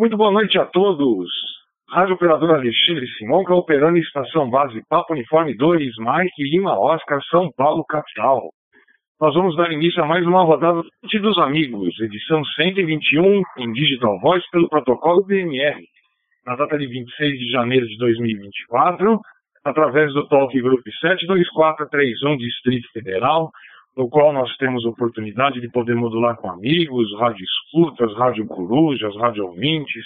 Muito boa noite a todos. Rádio Operador Alexandre Simão, que é operando em Estação Base Papo Uniforme 2, Mike Lima Oscar, São Paulo, capital. Nós vamos dar início a mais uma rodada dos Amigos, edição 121 em Digital Voice pelo protocolo BMR, na data de 26 de janeiro de 2024, através do Talk Group 72431 Distrito Federal, no qual nós temos oportunidade de poder modular com amigos, rádio escutas, rádio corujas, rádio ouvintes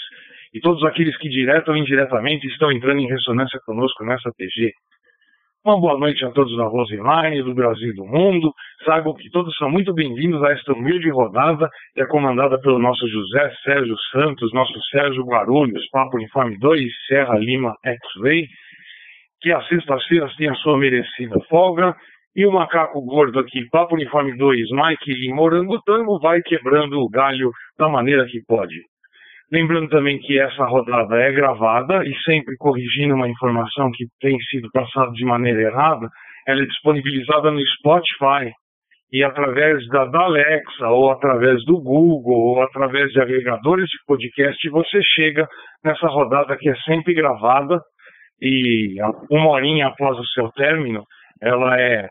e todos aqueles que direto ou indiretamente estão entrando em ressonância conosco nessa TG. Uma boa noite a todos da Roseline, do Brasil e do mundo. Saibam que todos são muito bem-vindos a esta humilde rodada que é comandada pelo nosso José Sérgio Santos, nosso Sérgio Guarulhos, Papo Uniforme 2, Serra Lima X-Ray, que às sextas-feiras tem a sua merecida folga e o macaco gordo aqui, Papo Uniforme 2, Mike e Morangotango, vai quebrando o galho da maneira que pode. Lembrando também que essa rodada é gravada e sempre corrigindo uma informação que tem sido passada de maneira errada, ela é disponibilizada no Spotify e através da, da Alexa ou através do Google ou através de agregadores de podcast você chega nessa rodada que é sempre gravada e uma horinha após o seu término ela é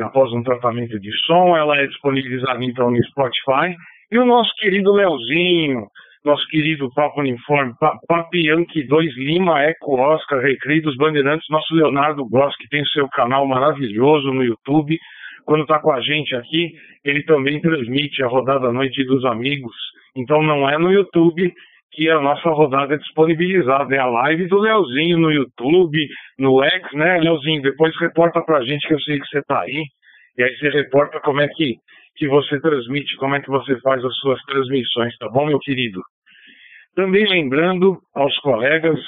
após um tratamento de som, ela é disponibilizada então no Spotify. E o nosso querido Leozinho, nosso querido Papo Uniforme, Papi Yankee 2 Lima, Eco Oscar, Recreio dos Bandeirantes, nosso Leonardo Goss, que tem seu canal maravilhoso no YouTube. Quando está com a gente aqui, ele também transmite a rodada Noite dos Amigos. Então não é no YouTube, que a nossa rodada é disponibilizada. É a live do Leozinho no YouTube, no X, né, Leozinho? Depois reporta pra gente que eu sei que você tá aí. E aí você reporta como é que, que você transmite, como é que você faz as suas transmissões, tá bom, meu querido? Também lembrando aos colegas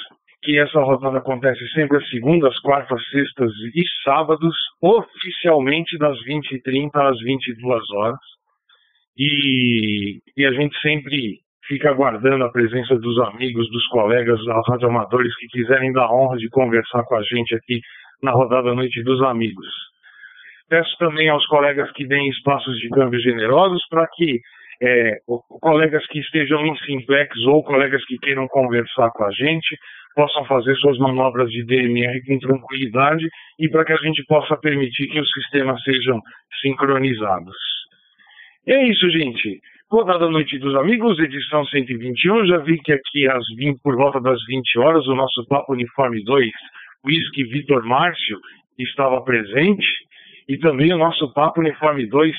que essa rodada acontece sempre às segundas, quartas, sextas e sábados, oficialmente das 20h30 às 22 horas. E, e a gente sempre fica aguardando a presença dos amigos, dos colegas, dos radioamadores que quiserem dar honra de conversar com a gente aqui na rodada Noite dos Amigos. Peço também aos colegas que deem espaços de câmbio generosos para que é, colegas que estejam em simplex ou colegas que queiram conversar com a gente possam fazer suas manobras de DMR com tranquilidade e para que a gente possa permitir que os sistemas sejam sincronizados. E é isso, gente. Rodada Noite dos Amigos, edição 121. Já vi que aqui às 20, por volta das 20 horas, o nosso Papo Uniforme 2, Whisky Vitor Márcio, estava presente. E também o nosso Papo Uniforme 2,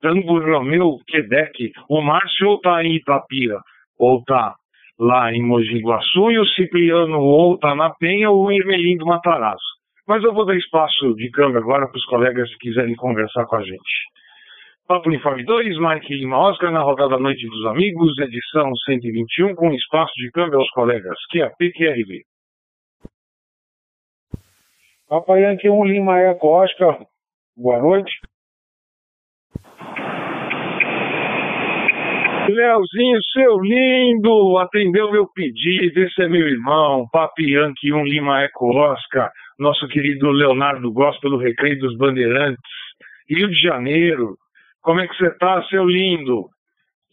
Tango Romeu Quebec. O Márcio ou está em Itapira, ou está lá em Mogi Guaçu, e o Cipriano ou está na Penha ou em Ermelim do Matarazzo. Mas eu vou dar espaço de câmbio agora para os colegas que quiserem conversar com a gente. Papo Uniforme 2, Mike Lima Oscar, na rodada Noite dos Amigos, edição 121, com espaço de câmbio aos colegas QAP e QRB. Papai Yankee 1 Lima Eco Oscar, boa noite. Leozinho, seu lindo, atendeu meu pedido, esse é meu irmão, Papi Yankee 1 Lima Eco Oscar, nosso querido Leonardo Gosta do Recreio dos Bandeirantes, Rio de Janeiro, como é que você tá, seu lindo?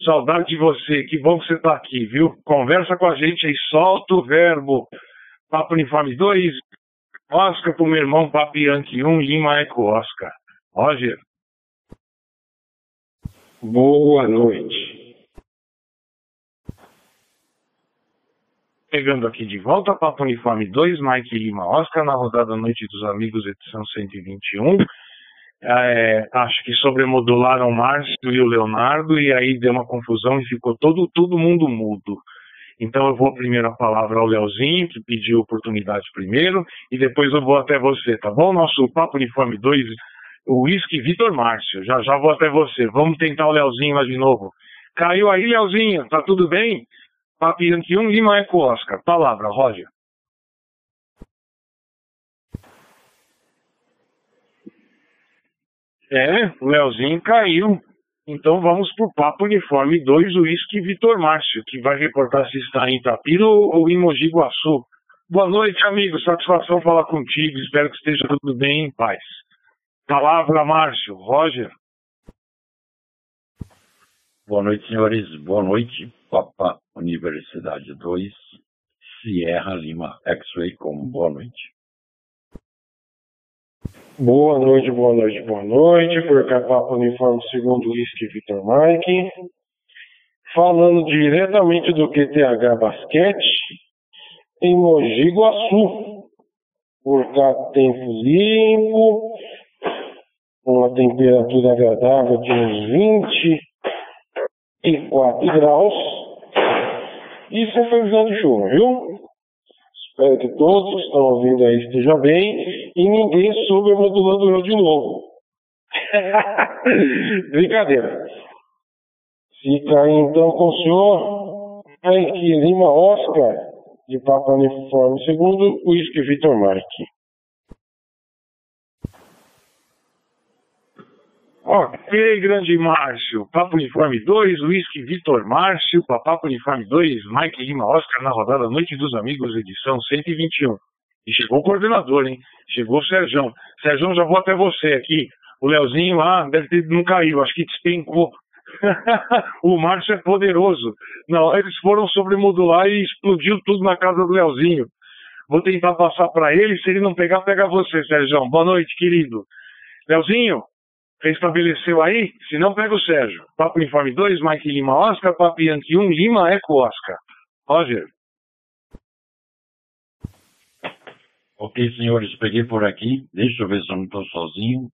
Saudade de você, que bom que você tá aqui, viu? Conversa com a gente aí, solta o verbo. Papo Uniforme 2, Oscar pro meu irmão Papo Yankee 1, Lima Eco Oscar. Roger. Boa noite. Pegando aqui de volta, Papo Uniforme 2, Mike Lima Oscar, na rodada Noite dos Amigos, edição 121 é, acho que sobremodularam o Márcio e o Leonardo, e aí deu uma confusão e ficou todo, todo mundo mudo. Então eu vou primeiro a palavra ao Leozinho, que pediu oportunidade primeiro, e depois eu vou até você, tá bom? Nosso Papo Uniforme 2, o Whisky Vitor Márcio, já já vou até você. Vamos tentar o Leozinho lá de novo. Caiu aí, Leozinho, tá tudo bem? Papo Yankee 1, Lima Eco Oscar. Palavra, Roger. É, o Leozinho caiu. Então vamos pro Papo Uniforme 2, Whisky Vitor Márcio, que vai reportar se está em Itapira ou, em Mogi Guaçu. Boa noite, amigo. Satisfação falar contigo. Espero que esteja tudo bem em paz. Palavra, Márcio. Roger. Boa noite, senhores. Boa noite. Papa Universidade 2, Sierra Lima X-Ray com boa noite. Boa noite, boa noite, boa noite. Por cá, Papa Uniforme segundo Whisky Vitor Mike. Falando diretamente do QTH Basquete, em Mogi Guaçu. Por cá, tempo limpo, uma temperatura agradável de uns 24 graus. E sem previsão de chuva, viu? Espero que todos que estão ouvindo aí estejam bem e ninguém supermodulando eu de novo. Brincadeira. Fica então com o senhor Henrique Lima Oscar, de Papa Uniforme segundo Whisky Vitor Marque. Ok, grande Márcio. Papo Uniforme 2, Whisky Vitor Márcio, Papo Uniforme 2, Mike Lima Oscar na rodada Noite dos Amigos, edição 121. E chegou o coordenador, hein? Chegou o Sérgio. Sérgio, já vou até você aqui. O Leozinho lá deve ter não caiu, acho que despencou. o Márcio é poderoso. Não, eles foram sobremodular e explodiu tudo na casa do Leozinho. Vou tentar passar para ele, se ele não pegar, pega você, Sérgio. Boa noite, querido. Leozinho, Restabeleceu aí? Se não, pega o Sérgio. Papo Informe 2, Mike Lima Oscar, Papo Yankee 1, Lima Eco Oscar. Roger. Ok, senhores, peguei por aqui. Deixa eu ver se eu não estou sozinho.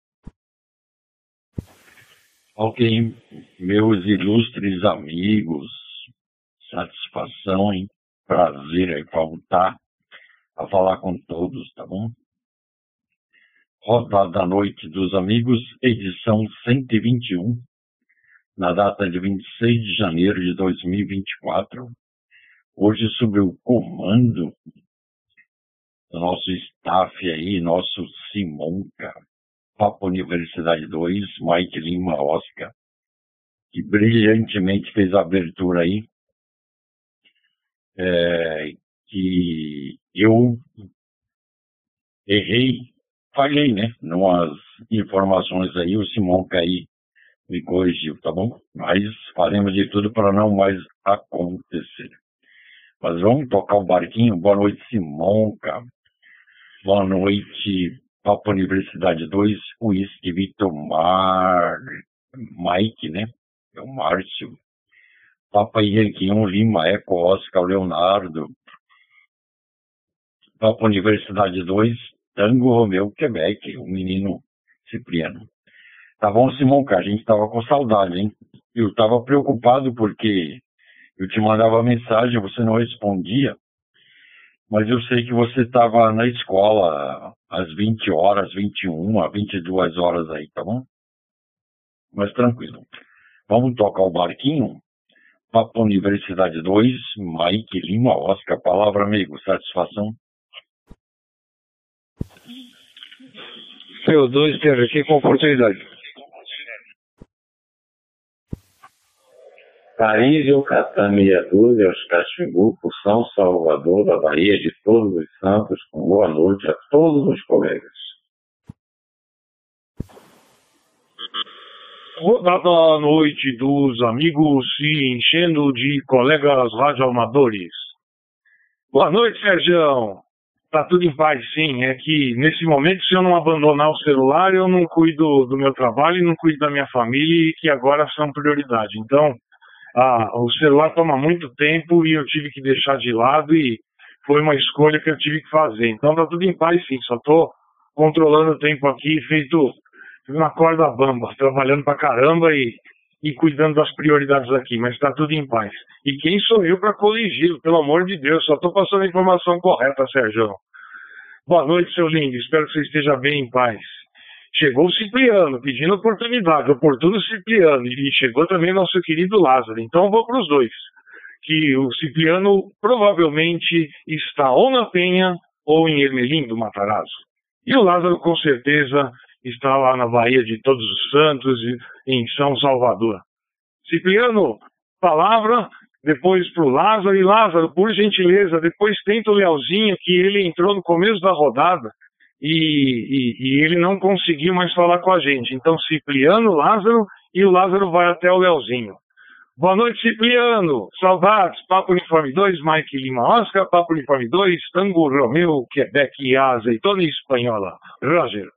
Ok, meus ilustres amigos. Satisfação, hein? Prazer aí voltar a falar com todos, tá bom? Rodada da Noite dos Amigos, edição 121, na data de 26 de janeiro de 2024. Hoje, sob o comando do nosso staff aí, nosso Simonca, Papo Universidade 2, Mike Lima Oscar, que brilhantemente fez a abertura aí, é, que eu errei falhei, né? Numas informações aí, o Simão aí me corrigiu, tá bom? Mas faremos de tudo para não mais acontecer. Mas vamos tocar o barquinho. Boa noite, Simonca. Boa noite, Papo Universidade 2, Whisky Vitor Mar... Mike, né? É o Márcio. Papa 1, Lima, Eco, Oscar, Leonardo. Papa Universidade 2, Tango Romeu Quebec, o menino Cipriano. Tá bom, Simão, cara, a gente tava com saudade, hein? Eu tava preocupado porque eu te mandava mensagem, você não respondia, mas eu sei que você estava na escola às 20 horas, 21, 22 horas aí, tá bom? Mas tranquilo. Vamos tocar o barquinho? Papo Universidade 2, Mike Lima, Oscar, palavra amigo, satisfação. CO2 esteja aqui com oportunidade. Carível, Catamia Dúzia, Caximbuco, São Salvador, da Bahia de Todos os Santos, com boa noite a todos os colegas. Boa noite dos amigos se enchendo de colegas radioamadores. Boa noite, Sérgio. Tá tudo em paz, sim. É que nesse momento, se eu não abandonar o celular, eu não cuido do meu trabalho e não cuido da minha família, que agora são prioridade. Então, ah, o celular toma muito tempo e eu tive que deixar de lado e foi uma escolha que eu tive que fazer. Então tá tudo em paz, sim. Só tô controlando o tempo aqui, feito uma corda bamba, trabalhando pra caramba e e cuidando das prioridades aqui, mas está tudo em paz. E quem sou eu para corrigi-lo? Pelo amor de Deus, só estou passando a informação correta, Sérgio. Boa noite, seu lindo. Espero que você esteja bem em paz. Chegou o Cipriano, pedindo oportunidade, oportuno Cipriano, e chegou também nosso querido Lázaro. Então vou para os dois. Que o Cipriano provavelmente está ou na Penha ou em Ermelim do Matarazzo. E o Lázaro, com certeza, está lá na Bahia de Todos os Santos, em São Salvador. Cipriano, palavra, depois para o Lázaro. E Lázaro, por gentileza, depois tenta o Leozinho, que ele entrou no começo da rodada e, e, e ele não conseguiu mais falar com a gente. Então, Cipriano, Lázaro e o Lázaro vai até o Leozinho. Boa noite, Cipriano. Saudades. Papo Uniforme 2, Mike Lima Oscar. Papo Uniforme 2, Tango Romeu, Quebec e Azeitona Espanhola. Roger.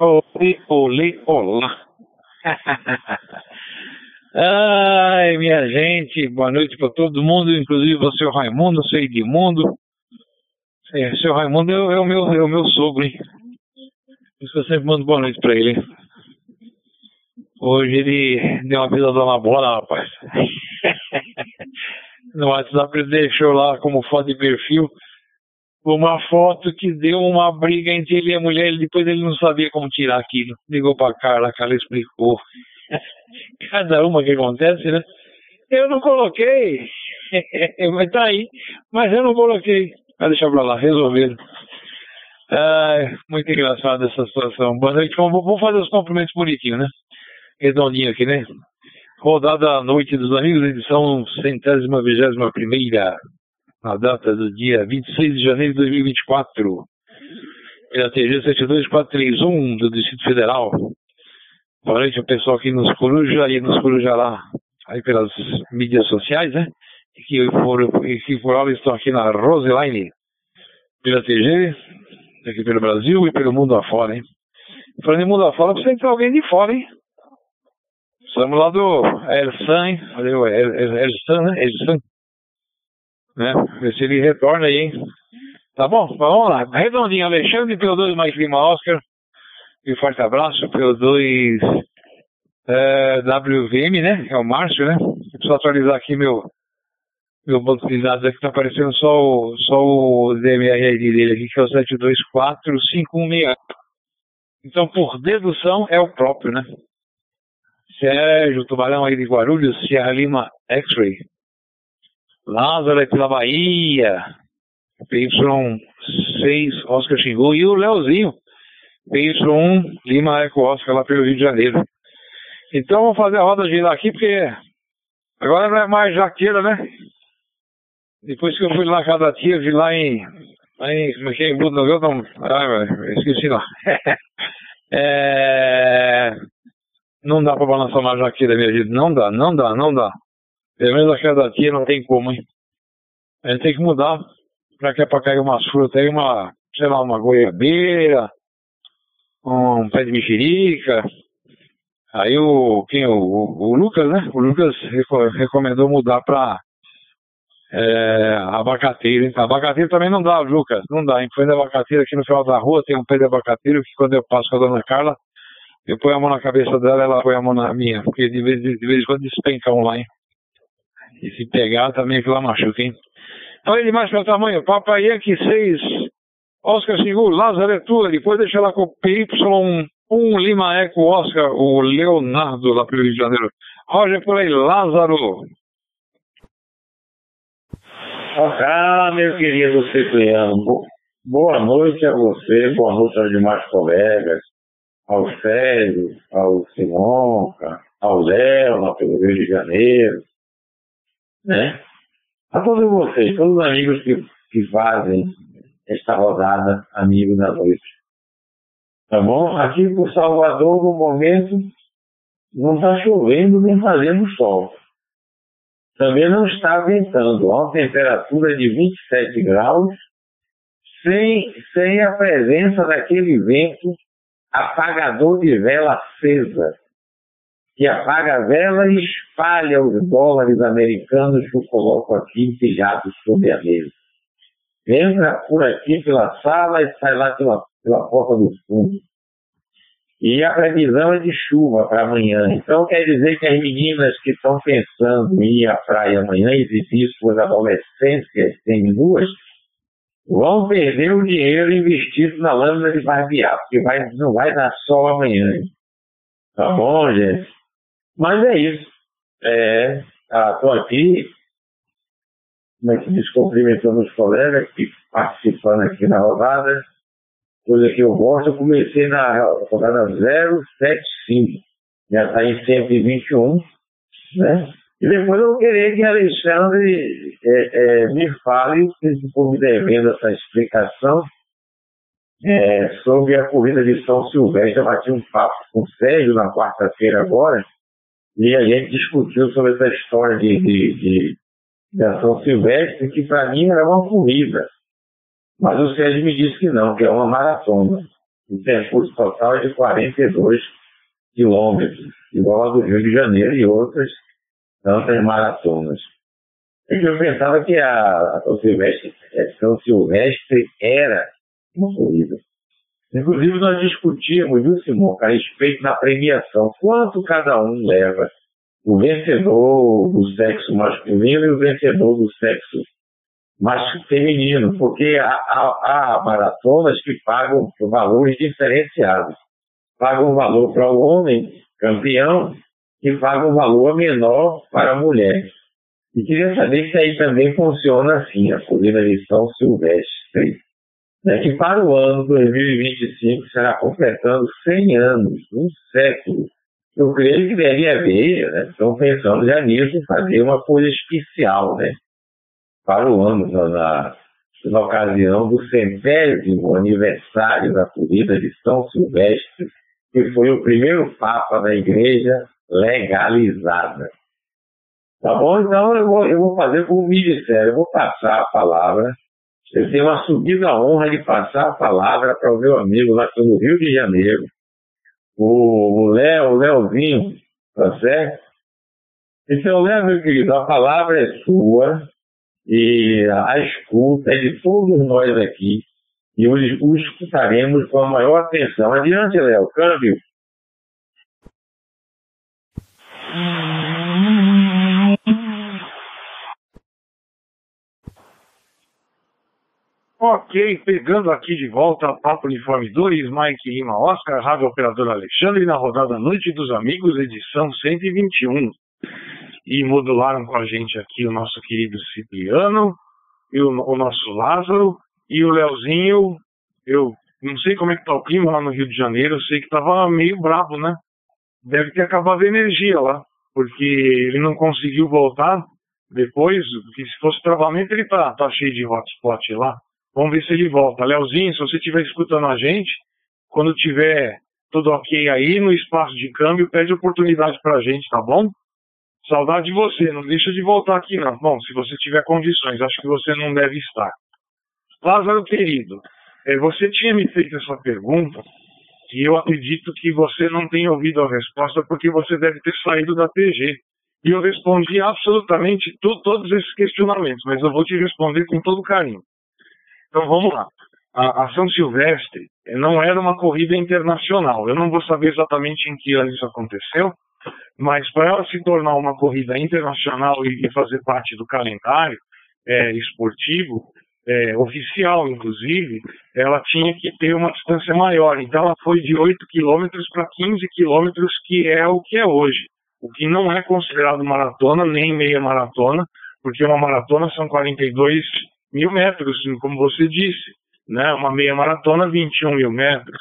Oi, olê, olá. Ai, minha gente, boa noite para todo mundo, inclusive o seu Raimundo, seu Edmundo. É, seu Raimundo é, é, o meu, é o meu sogro, hein? Por isso que eu sempre mando boa noite para ele. Hoje ele deu uma vida na bola, rapaz. no WhatsApp ele deixou lá como foto de perfil uma foto que deu uma briga entre ele e a mulher, e depois ele não sabia como tirar aquilo. Ligou pra Carla, a Carla explicou. Cada uma que acontece, né? Eu não coloquei, mas tá aí, mas eu não coloquei. Vai deixar pra lá, resolvido. Ah, muito engraçado essa situação. Boa noite, vou fazer os cumprimentos bonitinhos, né? Redondinho aqui, né? Rodada à Noite dos Amigos, edição centésima vigésima primeira na data do dia 26 de janeiro de 2024, pela TG 72431 do Distrito Federal. Boa noite ao pessoal aqui nos Coruja e nos Coruja lá, aí pelas mídias sociais, né? Que e que por hora estão aqui na Roseline, pela TG, aqui pelo Brasil e pelo mundo afora, hein? Falando em mundo afora, precisa entrar alguém de fora, hein? Estamos lá do Ersan, hein? Valeu, Ersan, né? Ersan né? Ver se ele retorna aí, hein? Tá bom? Vamos lá. Redondinho, Alexandre, PO2 mais Lima Oscar. E um forte abraço, PO2 é, WVM, né? É o Márcio, né? Preciso atualizar aqui meu, meu banco de dados aqui, tá aparecendo só o, só o DMRID dele aqui, que é o 7245168. Então, por dedução, é o próprio, né? Sérgio Tubarão aí de Guarulhos, Sierra Lima X-Ray. Lázaro aqui na Bahia, PY6 Oscar Xingu e o Leozinho, PY1 Lima Eco Oscar lá pelo Rio de Janeiro. Então vamos fazer a roda girar aqui porque agora não é mais jaqueira, né? Depois que eu fui lá na casa da tia, vi lá em. Lá em como é que é? Em Budo não. Ah, esqueci lá. é, não dá pra balançar mais jaqueira, minha gente. Não dá, não dá, não dá. Pelo menos a cada dia não tem como, hein? A gente tem que mudar para que é para cair umas frutas aí, uma, sei lá, uma goiabeira, um pé de mexerica. Aí o, quem, o, o, Lucas, né? O Lucas recomendou mudar para é, abacateiro, hein? Abacateiro também não dá, Lucas, não dá, hein? Põe de abacateiro aqui no final da rua, tem um pé de abacateiro que quando eu passo com a dona Carla, eu ponho a mão na cabeça dela, ela põe a mão na minha, porque de vez, de vez em quando despenca um lá, hein? E se pegar, também que lá machuca, hein? Olha ele mais pelo tamanho. Papai Yankee 6, Oscar Seguro, Lazaretura. Depois deixa lá com o PY1 um Lima Eco Oscar, o Leonardo lá pelo Rio de Janeiro. Roger por aí, Lázaro. Ah, meu querido Cipriano, boa noite a você, boa noite aos demais colegas, ao Sérgio, ao Simonca, ao Léo pelo Rio de Janeiro, né? A todos vocês, todos os amigos que, que fazem esta rodada Amigo da Noite. Tá bom? Aqui por Salvador, no momento, não está chovendo nem fazendo sol. Também não está ventando. Há uma temperatura de 27 graus, sem, sem a presença daquele vento apagador de vela acesa que apaga a vela e espalha os dólares americanos que eu coloco aqui empilhados sobre a mesa. Entra por aqui pela sala e sai lá pela, pela porta do fundo. E a previsão é de chuva para amanhã. Então quer dizer que as meninas que estão pensando em ir à praia amanhã e viver suas adolescências seminuas vão perder o dinheiro investido na lâmina de barbear, porque vai, não vai dar sol amanhã. Tá bom, gente? Mas é isso. É, estou ah, aqui, como é que diz, cumprimentando os colegas que participando aqui na rodada. Coisa que eu gosto, eu comecei na rodada 075, já está em 121, né? E depois eu querer que Alexandre é, é, me fale, se for me devendo essa explicação, é, sobre a corrida de São Silvestre. Eu bati um papo com o Sérgio na quarta-feira agora, e a gente discutiu sobre essa história de, de, de, de ação silvestre, que para mim era uma corrida. Mas o Sérgio me disse que não, que é uma maratona. O percurso total é de 42 quilômetros, igual a do Rio de Janeiro e outras tantas maratonas. Eu pensava que a, São Silvestre, São Silvestre era uma corrida. Inclusive, nós discutimos, viu, Simão, a respeito da premiação. Quanto cada um leva? O vencedor do sexo masculino e o vencedor do sexo feminino, porque há, há, há maratonas que pagam valores diferenciados. Pagam valor para o homem campeão e pagam valor menor para a mulher. E queria saber se aí também funciona assim, a colina de São Silvestre. Né, que para o ano 2025 será completando 100 anos, um século. Eu creio que deve haver, né, estão pensando já nisso, fazer uma coisa especial, né? Para o ano, na, na ocasião do centésimo aniversário da corrida de São Silvestre, que foi o primeiro Papa da Igreja legalizada. Tá bom? Então eu vou, eu vou fazer como me disseram, eu vou passar a palavra. Eu tenho uma subida honra de passar a palavra para o meu amigo lá no Rio de Janeiro, o Léo, o Léozinho, tá certo? Então, Léo, meu querido, a palavra é sua e a escuta de todos nós aqui e o, o escutaremos com a maior atenção. Adiante, Léo, câmbio. Ok, pegando aqui de volta Papo Uniforme 2, Mike Lima Oscar, Rádio Operador Alexandre, na rodada Noite dos Amigos, edição 121 e modularam com a gente aqui o nosso querido Cipriano, e o, o nosso Lázaro, e o Leozinho, eu não sei como é que tá o clima lá no Rio de Janeiro, eu sei que tava meio bravo, né? Deve ter acabado a energia lá, porque ele não conseguiu voltar depois, porque se fosse travamento ele tá, tá cheio de hotspot lá. Vamos ver se ele volta. Leozinho, se você estiver escutando a gente, quando tiver tudo ok aí no espaço de câmbio, pede oportunidade pra gente, tá bom? Saudade de você, não deixa de voltar aqui não. Bom, se você tiver condições, acho que você não deve estar. Lázaro querido, é, você tinha me feito essa pergunta e eu acredito que você não tenha ouvido a resposta porque você deve ter saído da PG. E eu respondi absolutamente tu, todos esses questionamentos, mas eu vou te responder com todo carinho. Então vamos lá. A, a São Silvestre não era uma corrida internacional. Eu não vou saber exatamente em que ano isso aconteceu, mas para ela se tornar uma corrida internacional e, fazer parte do calendário é, esportivo, é, oficial inclusive, ela tinha que ter uma distância maior. Então ela foi de 8 quilômetros para 15 quilômetros, que é o que é hoje. O que não é considerado maratona, nem meia maratona, porque uma maratona são 42 mil metros, como você disse. Né? Uma meia maratona, 21 mil metros.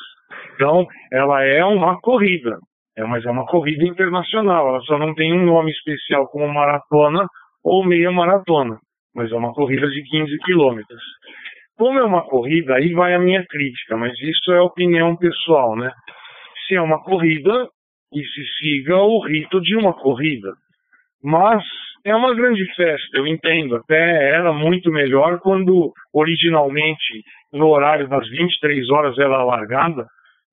Então, ela é uma corrida, é, mas é uma corrida internacional, ela só não tem um nome especial como maratona ou meia maratona, mas é uma corrida de 15 quilômetros. Como é uma corrida, aí vai a minha crítica, mas isso é opinião pessoal, né? Se é uma corrida, e se siga o rito de uma corrida. Mas é uma grande festa, eu entendo. Até era muito melhor quando originalmente no horário das 23 horas era largada,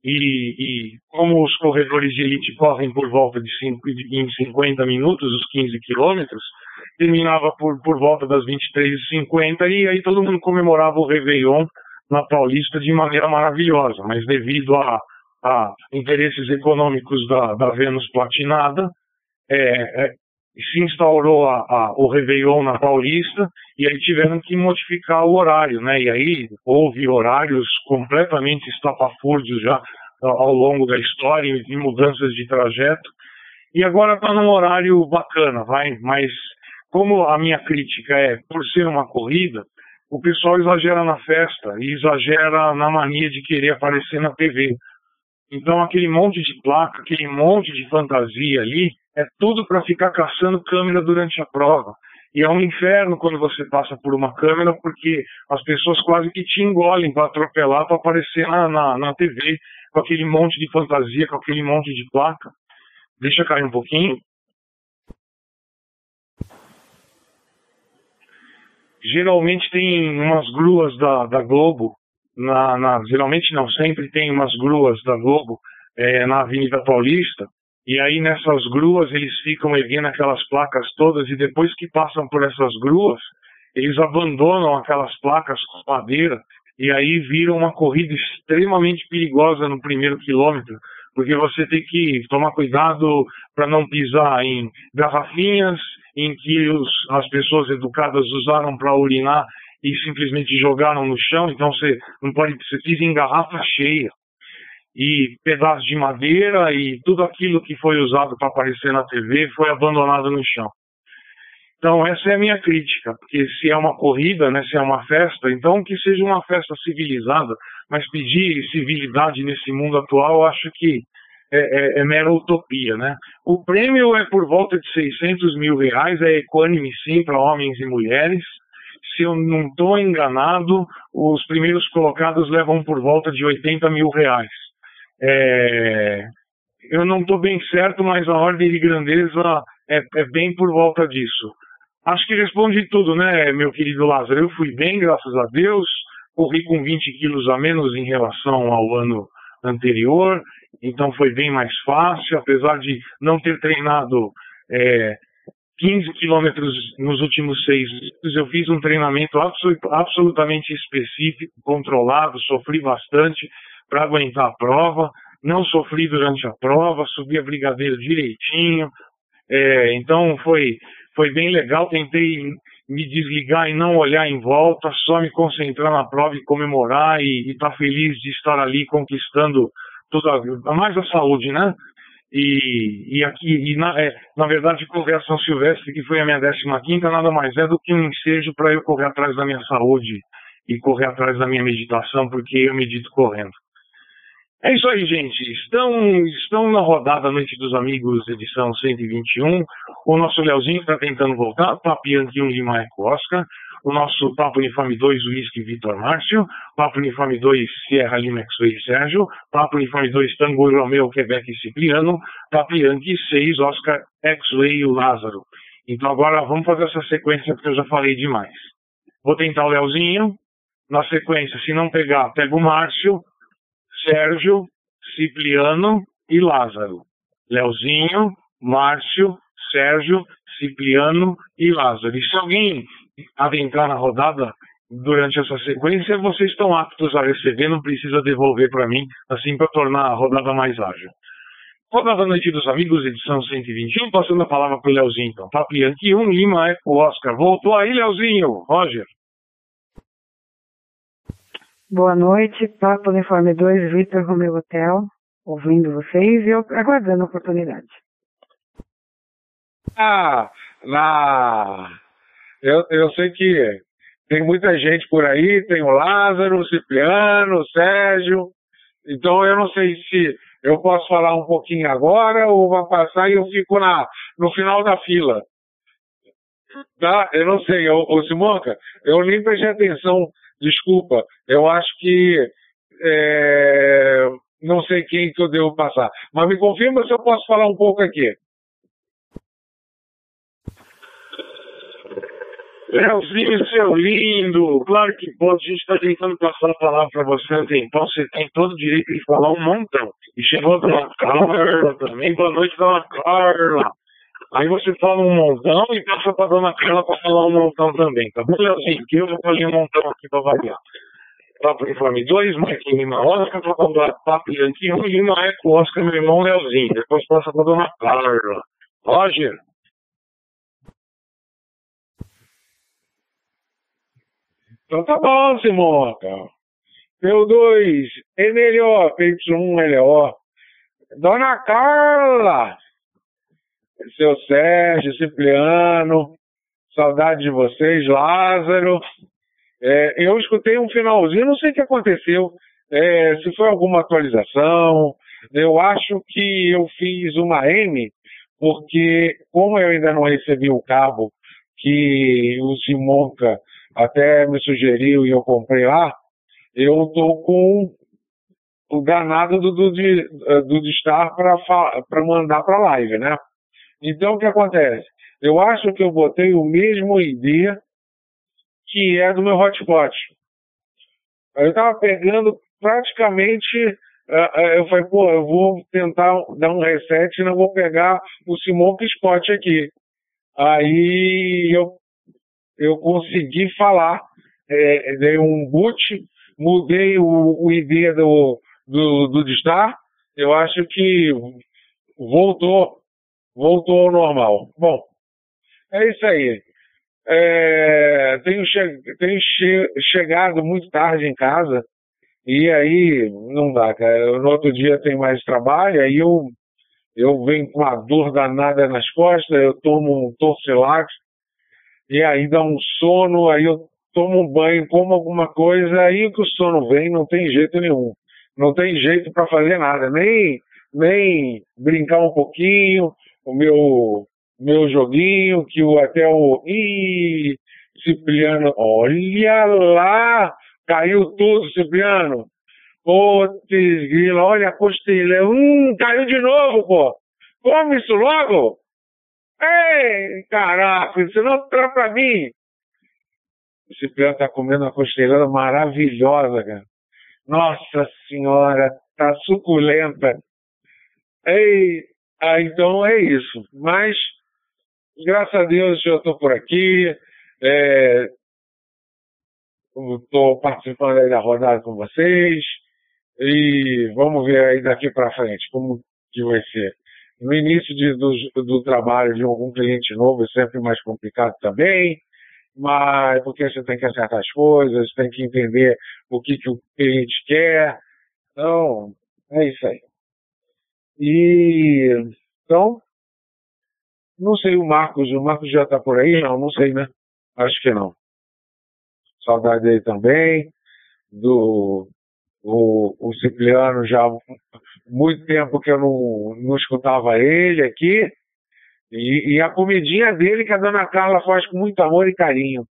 e, e, como os corredores de elite correm por volta de, em 50 minutos, os 15 quilômetros, terminava por, por volta das 23h50 e aí todo mundo comemorava o Réveillon na Paulista de maneira maravilhosa, mas devido a, a interesses econômicos da, da Vênus Platinada, é, é, se instaurou a, a, o Réveillon na Paulista e aí tiveram que modificar o horário, né? E aí houve horários completamente estapafúrdios já ao longo da história e mudanças de trajeto. E agora está num horário bacana, vai, mas como a minha crítica é por ser uma corrida, o pessoal exagera na festa e exagera na mania de querer aparecer na TV. Então aquele monte de placa, aquele monte de fantasia ali, é tudo para ficar caçando câmera durante a prova. E é um inferno quando você passa por uma câmera, porque as pessoas quase que te engolem para atropelar, para aparecer na, na, na TV, com aquele monte de fantasia, com aquele monte de placa. Deixa cair um pouquinho. Geralmente tem umas gruas da, da Globo, na, na, geralmente não, sempre tem umas gruas da Globo é, na Avenida Paulista, e aí nessas gruas eles ficam erguendo aquelas placas todas, e depois que passam por essas gruas, eles abandonam aquelas placas com madeira, e aí vira uma corrida extremamente perigosa no primeiro quilômetro, porque você tem que tomar cuidado para não pisar em garrafinhas em que os, as pessoas educadas usaram para urinar e simplesmente jogaram no chão, então você não pode, você pisa em garrafa cheia e pedaços de madeira e tudo aquilo que foi usado para aparecer na TV foi abandonado no chão. Então essa é a minha crítica, porque se é uma corrida, né, se é uma festa, então que seja uma festa civilizada, mas pedir civilidade nesse mundo atual, acho que é, é, é, mera utopia, né? O prêmio é por volta de 600 mil reais, é equânime sim para homens e mulheres. Se eu não estou enganado, os primeiros colocados levam por volta de 80 mil reais. É, eu não estou bem certo, mas a ordem de grandeza é, é bem por volta disso. Acho que responde tudo, né, meu querido Lázaro? Eu fui bem, graças a Deus. Corri com 20 quilos a menos em relação ao ano anterior então foi bem mais fácil, apesar de não ter treinado é, 15 quilômetros nos últimos seis meses, eu fiz um treinamento absolutamente específico, controlado, sofri bastante para aguentar a prova, não sofri durante a prova, subi a brigadeiro direitinho, é, então foi, foi bem legal, tentei me desligar e não olhar em volta, só me concentrar na prova e comemorar e estar tá feliz de estar ali conquistando toda, mais a saúde, né? E, e aqui, e na, é, na verdade, correr São Silvestre, que foi a minha 15 nada mais é do que um ensejo para eu correr atrás da minha saúde e correr atrás da minha meditação, porque eu medito correndo. É isso aí, gente. Estão, estão na rodada Noite dos Amigos, edição 121. O nosso Leozinho está tentando voltar, Papian aqui um Lima Oscar o nosso Papo Uniforme 2, Whisky Vitor Márcio, Papo Uniforme 2, Sierra Lima X-Ray Sérgio, Papo Uniforme 2, Tango Romeo, Quebec Cipriano, Papo Yankee 6, Oscar X-Ray Lázaro. Então agora vamos fazer essa sequência porque eu já falei demais. Vou tentar o Leozinho, na sequência, se não pegar, pega o Márcio, Sérgio, Cipriano e Lázaro. Leozinho, Márcio, Sérgio, Cipriano e Lázaro. E se alguém adentrar na rodada durante essa sequência, vocês estão aptos a receber, não precisa devolver para mim, assim para tornar a rodada mais ágil. Rodada Noite dos Amigos, edição 121, passando a palavra para o Leozinho, então. Papo Yankee 1, Lima, Eco, Oscar. Voltou aí, Leozinho. Roger. Boa noite, Papo Uniforme 2, Vitor Romeu Hotel, ouvindo vocês e eu aguardando a oportunidade. Ah, na eu, eu sei que tem muita gente por aí, tem o Lázaro, o Cipriano, o Sérgio. Então eu não sei se eu posso falar um pouquinho agora ou vai passar e eu fico na, no final da fila. Tá? Eu não sei, ô, Simonca, eu nem prestei atenção, desculpa. Eu acho que é, não sei quem que eu devo passar. Mas me confirma se eu posso falar um pouco aqui. Leozinho, seu lindo, claro que pode, a gente está tentando passar a palavra para você um tempão, você tem todo o direito de falar um montão. E chegou a dona Carla também, boa noite, dona Carla. Aí você fala um montão e passa para dona Carla para falar um montão também, tá bom, Leozinho? Que eu já falei um montão aqui para variar. Papo Informe 2, Marquinhos Lima Oscar, Papo Yankee 1, Lima Eco Oscar, meu irmão Leozinho. Depois passa para dona Carla. Roger. Então tá bom, Simonca. P2, MLO, PY1, LO. Dona Carla, seu Sérgio, Cipriano, saudade de vocês, Lázaro. É, eu escutei um finalzinho, não sei o que aconteceu, é, se foi alguma atualização. Eu acho que eu fiz uma M, porque como eu ainda não recebi o cabo que o Simonca até me sugeriu e eu comprei lá, eu tô com o danado do, do, do de estar para mandar para live, né? Então o que acontece? Eu acho que eu botei o mesmo ID, que é do meu hotspot. Eu tava pegando praticamente. Uh, eu falei, pô, eu vou tentar dar um reset e não vou pegar o Smoke Spot aqui. Aí eu, eu consegui falar, é, dei um boot, mudei o, o ID do, do, do Distar, eu acho que voltou, voltou ao normal. Bom, é isso aí. É, tenho, che tenho che chegado muito tarde em casa e aí não dá, cara. No outro dia tem mais trabalho, aí eu, eu venho com uma dor danada nas costas, eu tomo um torcilax e aí dá um sono, aí eu tomo um banho, como alguma coisa, aí que o sono vem, não tem jeito nenhum. Não tem jeito para fazer nada, nem, nem brincar um pouquinho, o meu meu joguinho, que o, até o. Ih, Cipriano, olha lá! Caiu tudo, Cipriano! Putz, grila, olha a costilha. Hum, caiu de novo, pô! Come isso logo! Ei, caraca, isso não tá pra mim! O Cipriano tá comendo uma costelhada maravilhosa, cara. Nossa senhora, tá suculenta. Ei, ah, então é isso. Mas graças a Deus eu estou por aqui. Estou é, participando aí da rodada com vocês. E vamos ver aí daqui para frente como que vai ser. No início de, do, do trabalho de algum cliente novo é sempre mais complicado também, mas porque você tem que acertar as coisas, tem que entender o que, que o cliente quer. Então, é isso aí. E então, não sei o Marcos, o Marcos já está por aí? Não, não sei, né? Acho que não. Saudade dele também. Do o, o Cipriano já muito tempo que eu não, não escutava ele aqui. E, e, a comidinha dele que a dona Carla faz com muito amor e carinho.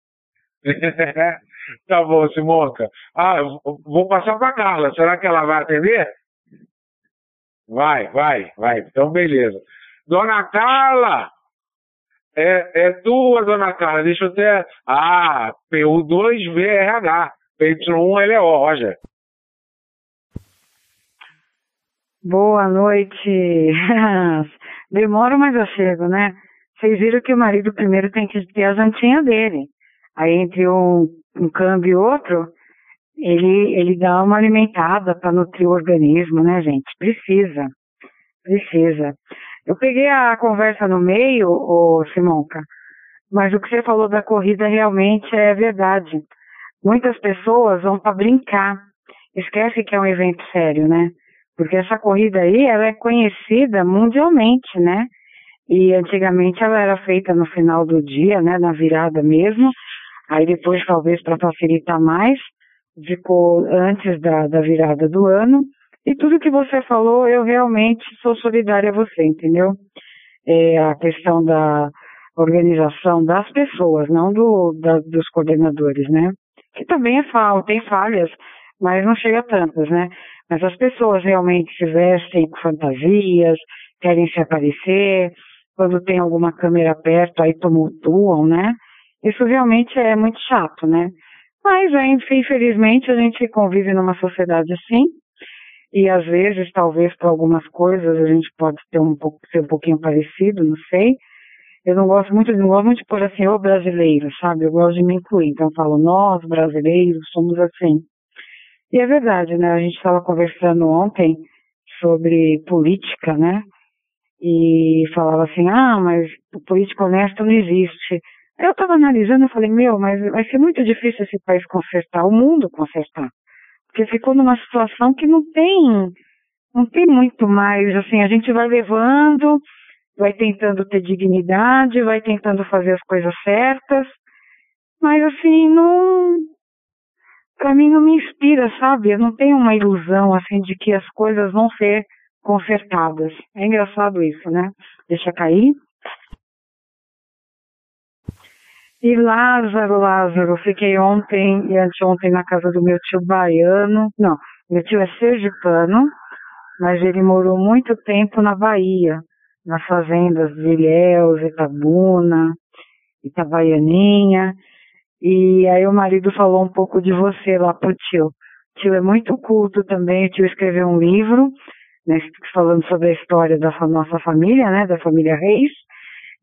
tá bom, Simonca. Ah, vou passar para Carla. Será que ela vai atender? Vai, vai, vai. Então, beleza. Dona Carla! É, é tua, dona Carla. Deixa eu ter. Ah, PU2VRH. PY1LO, Roger. Boa noite. Demora, mas eu chego, né? Vocês viram que o marido primeiro tem que ter a jantinha dele. Aí entre um, um câmbio e outro, ele, ele dá uma alimentada para nutrir o organismo, né, gente? Precisa. Precisa. Eu peguei a conversa no meio, ô Simonca, mas o que você falou da corrida realmente é verdade. Muitas pessoas vão para brincar, esquece que é um evento sério, né? Porque essa corrida aí, ela é conhecida mundialmente, né? E antigamente ela era feita no final do dia, né? Na virada mesmo. Aí depois, talvez para facilitar mais, ficou antes da, da virada do ano. E tudo que você falou, eu realmente sou solidária a você, entendeu? É a questão da organização das pessoas, não do, da, dos coordenadores, né? Que também é falta, tem falhas, mas não chega a tantas, né? Mas as pessoas realmente se vestem com fantasias, querem se aparecer, quando tem alguma câmera perto, aí tumultuam, né? Isso realmente é muito chato, né? Mas, infelizmente, a gente convive numa sociedade assim, e às vezes, talvez para algumas coisas a gente pode ter um pouco, ser um pouquinho parecido, não sei. Eu não gosto muito, não gosto muito de pôr assim, o brasileiro, sabe? Eu gosto de me incluir. Então eu falo, nós brasileiros somos assim. E é verdade, né? A gente estava conversando ontem sobre política, né? E falava assim, ah, mas o político honesto não existe. Eu estava analisando e falei, meu, mas vai ser muito difícil esse país consertar, o mundo consertar. Porque ficou numa situação que não tem, não tem muito mais, assim, a gente vai levando, vai tentando ter dignidade, vai tentando fazer as coisas certas, mas assim, não, para mim não me inspira, sabe? Eu não tenho uma ilusão, assim, de que as coisas vão ser consertadas. É engraçado isso, né? Deixa cair. E Lázaro, Lázaro, fiquei ontem e anteontem na casa do meu tio baiano. Não, meu tio é sergipano, mas ele morou muito tempo na Bahia, nas fazendas de Ilhéus, Itabuna, Itabaianinha. E aí o marido falou um pouco de você lá pro tio. O tio é muito culto também, o tio escreveu um livro, né, falando sobre a história da nossa família, né, da família Reis,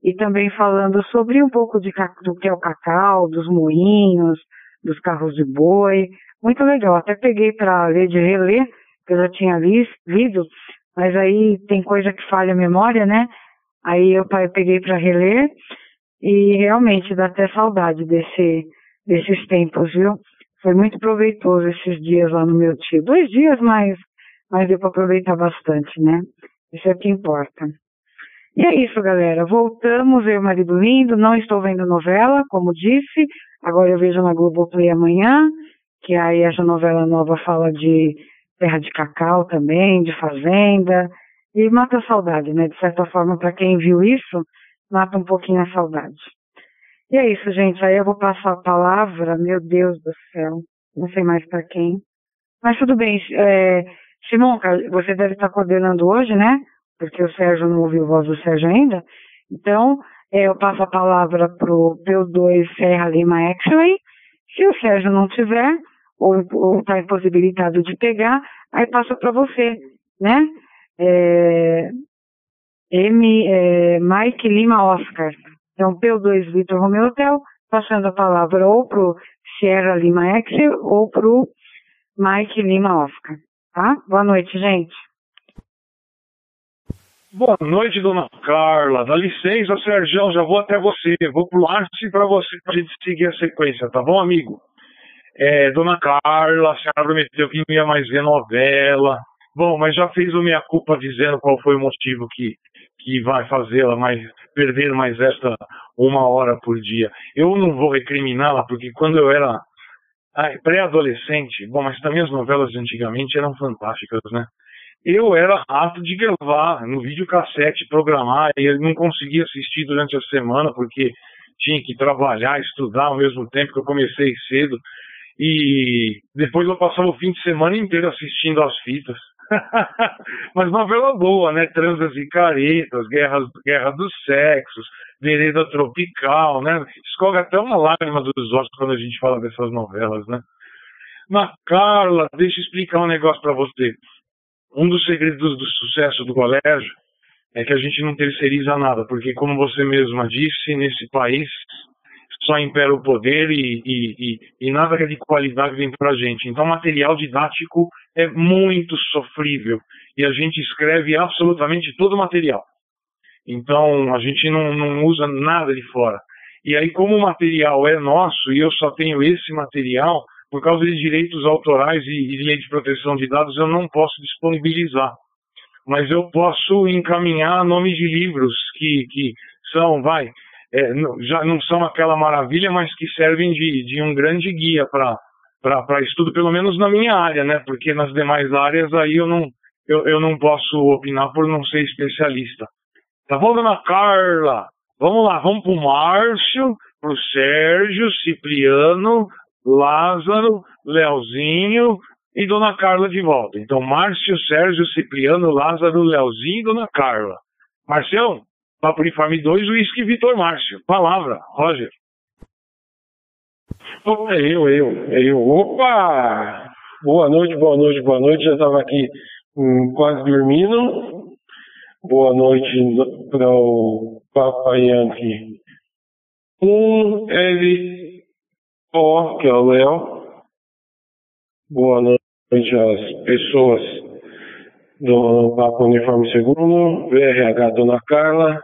e também falando sobre um pouco de, do que é o cacau, dos moinhos, dos carros de boi. Muito legal. Até peguei para ler de reler, que eu já tinha lido, mas aí tem coisa que falha a memória, né? Aí eu peguei para reler e realmente dá até saudade desse, desses tempos, viu? Foi muito proveitoso esses dias lá no meu tio. Dois dias, mas, mas deu para aproveitar bastante, né? Isso é o que importa. E é isso, galera. Voltamos, eu e o marido lindo. Não estou vendo novela, como disse. Agora eu vejo na Globoplay amanhã, que aí essa novela nova fala de terra de cacau também, de fazenda. E mata a saudade, né? De certa forma, para quem viu isso, mata um pouquinho a saudade. E é isso, gente. Aí eu vou passar a palavra, meu Deus do céu, não sei mais para quem. Mas tudo bem. É, Simonca, você deve estar coordenando hoje, né? Porque o Sérgio não ouviu a voz do Sérgio ainda. Então, é, eu passo a palavra pro P2 Serra Lima X-Ray. Se o Sérgio não tiver, ou está impossibilitado de pegar, aí passa para você, né? É, M, é, Mike Lima Oscar. Então, P2 Vitor Romeo Hotel, passando a palavra ou pro Sierra Lima X ou pro Mike Lima Oscar. Tá? Boa noite, gente. Boa noite, dona Carla. Dá licença, Sérgio, já vou até você. Vou pro Arce para você, pra gente seguir a sequência, tá bom, amigo? É, dona Carla, a senhora prometeu que não ia mais ver novela. Bom, mas já fez o minha culpa dizendo qual foi o motivo que, que vai fazê-la mais perder mais esta uma hora por dia. Eu não vou recriminá-la, porque quando eu era pré-adolescente, bom, mas também as novelas antigamente eram fantásticas, né? Eu era rato de gravar no videocassete, programar, e eu não conseguia assistir durante a semana, porque tinha que trabalhar, estudar ao mesmo tempo que eu comecei cedo. E depois eu passava o fim de semana inteiro assistindo as fitas. Mas novela boa, né? Transas e caretas, Guerra, Guerra dos Sexos, Vereda Tropical, né? Escorre até uma lágrima dos olhos quando a gente fala dessas novelas, né? Mas, Carla, deixa eu explicar um negócio para você. Um dos segredos do sucesso do colégio é que a gente não terceiriza nada, porque, como você mesma disse, nesse país só impera o poder e, e, e, e nada é de qualidade vem para a gente. Então, material didático é muito sofrível e a gente escreve absolutamente todo o material. Então, a gente não, não usa nada de fora. E aí, como o material é nosso e eu só tenho esse material, por causa de direitos autorais e, lei de proteção de dados, eu não posso disponibilizar. Mas eu posso encaminhar nome de livros que, que são, vai, é, já não são aquela maravilha, mas que servem de, de um grande guia para estudo, pelo menos na minha área, né? Porque nas demais áreas aí eu não, eu, eu não posso opinar por não ser especialista. Tá bom, dona Carla? Vamos lá, vamos pro Márcio, pro Sérgio, Cipriano, Lázaro, Leozinho e Dona Carla de volta. Então, Márcio, Sérgio, Cipriano, Lázaro, Leozinho e Dona Carla. Marcião, Papo Uniforme 2, Whisky Vitor Márcio. Palavra, Roger. É eu, eu, é eu. Opa! Boa noite, boa noite, boa noite. Já estava aqui hum, quase dormindo. Boa noite para o Papa Yankee. Um L O, que é o Léo. Boa noite às pessoas do Papa Uniforme Segundo, VRH Dona Carla,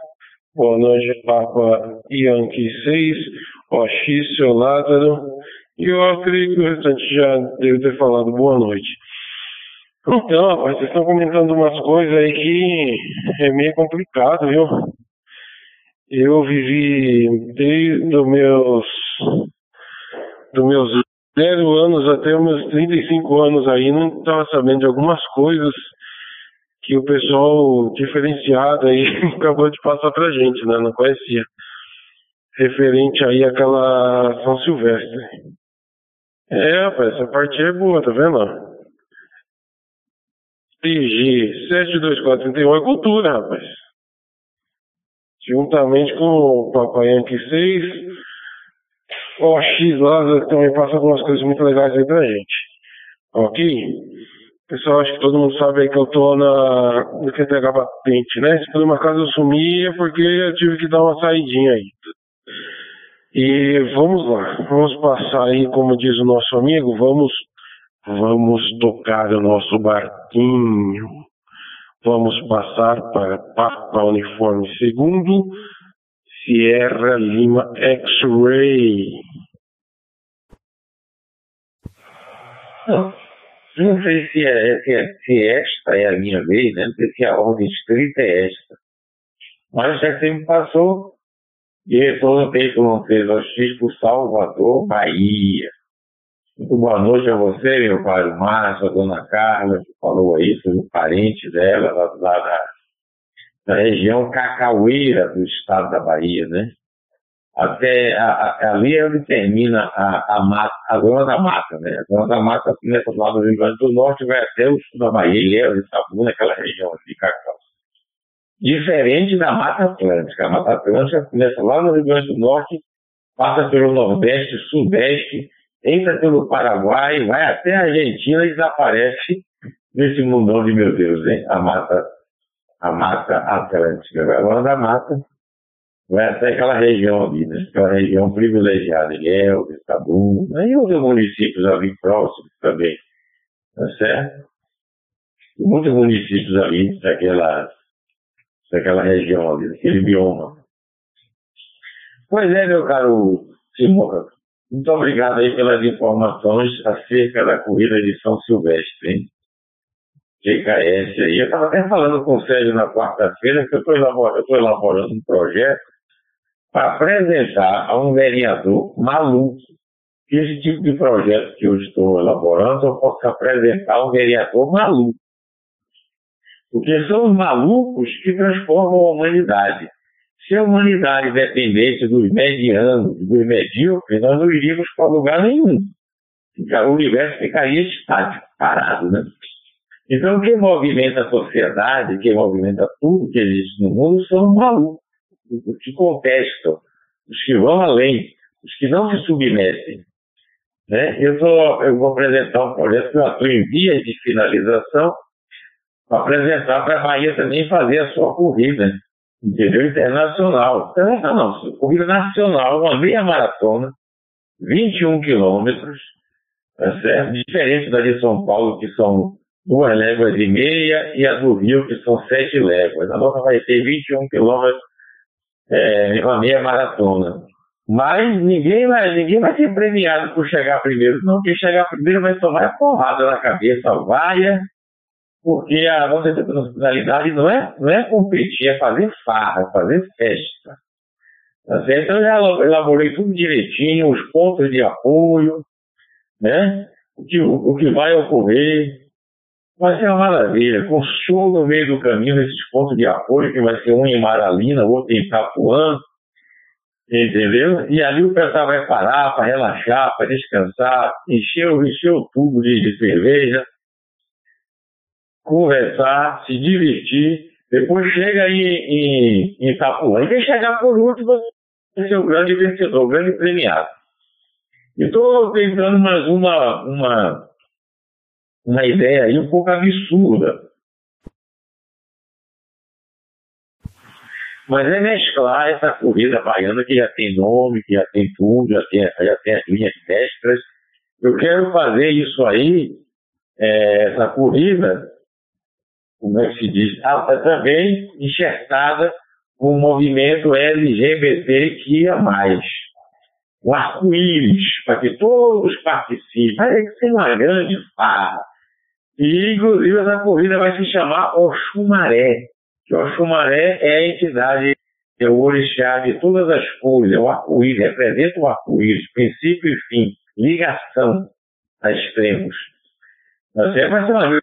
Boa noite, Papa Yankee 6, OX, seu Lázaro. E eu acredito que o restante já deve ter falado boa noite. Então, rapaz, vocês estão comentando umas coisas aí que é meio complicado, viu? Eu vivi desde os meus, dos meus zero anos até os meus 35 anos aí, não estava sabendo de algumas coisas que o pessoal diferenciado aí acabou de passar pra gente, né? Não conhecia. Referente aí àquela São Silvestre. É, rapaz, essa parte é boa, tá vendo? PG 72431 é cultura, rapaz. Juntamente com o Papai Yankee 6, o X lá também passa algumas coisas muito legais aí pra gente. Ok? Pessoal, acho que todo mundo sabe aí que eu tô na, no QTH Patente, né? Se por uma casa eu sumi é porque eu tive que dar uma saidinha aí. E vamos lá, vamos passar aí, como diz o nosso amigo, vamos, vamos tocar o nosso barquinho. Vamos passar para Papa Uniforme Segundo, Sierra Lima X-Ray. Não sei se, é, se, é, se esta é a minha vez, né? não sei se a ordem escrita é esta. Mas já me passou, diretor do Peito Francisco Salvador, Bahia. Muito boa noite a você, meu pai Márcio, a dona Carla, que falou aí sobre o parente dela, lá da, da, região cacaueira do estado da Bahia, né? Até a, a, ali é onde termina a, a, mata, a zona da mata, né? A zona da mata começa lado do Rio Grande do Norte vai até o sul da Bahia, Ilhéus Sabu, naquela região de Cacau. Diferente da Mata Atlântica. A Mata Atlântica começa lá no Rio Grande do Norte, passa pelo Nordeste, Sudeste, entra pelo Paraguai, vai até a Argentina e desaparece nesse mundão de meu Deus, hein? A mata, a mata atlântica. Agora da mata, vai até aquela região ali, né? Aquela região privilegiada, Ilhéus, Itabum, né? e outros municípios ali próximos também, tá certo? Muitos municípios ali daquela, daquela região ali, daquele bioma. Pois é, meu caro Simão, muito obrigado aí pelas informações acerca da corrida de São Silvestre, hein? GKS aí. Eu estava até falando com o Sérgio na quarta-feira que eu estou elaborando, elaborando um projeto para apresentar a um vereador maluco esse tipo de projeto que eu estou elaborando eu posso apresentar a um vereador maluco. Porque são os malucos que transformam a humanidade. Se a humanidade dependesse dos medianos, dos medíocres, nós não iríamos para lugar nenhum. O universo ficaria estático, parado, né? Então, quem movimenta a sociedade, quem movimenta tudo que existe no mundo, são os malucos, os que contestam, os que vão além, os que não se submetem. Né? Eu, eu vou apresentar um projeto que eu estou em vias de finalização, para apresentar para a Bahia também fazer a sua corrida entendeu? Internacional. Internacional, não, corrida nacional, uma meia maratona, 21 quilômetros, tá certo? Diferente da de São Paulo, que são duas léguas e meia, e a do Rio, que são sete léguas. A nossa vai ter 21 quilômetros, é, uma meia maratona. Mas ninguém vai, ninguém vai ser premiado por chegar primeiro, não. Quem chegar primeiro vai tomar porrada na cabeça, vaia, porque a nossa internacionalidade não é, não é competir, é fazer farra, é fazer festa. Tá? Então eu já elaborei tudo direitinho, os pontos de apoio, né? O que, o que vai ocorrer. Vai ser uma maravilha. Show no meio do caminho nesses pontos de apoio, que vai ser um em Maralina, outro em Itapuã, entendeu? E ali o pessoal vai parar para relaxar, para descansar, encher, encher o tubo de, de cerveja conversar, se divertir. Depois chega em, em Itapuã. E quem chegar por último vai ser o grande vencedor, o grande premiado. Estou tentando mais uma, uma, uma ideia aí um pouco absurda. Mas é mesclar essa corrida baiana que já tem nome, que já tem tudo, já tem, já tem as linhas mestras. Eu quero fazer isso aí, é, essa corrida, como é que se diz, ela ah, também enxertada com o movimento LGBTQIA+. O arco-íris, para que todos participem. Vai ser uma grande farra. E, inclusive, essa corrida vai se chamar Oxumaré. Que Oxumaré é a entidade, é o orixá de todas as coisas, é o arco-íris, representa o arco-íris, princípio e fim, ligação a extremos. Vai ser uma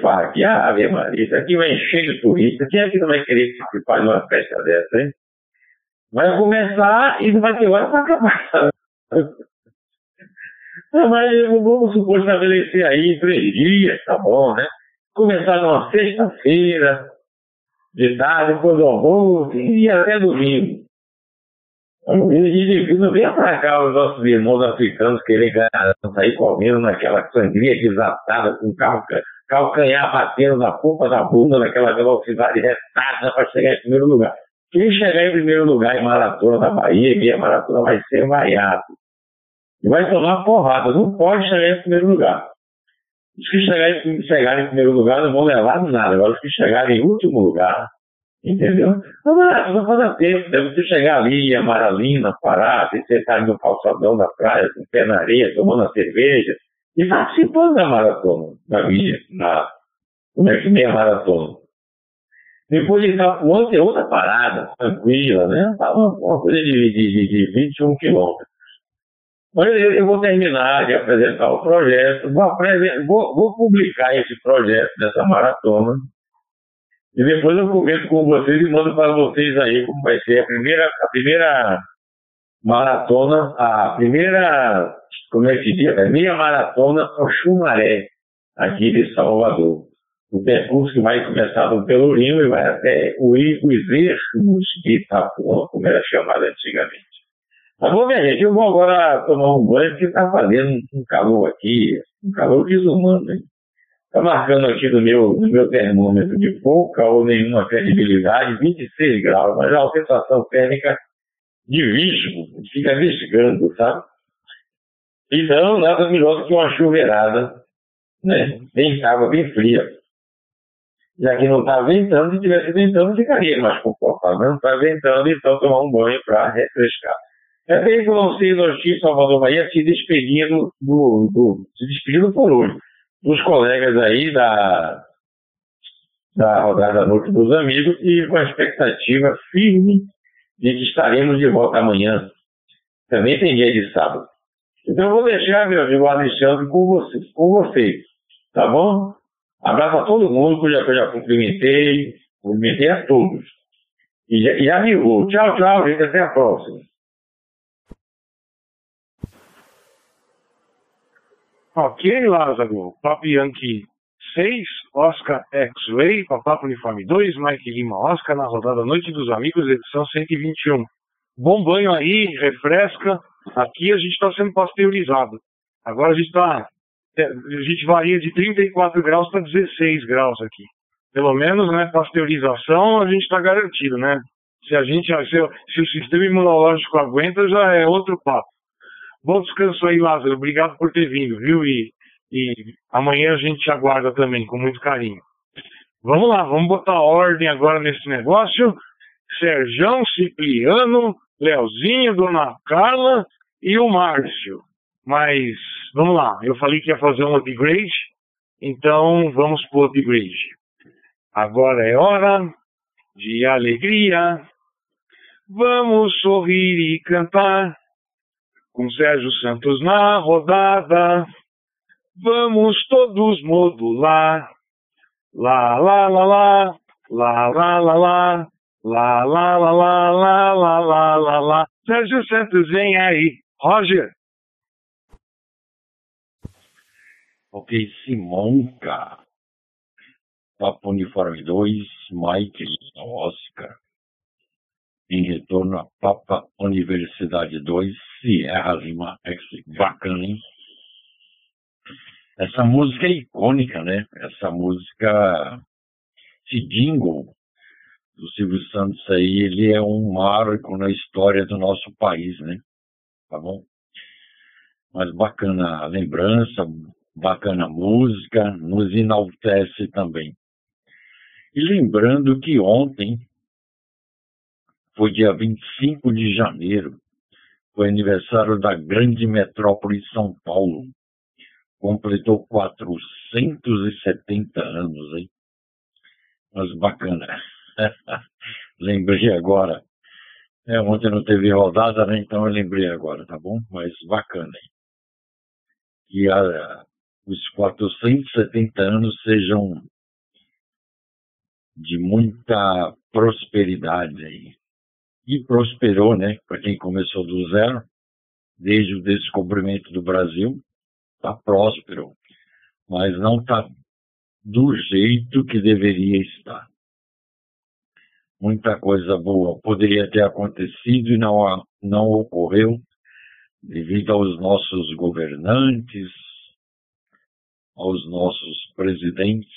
fala que, ah, Ave Maria, isso aqui vai encher de turista. Quem é que não vai querer participar de uma festa dessa, hein? Vai começar e não vai ter hora para acabar. Mas vamos supor estabelecer aí três dias, tá bom, né? Começar numa sexta-feira, de tarde, depois do almoço, e até domingo. E, venha pra cá os nossos irmãos africanos querer ganhar, sair comendo naquela sangria desatada, com calcanhar batendo na ponta da bunda, naquela velocidade retada para chegar em primeiro lugar. Quem chegar em primeiro lugar em maratona da Bahia, que a maratona vai ser vaiado. E vai tomar porrada, não pode chegar em primeiro lugar. Os que chegarem, chegarem em primeiro lugar não vão levar nada. Agora, os que chegarem em último lugar, entendeu? Não vai não tempo. Deve você chegar ali em Amaralina, parar, você está no calçadão da praia, com pé na areia, tomando a cerveja, e participando da maratona, da minha, na, como é que meia maratona. Depois de ontem, outra parada, tranquila, né? Uma, coisa de, de, de 21 quilômetros. Mas eu, vou terminar de apresentar o projeto, vou, vou, vou, publicar esse projeto dessa maratona. E depois eu comento com vocês e mando para vocês aí como vai ser a primeira, a primeira maratona, a primeira, como é que se diz? A meia maratona ao Chumaré, aqui de Salvador. O percurso que vai começar do Pelourinho e vai até o Iguizê, de Itapuã, como era chamado antigamente. Bom, minha gente? Eu vou agora tomar um banho, porque tá fazendo um calor aqui, um calor desumano, hein? Tá marcando aqui no meu, no meu termômetro de pouca ou nenhuma credibilidade, 26 graus, mas a sensação térmica de visgo, fica visgando, sabe? Então, nada melhor do que uma chuveirada, né? Bem água, bem fria. Já que não está ventando, se tivesse ventando, ficaria mais confortável. Não está ventando, então tomar um banho para refrescar. É bem que o Alcino aqui Salvador Bahia se despedindo do, do, se despedindo por hoje, dos colegas aí da, da rodada Noite dos Amigos e com a expectativa firme de que estaremos de volta amanhã. Também tem dia de sábado. Então eu vou deixar, meu amigo Alexandre, com você, com vocês, tá bom? Abraço a todo mundo que eu já, já cumprimentei, cumprimentei a todos. E vou. Tchau, tchau, gente. Até a próxima. Ok, Lázaro. Papo Yankee 6, Oscar X-Ray, Papo Uniforme 2, Mike Lima Oscar na rodada Noite dos Amigos, edição 121. Bom banho aí, refresca. Aqui a gente está sendo pasteurizado. Agora a gente está. A gente varia de 34 graus para 16 graus aqui. Pelo menos, né, pasteurização a gente está garantido, né? Se a gente, se, se o sistema imunológico aguenta, já é outro papo. Bom descanso aí, Lázaro. Obrigado por ter vindo, viu? E, e amanhã a gente te aguarda também, com muito carinho. Vamos lá, vamos botar ordem agora nesse negócio. Serjão, Cipriano, Leozinho, Dona Carla e o Márcio. Mas vamos lá, eu falei que ia fazer um upgrade, então vamos pro upgrade. Agora é hora de alegria. Vamos sorrir e cantar com Sérgio Santos na rodada. Vamos todos modular. Lá, lá, lá, lá, lá, lá, lá, lá, lá, lá, lá, lá, lá, lá, lá, lá, lá. Sérgio Santos, vem aí. Roger. Ok, Simonca. Papo Uniforme 2, Mike, Oscar em retorno à Papa Universidade 2, Sierra Lima X. Bacana, hein? Essa música é icônica, né? Essa música, esse jingle do Silvio Santos aí, ele é um marco na história do nosso país, né? Tá bom? Mas bacana a lembrança, bacana a música, nos enaltece também. E lembrando que ontem, foi dia 25 de janeiro, foi aniversário da grande metrópole São Paulo. Completou 470 anos, hein? Mas bacana. lembrei agora. É, ontem não teve rodada, né? Então eu lembrei agora, tá bom? Mas bacana, hein? Que a, os 470 anos sejam de muita prosperidade aí e prosperou, né? Para quem começou do zero, desde o descobrimento do Brasil, está próspero, mas não está do jeito que deveria estar. muita coisa boa poderia ter acontecido e não, não ocorreu devido aos nossos governantes, aos nossos presidentes.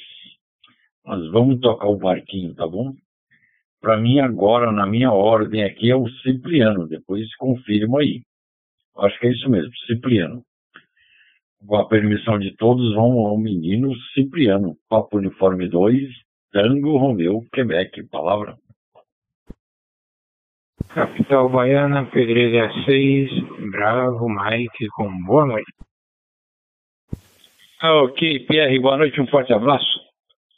Mas vamos tocar o barquinho, tá bom? Para mim, agora, na minha ordem aqui, é o Cipriano. Depois confirma aí. Acho que é isso mesmo, Cipriano. Com a permissão de todos, vamos ao menino Cipriano. Papo Uniforme 2, Tango Romeu, Quebec. Palavra. Capital Baiana, Pedreira 6, Bravo, Mike, com boa noite. Ah, ok, Pierre, boa noite, um forte abraço.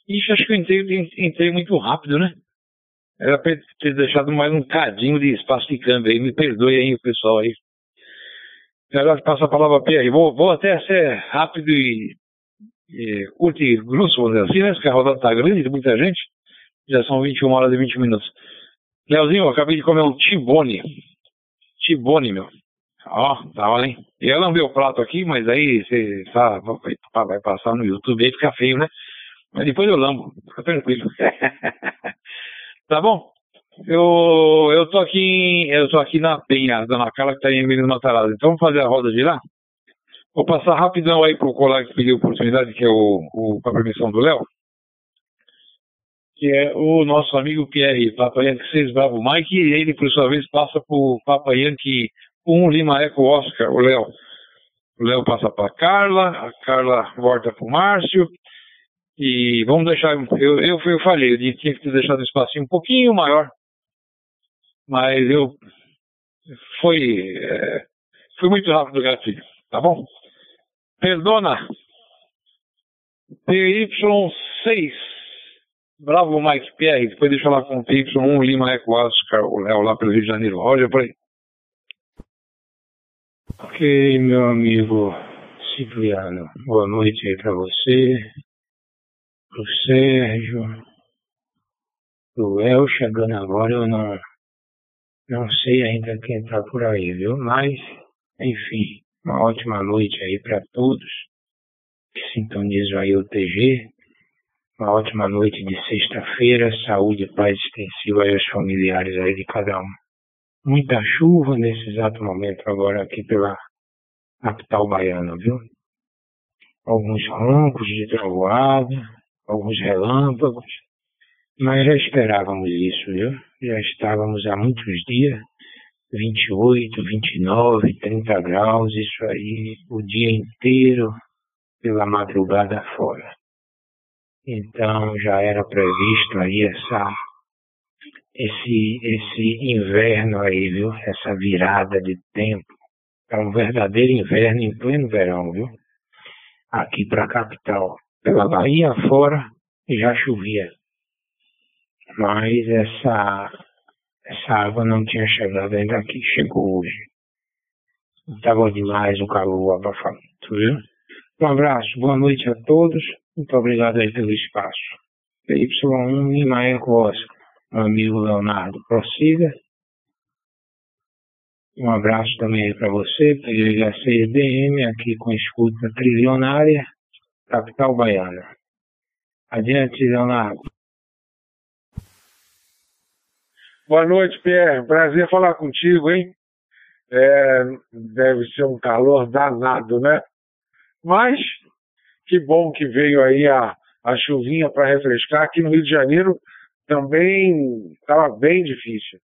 Ixi, acho que eu entrei, entrei muito rápido, né? Era pra ter deixado mais um cadinho de espaço de câmbio aí, me perdoe aí o pessoal aí. Agora passa a palavra Pierre. Vou, vou até ser rápido e, e curto e grosso, vamos dizer assim, né? Porque a rodada tá grande, tem muita gente. Já são 21 horas e 20 minutos. Leozinho, eu acabei de comer um tibone. Tibone, meu. Ó, tá hora, hein? Eu não vi o prato aqui, mas aí você tá, vai passar no YouTube aí, fica feio, né? Mas depois eu lambo, fica tranquilo. tá bom? Eu, eu tô aqui eu tô aqui na Penha, Dona Carla, que tá em Menino Matarazzo. Então vamos fazer a roda de lá? Vou passar rapidão aí pro colega que pediu oportunidade, que é o, o com a permissão do Léo que é o nosso amigo Pierre, Papa Yankee 6 Bravo Mike, e ele, por sua vez, passa por Papa Yankee 1 Lima Eco Oscar, o Léo. O Léo passa para Carla, a Carla volta para o Márcio, e vamos deixar, eu, eu, eu falei, eu tinha que ter deixado o espacinho um pouquinho maior, mas eu, foi, é, foi muito rápido, gatilho, tá bom? Perdona, PY6, Bravo Mike Pierre, depois deixa lá com o Y1 Lima Eco Oscar, o Léo lá pelo Rio de Janeiro. Roger, por aí. Ok, meu amigo Cipriano. Boa noite aí pra você, pro Sérgio, pro Léo chegando agora, eu não, não sei ainda quem tá por aí, viu? Mas, enfim, uma ótima noite aí para todos que sintonizam aí o TG. Uma ótima noite de sexta-feira, saúde e paz extensiva aos familiares aí de cada um. Muita chuva nesse exato momento agora aqui pela capital baiana, viu? Alguns roncos de trovoada, alguns relâmpagos, mas já esperávamos isso, viu? Já estávamos há muitos dias, 28, 29, 30 graus, isso aí o dia inteiro, pela madrugada fora. Então já era previsto aí essa, esse, esse inverno aí, viu? Essa virada de tempo. É um verdadeiro inverno em pleno verão, viu? Aqui para a capital. Pela Bahia fora já chovia. Mas essa, essa água não tinha chegado ainda aqui, chegou hoje. Estava demais o calor abafamento, viu? Um abraço, boa noite a todos. Muito obrigado aí pelo espaço. Y1 Lima Eco Oscar, meu amigo Leonardo, prossiga. Um abraço também para você, PGH 6DM, aqui com escuta trilionária, capital baiana. Adiante, Leonardo. Boa noite, Pierre. Prazer falar contigo, hein? É, deve ser um calor danado, né? Mas que bom que veio aí a, a chuvinha para refrescar. Aqui no Rio de Janeiro também estava bem difícil.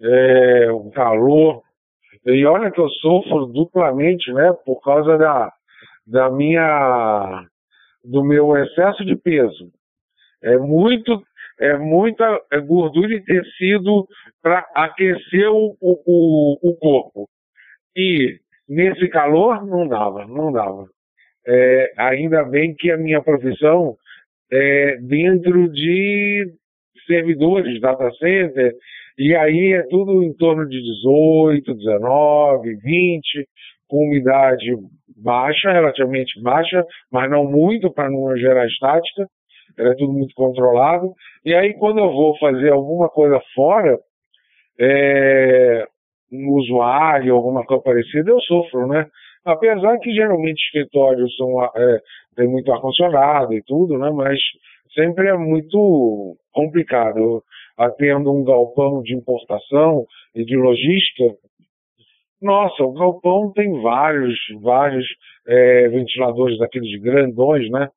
É, um calor. E olha que eu sofro duplamente, né? Por causa da, da minha do meu excesso de peso. É muito é muita gordura e tecido para aquecer o, o, o corpo. E nesse calor não dava, não dava. É, ainda bem que a minha profissão é dentro de servidores, data center, e aí é tudo em torno de 18, 19, 20, com umidade baixa, relativamente baixa, mas não muito para não gerar estática, é tudo muito controlado. E aí quando eu vou fazer alguma coisa fora, é, um usuário, alguma coisa parecida, eu sofro, né? Apesar que geralmente escritórios são, é, tem muito ar-condicionado e tudo, né? Mas sempre é muito complicado. atendo um galpão de importação e de logística, nossa, o galpão tem vários, vários é, ventiladores daqueles grandões, né?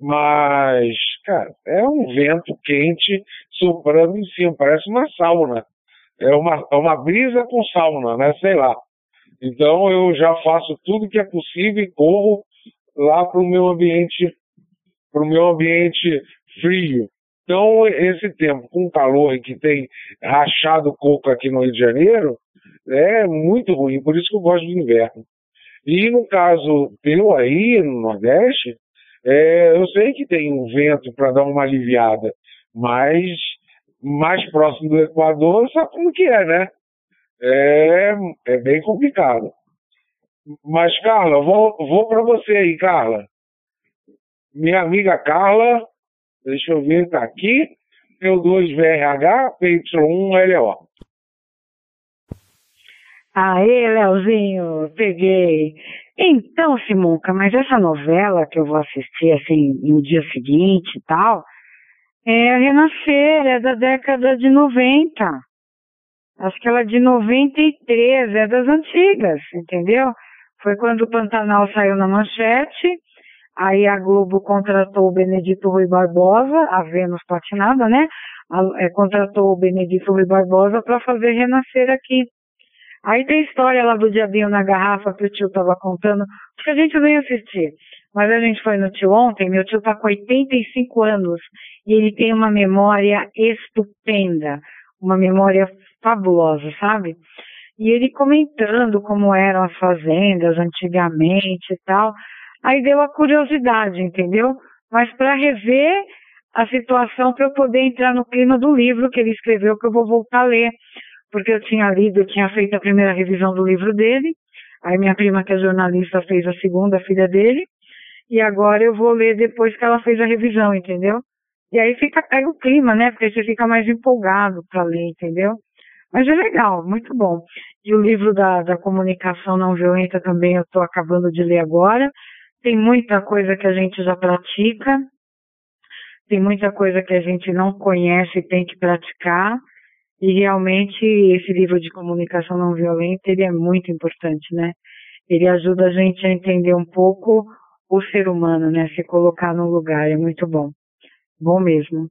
Mas, cara, é um vento quente soprando em cima, parece uma sauna. É uma, é uma brisa com sauna, né? Sei lá. Então eu já faço tudo que é possível e corro lá para o meu ambiente, para o meu ambiente frio. Então esse tempo com calor que tem rachado coco aqui no Rio de Janeiro é muito ruim, por isso que eu gosto do inverno. E no caso teu aí no Nordeste, é, eu sei que tem um vento para dar uma aliviada, mas mais próximo do Equador, sabe como que é, né? É, é bem complicado. Mas, Carla, vou, vou para você aí, Carla. Minha amiga Carla, deixa eu ver, tá aqui. P2VRH, PY1LO. Aê, Leozinho, peguei. Então, Simonca, mas essa novela que eu vou assistir assim no dia seguinte e tal, é Renascer, é da década de 90. Acho que ela é de 93, é das antigas, entendeu? Foi quando o Pantanal saiu na manchete, aí a Globo contratou o Benedito Rui Barbosa, a Vênus Platinada, né? A, é, contratou o Benedito Rui Barbosa para fazer Renascer aqui. Aí tem história lá do diabinho na garrafa que o tio tava contando, que a gente veio assistir. Mas a gente foi no tio ontem, meu tio tá com 85 anos e ele tem uma memória estupenda, uma memória fabulosa, sabe? E ele comentando como eram as fazendas antigamente e tal. Aí deu a curiosidade, entendeu? Mas para rever a situação para eu poder entrar no clima do livro que ele escreveu, que eu vou voltar a ler porque eu tinha lido, eu tinha feito a primeira revisão do livro dele, aí minha prima, que é jornalista, fez a segunda, a filha dele, e agora eu vou ler depois que ela fez a revisão, entendeu? E aí fica pega o clima, né? Porque você fica mais empolgado para ler, entendeu? Mas é legal, muito bom. E o livro da, da comunicação não violenta também eu estou acabando de ler agora. Tem muita coisa que a gente já pratica, tem muita coisa que a gente não conhece e tem que praticar. E realmente esse livro de comunicação não violenta, ele é muito importante, né? Ele ajuda a gente a entender um pouco o ser humano, né? Se colocar no lugar, é muito bom. Bom mesmo.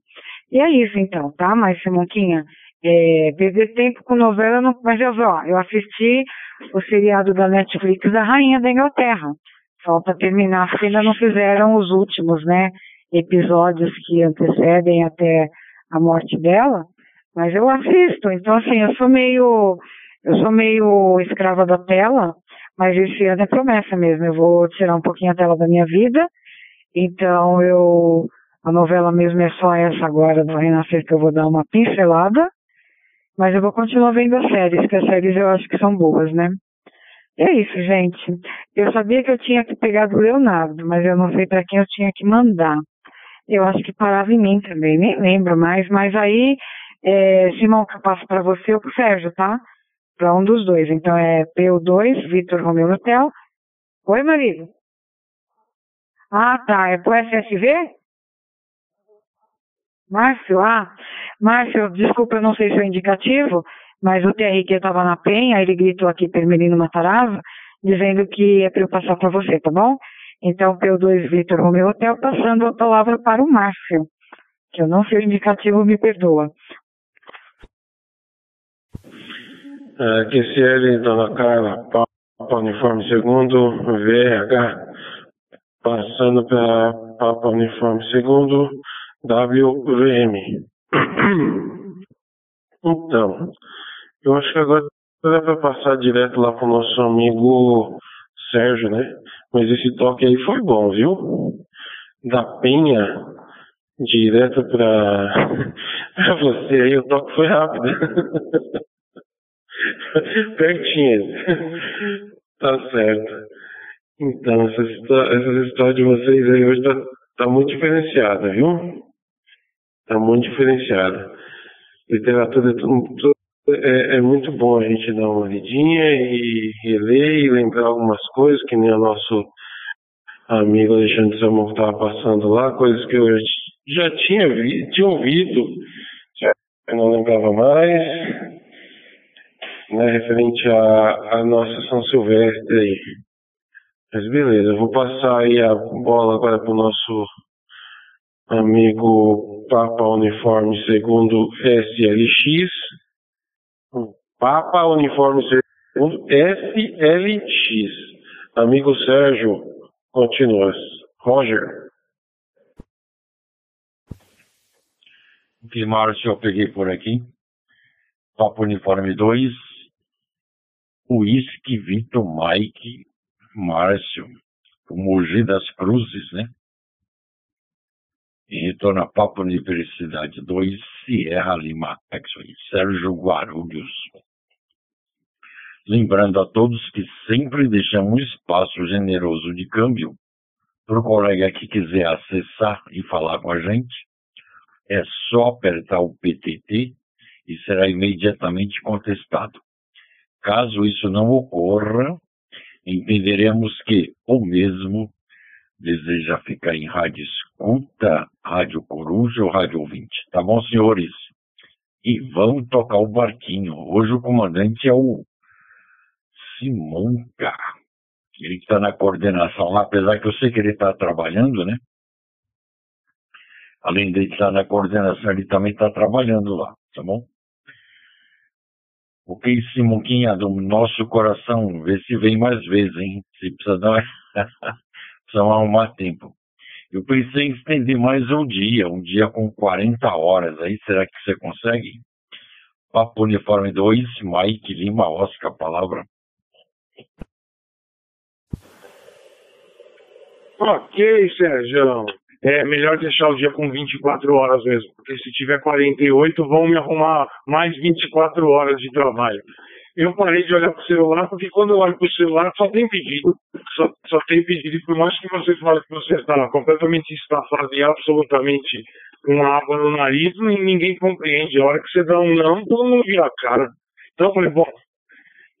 E é isso então, tá? Mas, Simonquinha, é, perder tempo com novela, não, mas eu, ó, eu assisti o seriado da Netflix da Rainha da Inglaterra. Falta terminar, porque ainda não fizeram os últimos, né? Episódios que antecedem até a morte dela. Mas eu assisto, então assim, eu sou meio, eu sou meio escrava da tela, mas esse ano é promessa mesmo, eu vou tirar um pouquinho a tela da minha vida, então eu, a novela mesmo é só essa agora do Renascer que eu vou dar uma pincelada, mas eu vou continuar vendo as séries, que as séries eu acho que são boas, né? E é isso, gente. Eu sabia que eu tinha que pegar do Leonardo, mas eu não sei para quem eu tinha que mandar. Eu acho que parava em mim também, nem lembro mais, mas aí é, Simão, que eu passo para você ou para o Sérgio, tá? Para um dos dois. Então é PU2, Vitor Romeu Hotel. Oi, marido? Ah, tá. É pro SSV? Márcio, ah. Márcio, desculpa, eu não sei se é indicativo, mas o TRQ estava na penha, ele gritou aqui Permelino Matarazzo, dizendo que é para eu passar para você, tá bom? Então, PU2 Vitor Romeu Hotel, passando a palavra para o Márcio, que eu não sei o indicativo, me perdoa. É, QCL Dona Carla, Papa Uniforme segundo, VH, passando para Papa Uniforme segundo, WVM. Então, eu acho que agora para passar direto lá pro nosso amigo Sérgio, né? Mas esse toque aí foi bom, viu? Da Penha direto para você aí, o toque foi rápido. Pertinho. tá certo. Então, essa história, essa história de vocês aí hoje tá, tá muito diferenciada, viu? Tá muito diferenciada. Literatura é, é, é, muito bom a gente dar uma lidinha e reler e lembrar algumas coisas, que nem o nosso amigo Alexandre Samon estava passando lá, coisas que eu já tinha, vi, tinha ouvido, eu não lembrava mais, né, referente à, à nossa São Silvestre aí. Mas beleza, eu vou passar aí a bola agora para o nosso amigo Papa Uniforme segundo SLX. Papa Uniforme segundo SLX. Amigo Sérgio, continua. Roger. Que Márcio eu peguei por aqui? Papa Uniforme 2. Whisky Vitor Mike Márcio. O Mogi das Cruzes, né? E retorna Papo Universidade 2, Sierra Lima, X-Ray, Sérgio Guarulhos. Lembrando a todos que sempre deixamos espaço generoso de câmbio para o colega que quiser acessar e falar com a gente. É só apertar o PTT e será imediatamente contestado. Caso isso não ocorra, entenderemos que o mesmo deseja ficar em rádio escuta, rádio coruja ou rádio ouvinte. Tá bom, senhores? E vamos tocar o barquinho. Hoje o comandante é o Simonca. Ele que está na coordenação lá, apesar que eu sei que ele está trabalhando, né? Além de estar na coordenação, ele também está trabalhando lá, tá bom? O que Simonquinha do nosso coração, vê se vem mais vezes, hein? Se precisa dar. precisam arrumar tempo. Eu pensei em estender mais um dia, um dia com 40 horas aí, será que você consegue? Papo Uniforme 2, Mike Lima, Oscar, palavra. Ok, Sérgio. É melhor deixar o dia com 24 horas mesmo, porque se tiver 48, vão me arrumar mais 24 horas de trabalho eu parei de olhar para o celular, porque quando eu olho para o celular só tem pedido. Só, só tem pedido. Por mais que você fale que você está completamente estafado e absolutamente com água no nariz, ninguém compreende. A hora que você dá um não, todo mundo vira a cara. Então eu falei, bom,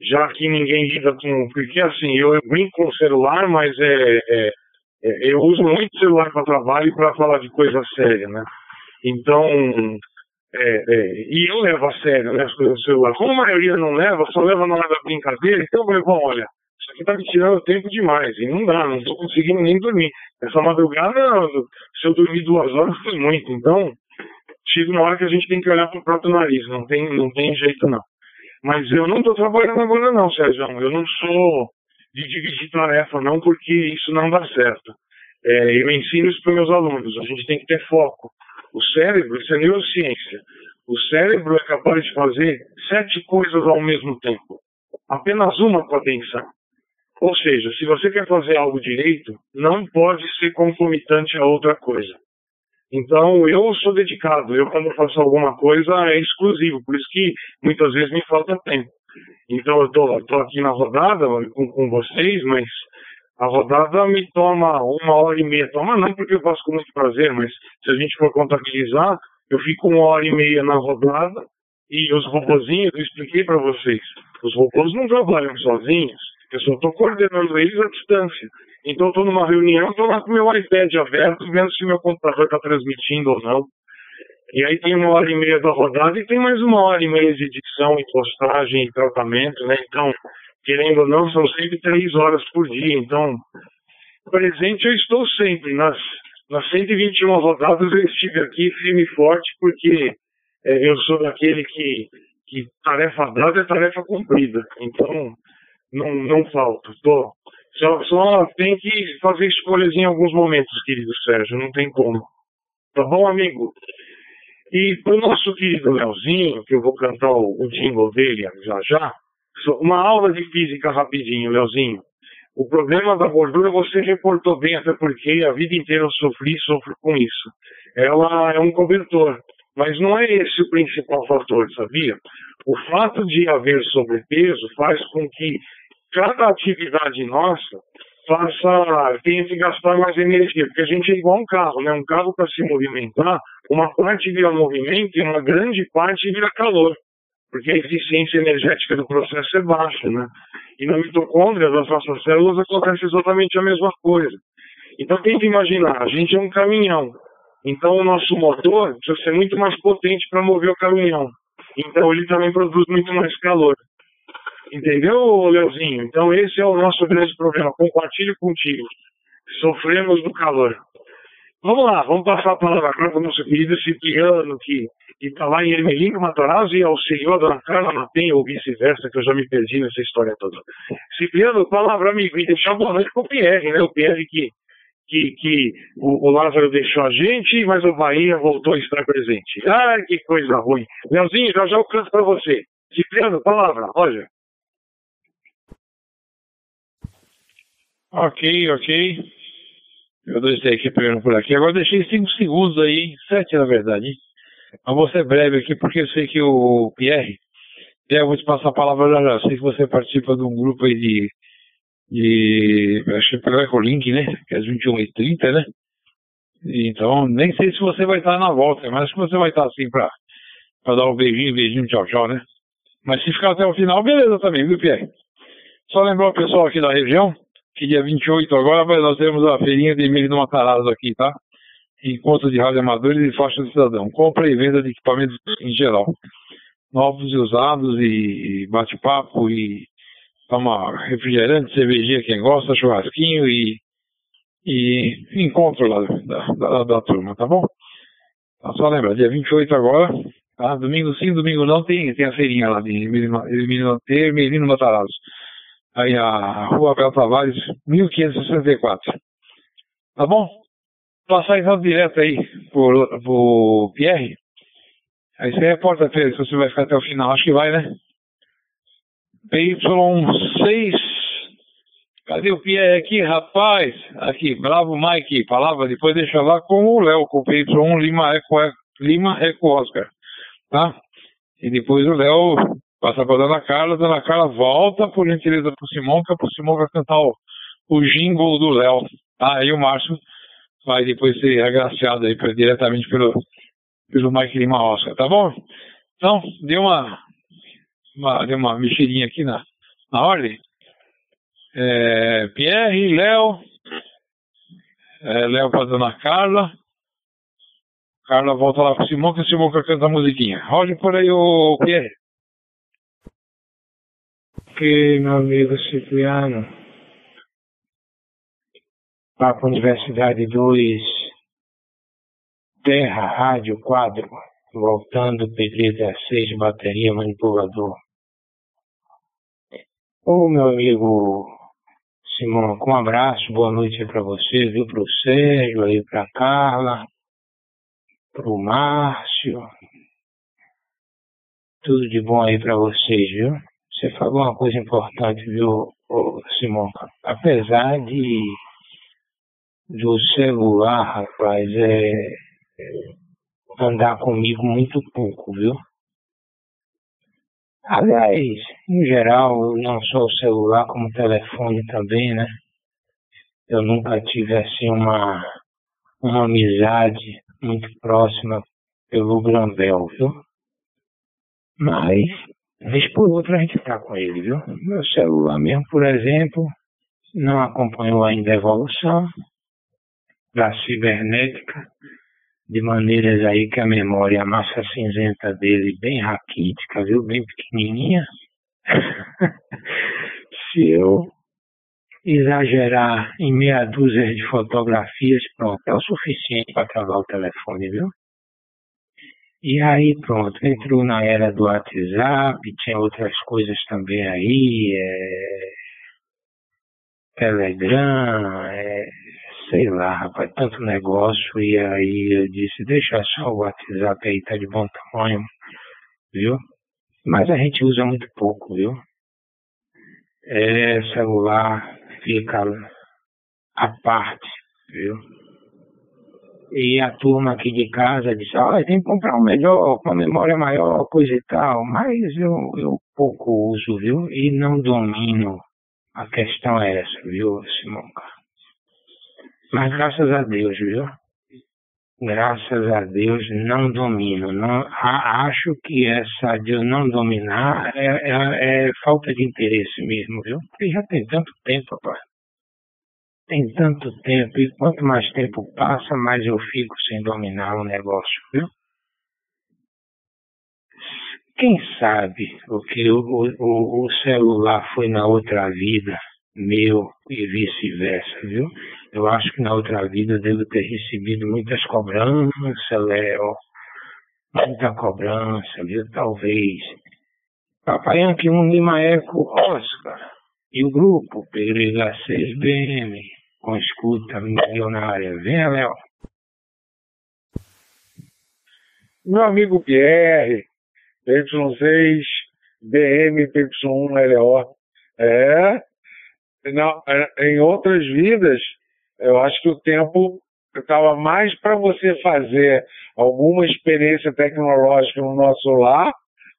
já que ninguém lida com. Porque assim, eu, eu brinco com o celular, mas é, é eu uso muito celular para trabalho e para falar de coisa séria, né? Então, é, é, e eu levo a sério né, as coisas do celular. Como a maioria não leva, só leva na hora da brincadeira, então eu falei, bom, olha, isso aqui tá me tirando tempo demais. E não dá, não tô conseguindo nem dormir. Essa madrugada, se eu dormir duas horas, foi muito. Então, chega uma hora que a gente tem que olhar pro próprio nariz, não tem, não tem jeito não. Mas eu não tô trabalhando agora não, Sérgio. Eu não sou de dividir tarefa não, porque isso não dá certo. É, eu ensino isso para meus alunos. A gente tem que ter foco. O cérebro, isso é neurociência. O cérebro é capaz de fazer sete coisas ao mesmo tempo. Apenas uma com atenção. Ou seja, se você quer fazer algo direito, não pode ser concomitante a outra coisa. Então, eu sou dedicado. Eu, quando faço alguma coisa, é exclusivo. Por isso que muitas vezes me falta tempo. Então, eu estou aqui na rodada com, com vocês, mas a rodada me toma uma hora e meia. Toma não, porque eu faço com muito prazer, mas se a gente for contabilizar, eu fico uma hora e meia na rodada e os robozinhos, eu expliquei para vocês, os robôs não trabalham sozinhos, eu só estou coordenando eles à distância. Então, estou numa reunião, estou lá com meu iPad aberto, vendo se meu computador está transmitindo ou não. E aí tem uma hora e meia da rodada e tem mais uma hora e meia de edição e postagem e tratamento, né? Então, querendo ou não, são sempre três horas por dia. Então, presente eu estou sempre. Nas, nas 121 rodadas eu estive aqui firme e forte, porque é, eu sou daquele que, que tarefa dada é tarefa cumprida. Então, não, não falto. Tô, só, só tem que fazer escolhas em alguns momentos, querido Sérgio, não tem como. Tá bom, amigo? E o nosso querido Leozinho, que eu vou cantar o, o jingle dele já já, uma aula de física rapidinho, Leozinho. O problema da gordura você reportou bem, até porque a vida inteira eu sofri e sofro com isso. Ela é um cobertor, mas não é esse o principal fator, sabia? O fato de haver sobrepeso faz com que cada atividade nossa faça, tenha que gastar mais energia, porque a gente é igual um carro, né? Um carro para se movimentar, uma parte vira movimento e uma grande parte vira calor porque a eficiência energética do processo é baixa, né? E na mitocôndria das nossas células acontece exatamente a mesma coisa. Então tenta imaginar, a gente é um caminhão Então o nosso motor precisa ser muito mais potente para mover o caminhão. Então ele também produz muito mais calor. Entendeu, Leozinho? Então esse é o nosso grande problema. Compartilho contigo. Sofremos do calor. Vamos lá, vamos passar a palavra agora para o nosso querido Cipriano, que está lá em Ermelino Matarazzo e auxiliou a dona Carla Penha, ou vice-versa, que eu já me perdi nessa história toda. Cipriano, palavra amigo, e deixar boa noite com o Pierre, né? O Pierre que, que, que o, o Lázaro deixou a gente, mas o Bahia voltou a estar presente. Ah, que coisa ruim. Leozinho, já já eu canto para você. Cipriano, palavra, olha. Ok, ok. Eu deixei aqui pegando por aqui. Agora deixei cinco segundos aí, sete na verdade. Mas vou ser breve aqui porque eu sei que o Pierre, eu vou te passar a palavra já já. Sei que você participa de um grupo aí de. de acho que é pelo Ecolink, né? Que é às 21 e 30 né? Então, nem sei se você vai estar na volta, mas acho que você vai estar assim pra, pra dar um beijinho, beijinho, tchau, tchau, né? Mas se ficar até o final, beleza também, viu, Pierre? Só lembrar o pessoal aqui da região que dia 28 agora nós temos a feirinha de milho do Matarazzo aqui, tá? Encontro de rádio amadores e faixa do cidadão. Compra e venda de equipamentos em geral. Novos e usados e bate-papo e toma refrigerante, cervejinha quem gosta, churrasquinho e, e encontro lá da, da, da turma, tá bom? Então, só lembra, dia 28 agora, tá? Domingo sim, domingo não, tem, tem a feirinha lá de Melino Matarazzo aí a Rua Abel Tavares, 1564. Tá bom? Passar então direto aí por, por Pierre. Aí você reporta, Pedro, se você vai ficar até o final. Acho que vai, né? PY6. Cadê o Pierre aqui, rapaz? Aqui, Bravo Mike. Palavra, depois deixa lá com o Léo, com o PY1 Lima Eco, Lima Eco Oscar. Tá? E depois o Léo Passa para a Dona Carla, Dona Carla volta, por gentileza, para o Simonca, para o Simonca cantar o, o jingle do Léo. Tá? Aí o Márcio vai depois ser agraciado aí pra, diretamente pelo, pelo Mike Lima Oscar, tá bom? Então, deu uma, uma, deu uma mexidinha aqui na, na ordem. É, Pierre, Léo, é, Léo para Dona Carla. Carla volta lá com o Simão, que o Simão canta a musiquinha. Roge por aí, o Pierre que meu amigo Cipriano, Papo Universidade 2, Terra, Rádio, Quadro, voltando, Pedreiro 16, bateria, manipulador. Ô meu amigo Simão, com um abraço, boa noite para você, viu, pro Sérgio, aí pra Carla, pro Márcio, tudo de bom aí para vocês, viu? Você falou uma coisa importante, viu, Simão? Apesar de do celular, rapaz, é, andar comigo muito pouco, viu? Aliás, no geral, não só o celular, como o telefone também, né? Eu nunca tive assim uma, uma amizade muito próxima pelo Grandel, viu? Mas Vez por outra a gente está com ele, viu? Meu celular mesmo, por exemplo, não acompanhou ainda a evolução da cibernética, de maneiras aí que a memória, a massa cinzenta dele bem raquítica, viu? Bem pequenininha. Se eu exagerar em meia dúzia de fotografias, pronto, é o suficiente para travar o telefone, viu? E aí pronto, entrou na era do WhatsApp, tinha outras coisas também aí, é, Telegram, é, sei lá, rapaz, tanto negócio, e aí eu disse, deixa só o WhatsApp aí, tá de bom tamanho, viu? Mas a gente usa muito pouco, viu? É, celular fica à parte, viu? E a turma aqui de casa disse, ah, tem que comprar um melhor, com uma memória maior, coisa e tal. Mas eu, eu pouco uso, viu? E não domino. A questão é essa, viu, Simão? Mas graças a Deus, viu? Graças a Deus não domino. Não, a, acho que essa de eu não dominar é, é, é falta de interesse mesmo, viu? Porque já tem tanto tempo, rapaz. Tem tanto tempo e quanto mais tempo passa, mais eu fico sem dominar o negócio, viu? Quem sabe o que o, o, o celular foi na outra vida, meu e vice-versa, viu? Eu acho que na outra vida eu devo ter recebido muitas cobranças, Léo. Muita cobrança, viu? Talvez. Papai 1 Lima Eco Oscar. E o grupo Periga 6BM com escuta milionária. Venha, Léo. Meu amigo Pierre, PY6, BM, PY1LO. É, não, é, em outras vidas, eu acho que o tempo estava mais para você fazer alguma experiência tecnológica no nosso lar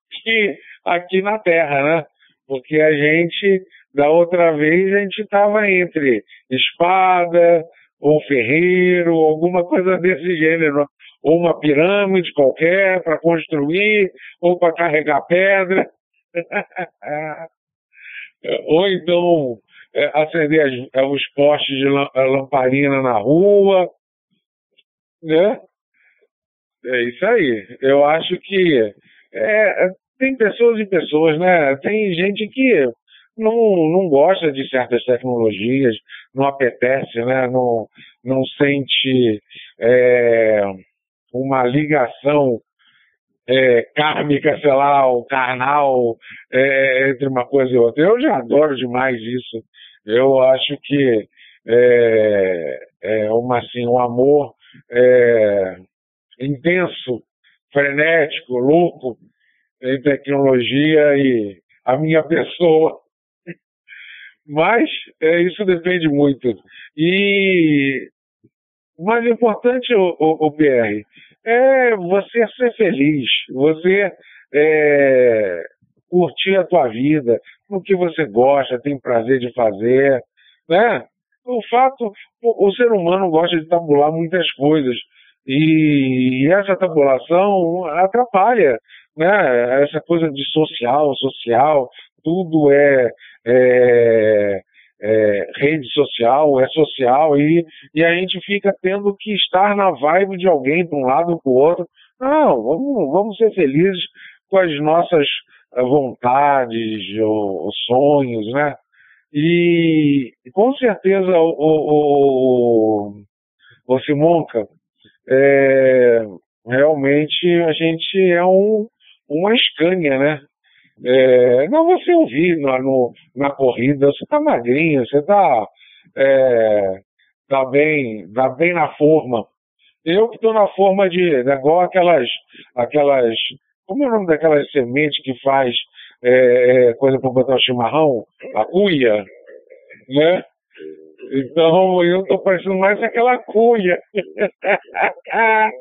que aqui na Terra, né? Porque a gente, da outra vez, a gente estava entre espada, ou ferreiro, alguma coisa desse gênero, ou uma pirâmide qualquer para construir, ou para carregar pedra, ou então é, acender as, é, os postes de lamparina na rua, né? É isso aí. Eu acho que é, tem pessoas e pessoas, né? Tem gente que não, não gosta de certas tecnologias, não apetece, né? Não, não sente é, uma ligação é, kármica, sei lá, ou carnal é, entre uma coisa e outra. Eu já adoro demais isso. Eu acho que é, é uma, assim, um amor é, intenso, frenético, louco em tecnologia e a minha pessoa. Mas é, isso depende muito. E mais importante, o, o, o PR, é você ser feliz, você é, curtir a tua vida, o que você gosta, tem prazer de fazer, né? O fato, o, o ser humano gosta de tabular muitas coisas e, e essa tabulação atrapalha, né? Essa coisa de social, social, tudo é, é, é, rede social, é social, e, e a gente fica tendo que estar na vibe de alguém para um lado ou para o outro. Não, vamos, vamos ser felizes com as nossas vontades ou, ou sonhos, né? E com certeza o, o, o, o Simonca, é, realmente a gente é um, uma Scania, né? É, não você ouvir na, no, na corrida, você tá magrinho, você tá, é, tá, bem, tá bem na forma. Eu que estou na forma de, né, igual aquelas, aquelas, como é o nome daquelas sementes que faz é, é coisa para botar o chimarrão? A cuia, né? Então eu estou parecendo mais aquela cuia.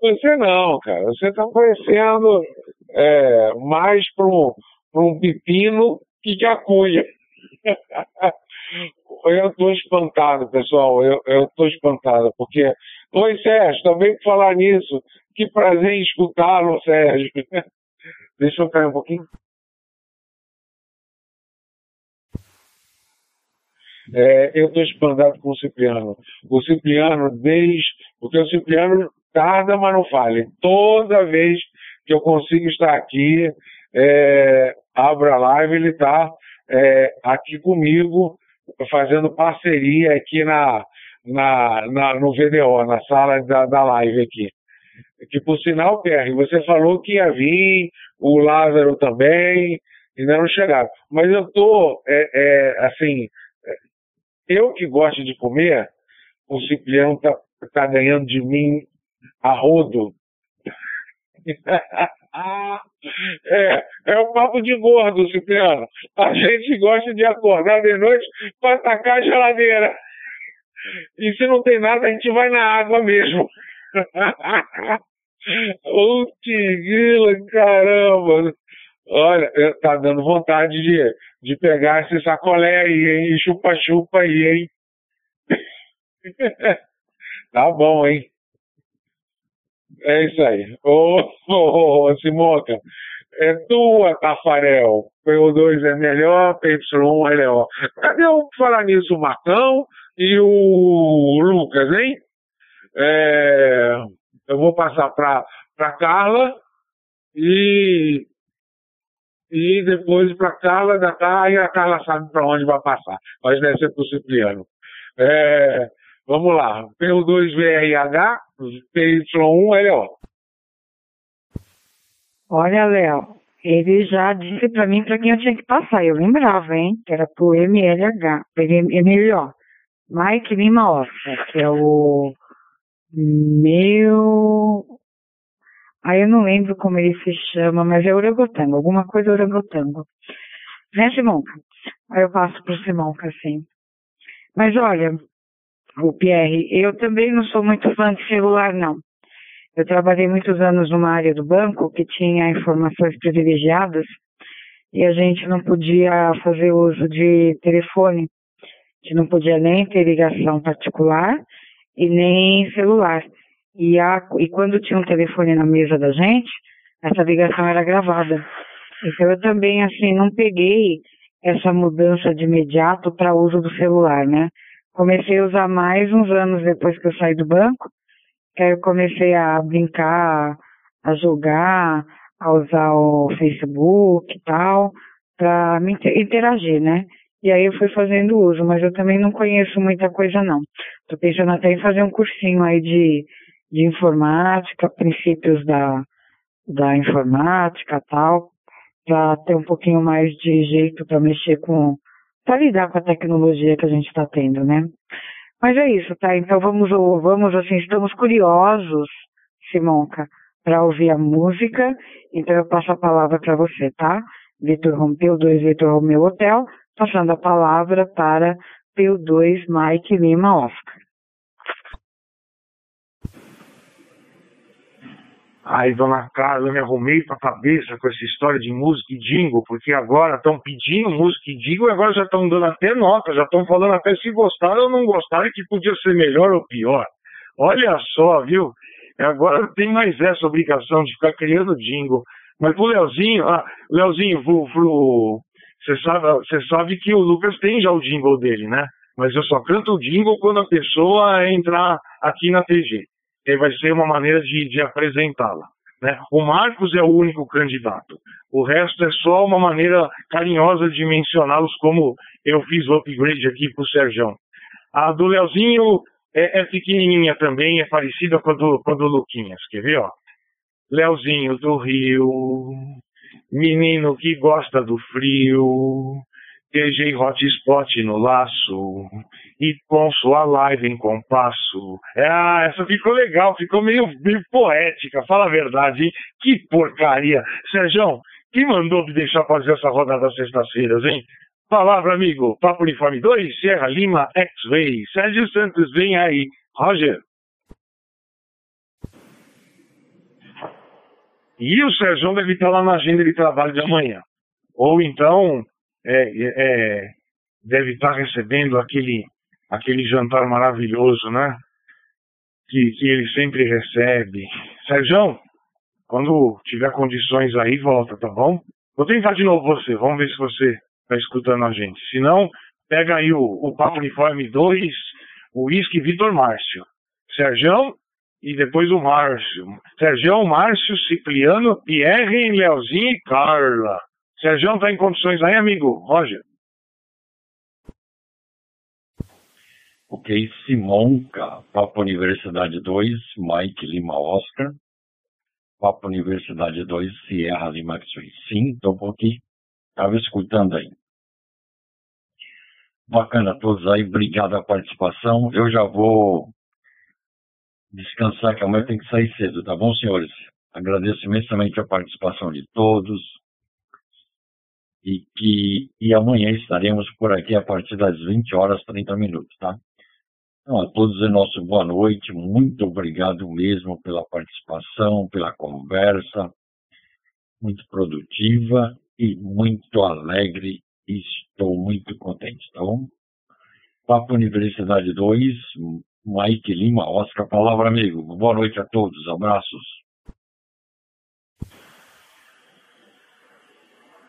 Você não, cara. Você está parecendo é, mais para um, um pepino que de a cuia. eu estou espantado, pessoal. Eu estou espantado, porque. Oi, Sérgio, também por falar nisso. Que prazer em escutá-lo, Sérgio. Deixa eu cair um pouquinho. É, eu estou espantado com o Cipriano. O Cipriano, desde. Porque o Cipriano tarda, mas não falha. Toda vez que eu consigo estar aqui, é, abro a live, ele está é, aqui comigo, fazendo parceria aqui na, na, na, no VDO, na sala da, da live aqui. Que por sinal, Pierre, você falou que ia vir, o Lázaro também, ainda não chegaram. Mas eu estou, é, é, assim, eu que gosto de comer, o Cipriano está tá ganhando de mim a rodo. é, é um papo de gordo, Cipriano. A gente gosta de acordar de noite para atacar a geladeira. E se não tem nada, a gente vai na água mesmo. Ô, grila, caramba! Olha, tá dando vontade de, de pegar esse sacolé aí, hein? Chupa-chupa aí, hein? tá bom, hein? É isso aí. Ô, ô, ô Simonca, é tua, Tafarel. PO2 é melhor, PY1 é melhor. Cadê o falar nisso, o Macão e o Lucas, hein? É, eu vou passar para a Carla e, e depois para Carla, da Carla, e a Carla sabe para onde vai passar. Mas deve ser para o Cipriano. É, vamos lá. PO2VRH, PY1LO. Olha, Léo, ele já disse para mim para quem eu tinha que passar. Eu lembrava, hein? Era pro MLH, MLO. Mike Lima Oscar, que é o meu. Aí eu não lembro como ele se chama, mas é orangotango, alguma coisa orangotango. Né, Simonca? Aí eu passo pro Simonca, assim. Mas olha, o Pierre, eu também não sou muito fã de celular, não. Eu trabalhei muitos anos numa área do banco que tinha informações privilegiadas e a gente não podia fazer uso de telefone. A gente não podia nem ter ligação particular e nem celular. E, a, e quando tinha um telefone na mesa da gente, essa ligação era gravada. Então eu também, assim, não peguei essa mudança de imediato para uso do celular, né? Comecei a usar mais uns anos depois que eu saí do banco, que aí eu comecei a brincar, a jogar, a usar o Facebook e tal, para interagir, né? E aí eu fui fazendo uso, mas eu também não conheço muita coisa não. Tô pensando até em fazer um cursinho aí de, de informática, princípios da, da informática tal, para ter um pouquinho mais de jeito para mexer com, para lidar com a tecnologia que a gente está tendo, né? Mas é isso, tá? Então vamos, vamos assim, estamos curiosos, Simonca, para ouvir a música. Então eu passo a palavra para você, tá? Vitor Rompeu 2 Vitor Romeu Hotel, passando a palavra para P2 Mike Lima Oscar. Aí, dona Carla, eu me arrumei pra cabeça com essa história de música e jingle, porque agora estão pedindo música e jingle e agora já estão dando até nota, já estão falando até se gostaram ou não gostaram, que podia ser melhor ou pior. Olha só, viu? Agora tem mais essa obrigação de ficar criando jingle. Mas pro Leozinho, ah, Leozinho, você sabe, você sabe que o Lucas tem já o jingle dele, né? Mas eu só canto o jingle quando a pessoa entrar aqui na TG. Que vai ser uma maneira de, de apresentá-la. Né? O Marcos é o único candidato. O resto é só uma maneira carinhosa de mencioná-los como eu fiz o upgrade aqui pro Serjão. A do Leozinho é, é, pequenininha também, é parecida com a do, com a do Luquinhas. Quer ver, ó? Leozinho do Rio, Menino que gosta do frio, TG Hotspot no laço e com sua live em compasso. Ah, essa ficou legal, ficou meio, meio poética, fala a verdade, hein? Que porcaria. Sérgio, quem mandou me deixar fazer essa rodada às sextas-feiras, hein? Palavra, amigo. Papo Uniforme 2, Serra Lima, X-Ray. Sérgio Santos, vem aí. Roger. E o Sérgio deve estar lá na agenda de trabalho de amanhã. Ou então é, é, deve estar recebendo aquele, aquele jantar maravilhoso, né? Que, que ele sempre recebe. Sérgio, quando tiver condições aí, volta, tá bom? Vou tentar de novo você, vamos ver se você está escutando a gente. Se não, pega aí o, o Papo Uniforme 2, o Whisky Vitor Márcio. Sérgio, e depois o Márcio. Sérgio, Márcio, Cipriano, Pierre, Leozinho e Carla. Sérgio está em condições aí, amigo? Roger. Ok, Simonca, Papo Universidade 2, Mike Lima Oscar. Papo Universidade 2, Sierra Lima. Sim, estou aqui. Estava escutando aí. Bacana a todos aí, obrigado a participação. Eu já vou descansar, que amanhã tem que sair cedo, tá bom, senhores? Agradeço imensamente a participação de todos. E que e amanhã estaremos por aqui a partir das 20 horas 30 minutos, tá? Então, a todos nosso boa noite, muito obrigado mesmo pela participação, pela conversa, muito produtiva e muito alegre. Estou muito contente, tá bom? Papo Universidade 2, Mike Lima, Oscar Palavra Amigo. Boa noite a todos, abraços.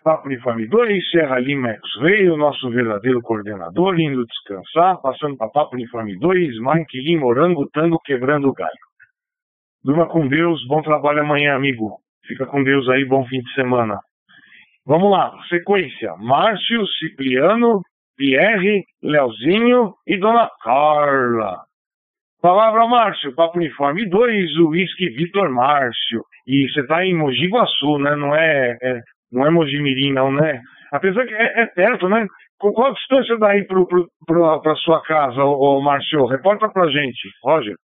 Papo Uniforme 2, Serra Lima X-Ray, o nosso verdadeiro coordenador, indo descansar, passando para Papo Uniforme 2, Mike Lima, Orango, Tango, quebrando o galho. Durma com Deus, bom trabalho amanhã, amigo. Fica com Deus aí, bom fim de semana. Vamos lá, sequência. Márcio, Cipriano, Pierre, Leozinho e Dona Carla. Palavra Márcio, Papo Uniforme 2, Whisky Vitor Márcio. E você tá em Mogi Guaçu, né? Não é, é não é Mojimirim, não, né? Apesar que é, é perto, né? Com qual distância daí pra sua casa, ô, Márcio? Reporta pra gente, Roger.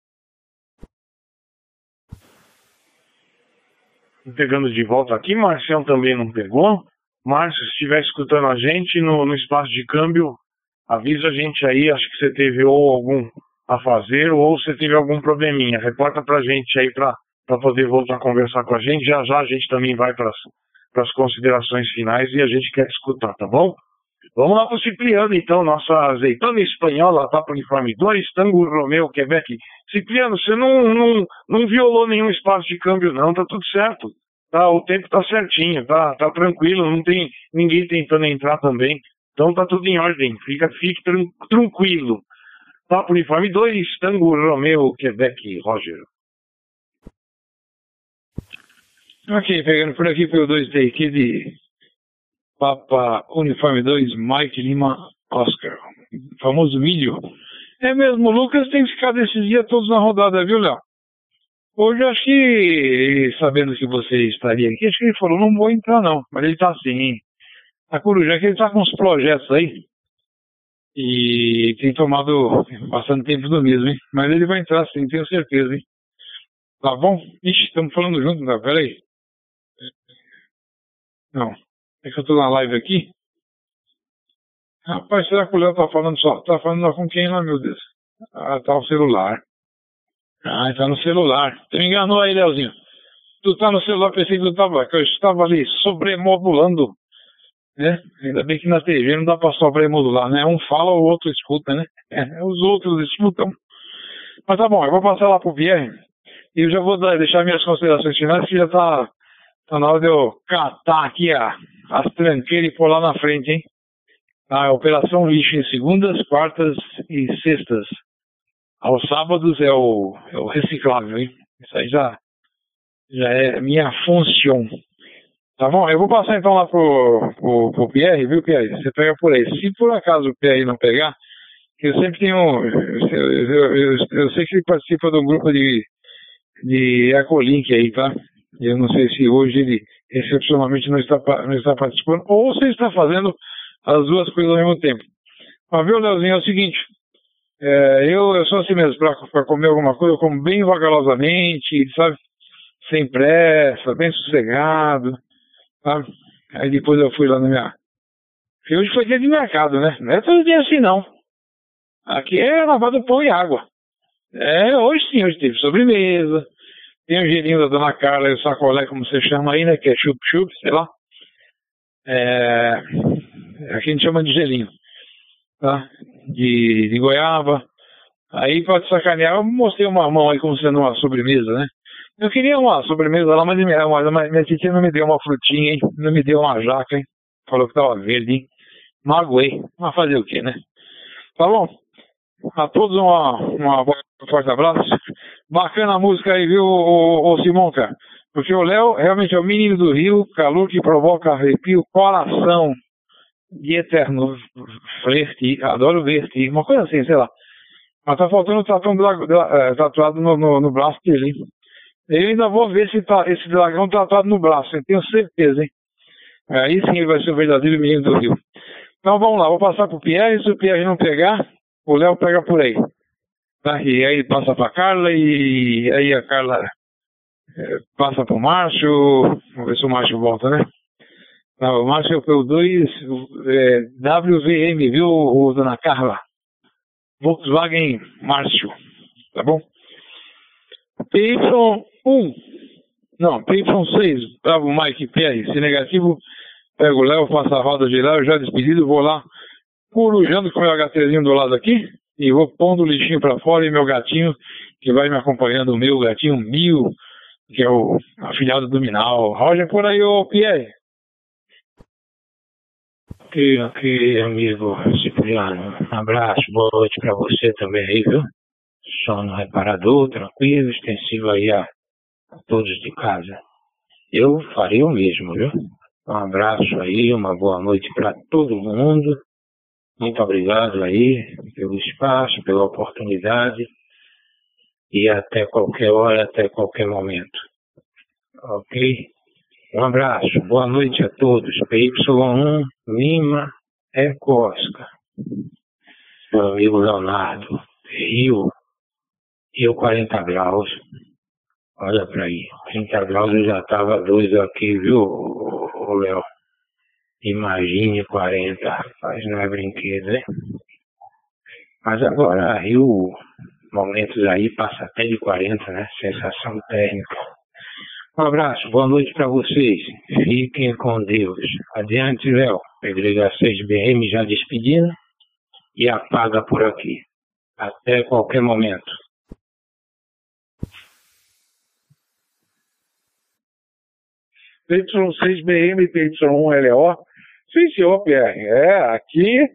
Pegando de volta aqui, Marcião também não pegou. Márcio, se estiver escutando a gente no, no espaço de câmbio, avisa a gente aí, acho que você teve ou algum a fazer ou você teve algum probleminha. Reporta pra gente aí pra poder voltar a conversar com a gente. Já já a gente também vai para as considerações finais e a gente quer escutar, tá bom? Vamos lá pro Cipriano, então, nossa azeitona espanhola, Papo Uniforme 2, Tango Romeu, Quebec. Cipriano, você não, não, não violou nenhum espaço de câmbio, não, tá tudo certo. Tá, o tempo tá certinho, tá, tá tranquilo, não tem ninguém tentando entrar também. Então tá tudo em ordem, fica, fique tran tranquilo. Papo Uniforme 2, Tango Romeu, Quebec, Roger. Ok, pegando por aqui pelo 2D aqui de Papa Uniforme 2, Mike Lima Oscar. Famoso milho. É mesmo, o Lucas tem que ficar desses dias todos na rodada, viu, Léo? Hoje acho que, sabendo que você estaria aqui, acho que ele falou, não vou entrar não, mas ele tá assim. A Coruja é que ele tá com uns projetos aí. E tem tomado bastante tempo do mesmo, hein? Mas ele vai entrar sim, tenho certeza, hein? Tá bom? Ixi, estamos falando junto, tá? Peraí. Não. É que eu tô na live aqui. Rapaz, será que o Léo tá falando só? Tá falando com quem lá, meu Deus? Ah, tá o celular. Ah, tá no celular. Tu me enganou aí, Léozinho. Tu tá no celular, pensei que tu tava, que eu estava ali sobremodulando. Né? Ainda bem que na TV não dá pra sobremodular, né? Um fala, o outro escuta, né? É, os outros escutam. Mas tá bom, eu vou passar lá pro Pierre e eu já vou dar, deixar minhas considerações finais, que já tá Tá na hora de eu catar aqui a, as tranqueiras e pôr lá na frente, hein? A operação lixo em segundas, quartas e sextas. Aos sábados é o, é o reciclável, hein? Isso aí já, já é minha função. Tá bom? Eu vou passar então lá pro, pro, pro Pierre, viu, Pierre? Você pega por aí. Se por acaso o Pierre não pegar, eu sempre tenho. Eu, eu, eu, eu sei que ele participa do grupo de, de Ecolink aí, tá? Eu não sei se hoje ele excepcionalmente não está, não está participando, ou se está fazendo as duas coisas ao mesmo tempo. Mas viu, Leozinho, é o seguinte, é, eu, eu sou assim mesmo, para comer alguma coisa, eu como bem vagarosamente, sabe? Sem pressa, bem sossegado, sabe? Aí depois eu fui lá na minha. E hoje foi dia de mercado, né? Não é todo dia assim, não. Aqui é lavado pão e água. É, hoje sim, hoje teve sobremesa, tem o gelinho da Dona Carla e o sacolé, como você chama aí, né? Que é chup-chup, sei lá. É... Aqui a gente chama de gelinho. Tá? De, de goiaba. Aí, pra te sacanear, eu mostrei uma mão aí como sendo uma sobremesa, né? Eu queria uma sobremesa lá, mas minha, mas minha titia não me deu uma frutinha, hein? Não me deu uma jaca, hein? Falou que tava verde, hein? Magoei. Mas fazer o quê, né? Tá bom? A todos uma, uma um forte abraço. Bacana a música aí, viu, ô, ô Simão, cara? Porque o Léo realmente é o menino do Rio, calor que provoca arrepio, coração de eterno flerte, adoro verte, uma coisa assim, sei lá. Mas tá faltando o tatuado no, no, no, braço dele. Eu ainda vou ver se tá, esse dragão tatuado no braço, eu tenho certeza, hein? Aí sim ele vai ser o verdadeiro menino do Rio. Então vamos lá, vou passar pro Pierre, se o Pierre não pegar, o Léo pega por aí. Tá? E aí passa para Carla e aí a Carla é, passa para o Márcio. Vamos ver se o Márcio volta, né? Tá, o Márcio foi o 2 é, WVM, viu, o, dona Carla? Volkswagen Márcio, tá bom? PY1, não, PY6, bravo Mike PR, se negativo, pego o Léo, faço a roda de eu já despedido, vou lá, corujando com o meu HTzinho do lado aqui, e vou pondo o lixinho para fora e meu gatinho, que vai me acompanhando, o meu gatinho Mil, que é o afilhado do Minal. Roger, por aí, ô Pierre. Ok, ok, amigo Cipriano. Um abraço, boa noite pra você também aí, viu? Sono reparador, tranquilo, extensivo aí a todos de casa. Eu faria o mesmo, viu? Um abraço aí, uma boa noite para todo mundo. Muito obrigado aí pelo espaço, pela oportunidade e até qualquer hora, até qualquer momento. Ok? Um abraço, boa noite a todos. PY1 Lima Eco Oscar. Meu amigo Leonardo, Rio, Rio 40 graus. Olha pra aí, 30 graus eu já tava dois aqui, viu, Léo? Imagine 40, rapaz, não é brinquedo, né? Mas agora, Rio, momentos aí passa até de 40, né? Sensação térmica. Um abraço, boa noite para vocês. Fiquem com Deus. Adiante, Léo. Pedrega 6BM já despedindo e apaga por aqui. Até qualquer momento. PY6BM, PY1LO. Sim, senhor, Pierre. É, aqui,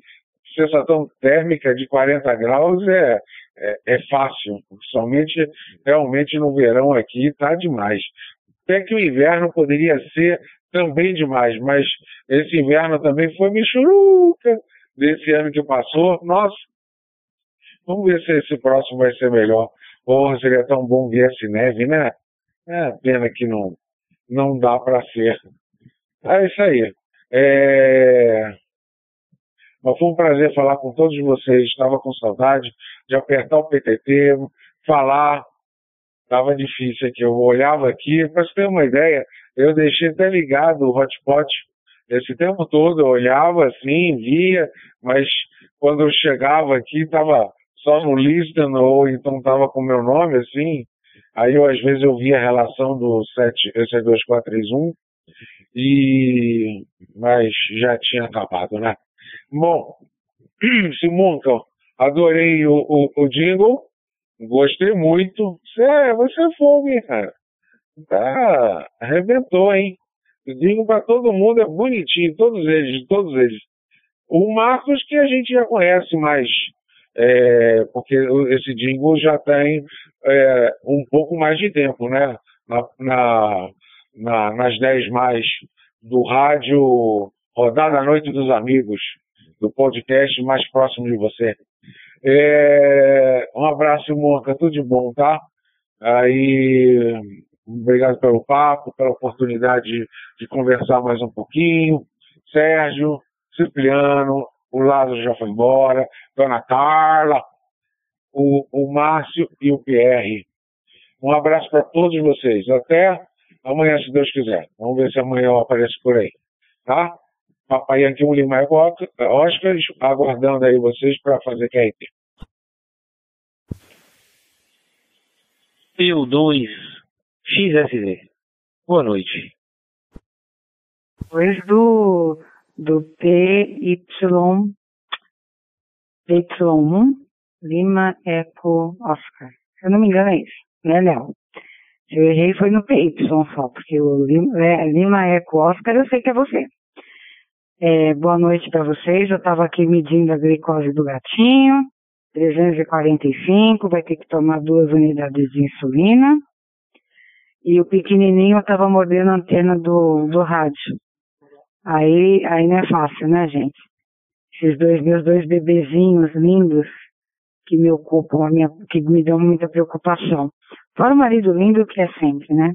sensação térmica de 40 graus é, é, é fácil. Somente, realmente no verão aqui está demais. Até que o inverno poderia ser também demais, mas esse inverno também foi michuruca desse ano que passou. Nossa, vamos ver se esse próximo vai ser melhor. Porra, seria tão bom ver essa neve, né? É pena que não, não dá para ser. É isso aí. É... Mas foi um prazer falar com todos vocês. Estava com saudade de apertar o PTT, falar. Estava difícil aqui. Eu olhava aqui, para você ter uma ideia, eu deixei até ligado o hotspot esse tempo todo. Eu olhava assim, via, mas quando eu chegava aqui, estava só no listen ou então estava com o meu nome assim. Aí eu, às vezes eu via a relação do 7, esse é 2431, e, mas já tinha acabado, né? Bom, Simonca, adorei o, o, o jingle, gostei muito. Você, você é fogo, hein, cara? Tá, arrebentou, hein? Digo para todo mundo, é bonitinho, todos eles, todos eles. O Marcos que a gente já conhece mais, é, porque esse jingle já tem é, um pouco mais de tempo, né? Na, na, na, nas 10 mais do rádio Rodada à Noite dos Amigos, do podcast mais próximo de você. É, um abraço, Monca, tudo de bom, tá? Aí, obrigado pelo papo, pela oportunidade de, de conversar mais um pouquinho. Sérgio, Cipriano, o Lázaro já foi embora, Dona Carla, o, o Márcio e o Pierre. Um abraço para todos vocês. Até amanhã, se Deus quiser. Vamos ver se amanhã eu apareço por aí. Tá? Papai Yankee Lima Oscar, aguardando aí vocês para fazer QRT. Eu 2 XSD. Boa noite. Depois do, do PY, PY1 Lima Eco Oscar. Se eu não me engano é isso, né, Léo? Eu errei foi no PY só, porque o Lima, é, Lima Eco Oscar eu sei que é você. É, boa noite para vocês. Eu estava aqui medindo a glicose do gatinho, 345, vai ter que tomar duas unidades de insulina. E o pequenininho estava mordendo a antena do, do rádio. Aí, aí não é fácil, né, gente? Esses dois, meus dois bebezinhos lindos, que me ocupam, minha, que me dão muita preocupação. Fora o marido lindo que é sempre, né?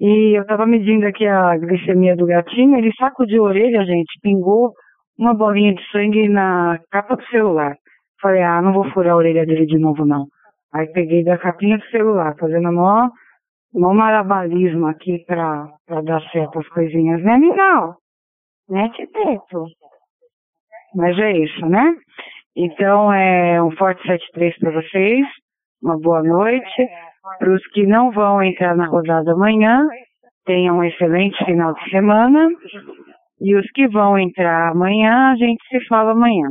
E eu estava medindo aqui a glicemia do gatinho, ele sacudiu a orelha, gente, pingou uma bolinha de sangue na capa do celular. Falei, ah, não vou furar a orelha dele de novo, não. Aí peguei da capinha do celular, fazendo maior, maior marabalismo aqui pra, pra dar certo as coisinhas, né, Minal? Né, Titeto? Mas é isso, né? Então, é um forte 73 para vocês. Uma boa noite. Para os que não vão entrar na rodada amanhã, tenham um excelente final de semana. E os que vão entrar amanhã, a gente se fala amanhã.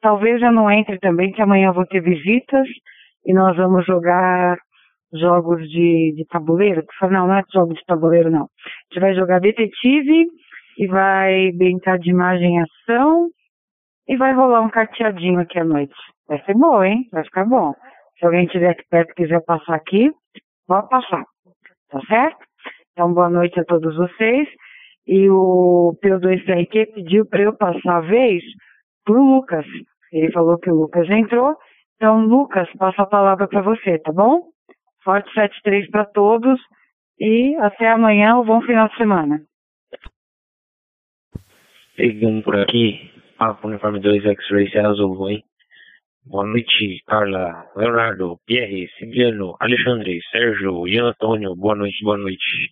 Talvez eu não entre também, que amanhã eu vou ter visitas e nós vamos jogar jogos de, de tabuleiro. Não, não é jogo de tabuleiro, não. A gente vai jogar detetive e vai brincar de imagem e ação e vai rolar um carteadinho aqui à noite. Vai ser bom, hein? Vai ficar bom. Se alguém tiver aqui perto e quiser passar aqui, pode passar. Tá certo? Então, boa noite a todos vocês. E o P2RQ pediu para eu passar a vez pro Lucas. Ele falou que o Lucas entrou. Então, Lucas, passa a palavra para você, tá bom? Forte 73 para todos e até amanhã ou bom final de semana. Pegando por aqui, Papo Uniforme 2 X-Ray Serra Azul, hein? Boa noite, Carla, Leonardo, Pierre, Cipriano, Alexandre, Sérgio, Ian Antônio, boa noite, boa noite.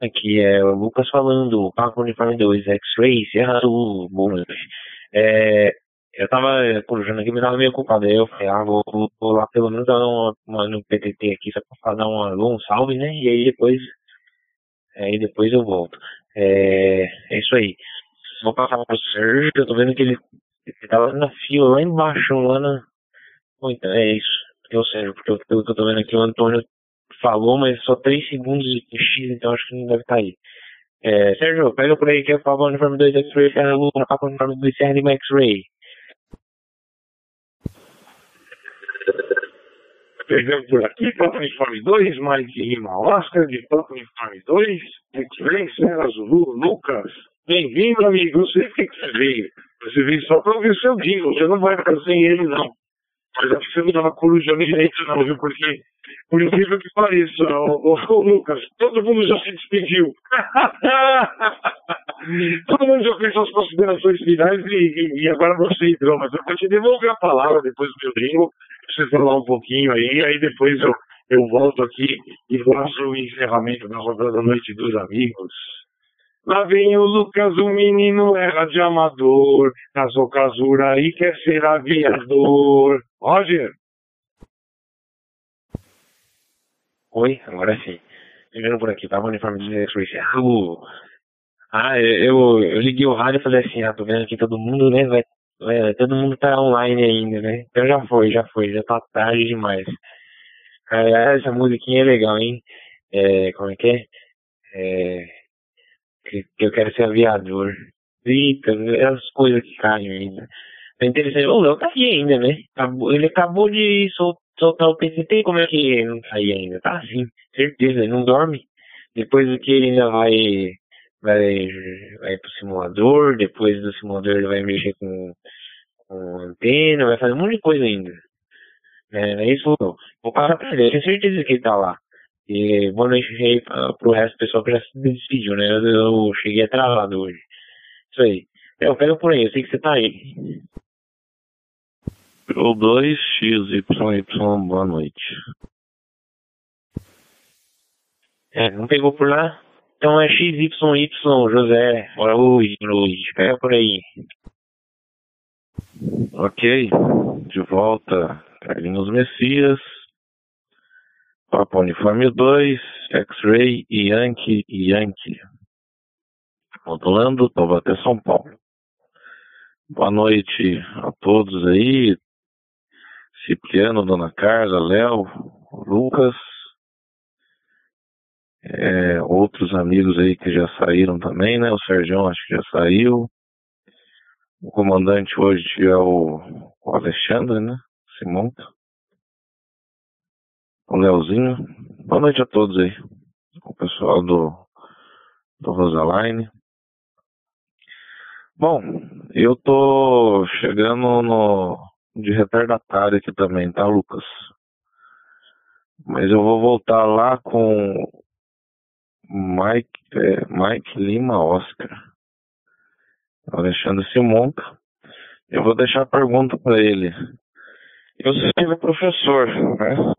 Aqui é o Lucas falando, Papo Uniforme 2 X-Ray Serra Azul, boa noite. É, eu tava cruzando aqui, me tava meio ocupado. Aí eu falei, ah, vou, vou, vou lá pelo menos dar uma, uma no PTT aqui, só pra dar uma, um salve, né? E aí depois, aí depois eu volto. É, é isso aí. Vou passar pro Sérgio, eu tô vendo que ele, ele tava na fila lá embaixo, lá na. Bom, então é isso. Porque o Sérgio, porque pelo que eu tô vendo aqui, o Antônio falou, mas só 3 segundos de X, então acho que não deve estar tá aí. É, Sérgio, pega por aí que é o Papo Uniforme 2 X-Ray, Serra Luna, Papo Uniforme 2 Serra Lima X-Ray. Pegando por aqui, Papo Uniforme 2, Mike Rima Oscar, de Papo Uniforme 2, X-Ray, Serra Zulu, Lucas. Bem-vindo, amigo. Eu sei que você veio. Você veio só para ouvir o seu jingle. Você não vai ficar sem ele, não. Mas acho que você não estava corujando direito, não, viu? Porque, por incrível que pareça, ô, ô, ô, Lucas, todo mundo já se despediu. todo mundo já fez suas considerações finais e, e, agora você entrou. Mas eu vou te devolver a palavra depois do meu pra você falar um pouquinho aí, aí depois eu, eu volto aqui e faço o encerramento da rodada da noite dos amigos. Lá vem o Lucas, o menino era de amador, casou casura e quer ser aviador. Roger. Oi, agora sim. Vivendo por aqui, tava no uniforme de Race. Ah, eu, eu liguei o rádio e falei assim, ah, tô vendo aqui todo mundo, né? Vai, vai, todo mundo tá online ainda, né? Então já foi, já foi, já tá tarde demais. Ah, essa musiquinha é legal, hein? É, como é que é? É, que, que eu quero ser aviador. Eita, as coisas que caem ainda. É interessante. O Léo tá aí ainda, né? Ele acabou de sol, soltar o PCT, como é que não tá aí ainda? Tá assim, certeza, ele não dorme. Depois do que ele ainda vai, vai, vai pro simulador, depois do simulador ele vai mexer com, com antena, vai fazer um monte de coisa ainda. É, é isso, vou passar pra ele, eu tenho certeza que ele tá lá. E boa noite aí pro resto do pessoal que já se despediu, né? Eu, eu cheguei atrasado hoje. Isso aí. Eu pego por aí, eu sei que você tá aí. O 2XYY, boa noite. É, não pegou por lá? Então é XYY, José. Bora hoje, hoje. Pega por aí. Ok. De volta, Carlinhos Messias. Papa Uniforme 2, X-Ray, Yankee, Yankee. Modulando, Taubaté, São Paulo. Boa noite a todos aí. Cipriano, Dona Carla, Léo, Lucas. É, outros amigos aí que já saíram também, né? O Sérgio acho que já saiu. O comandante hoje é o, o Alexandre, né? Simonta o Leozinho. Boa noite a todos aí. O pessoal do, do Rosaline. Bom, eu tô chegando no de retardatário aqui também, tá, Lucas? Mas eu vou voltar lá com Mike, é, Mike Lima Oscar. Alexandre Simonca. Eu vou deixar a pergunta para ele. Eu sei que ele é professor, né?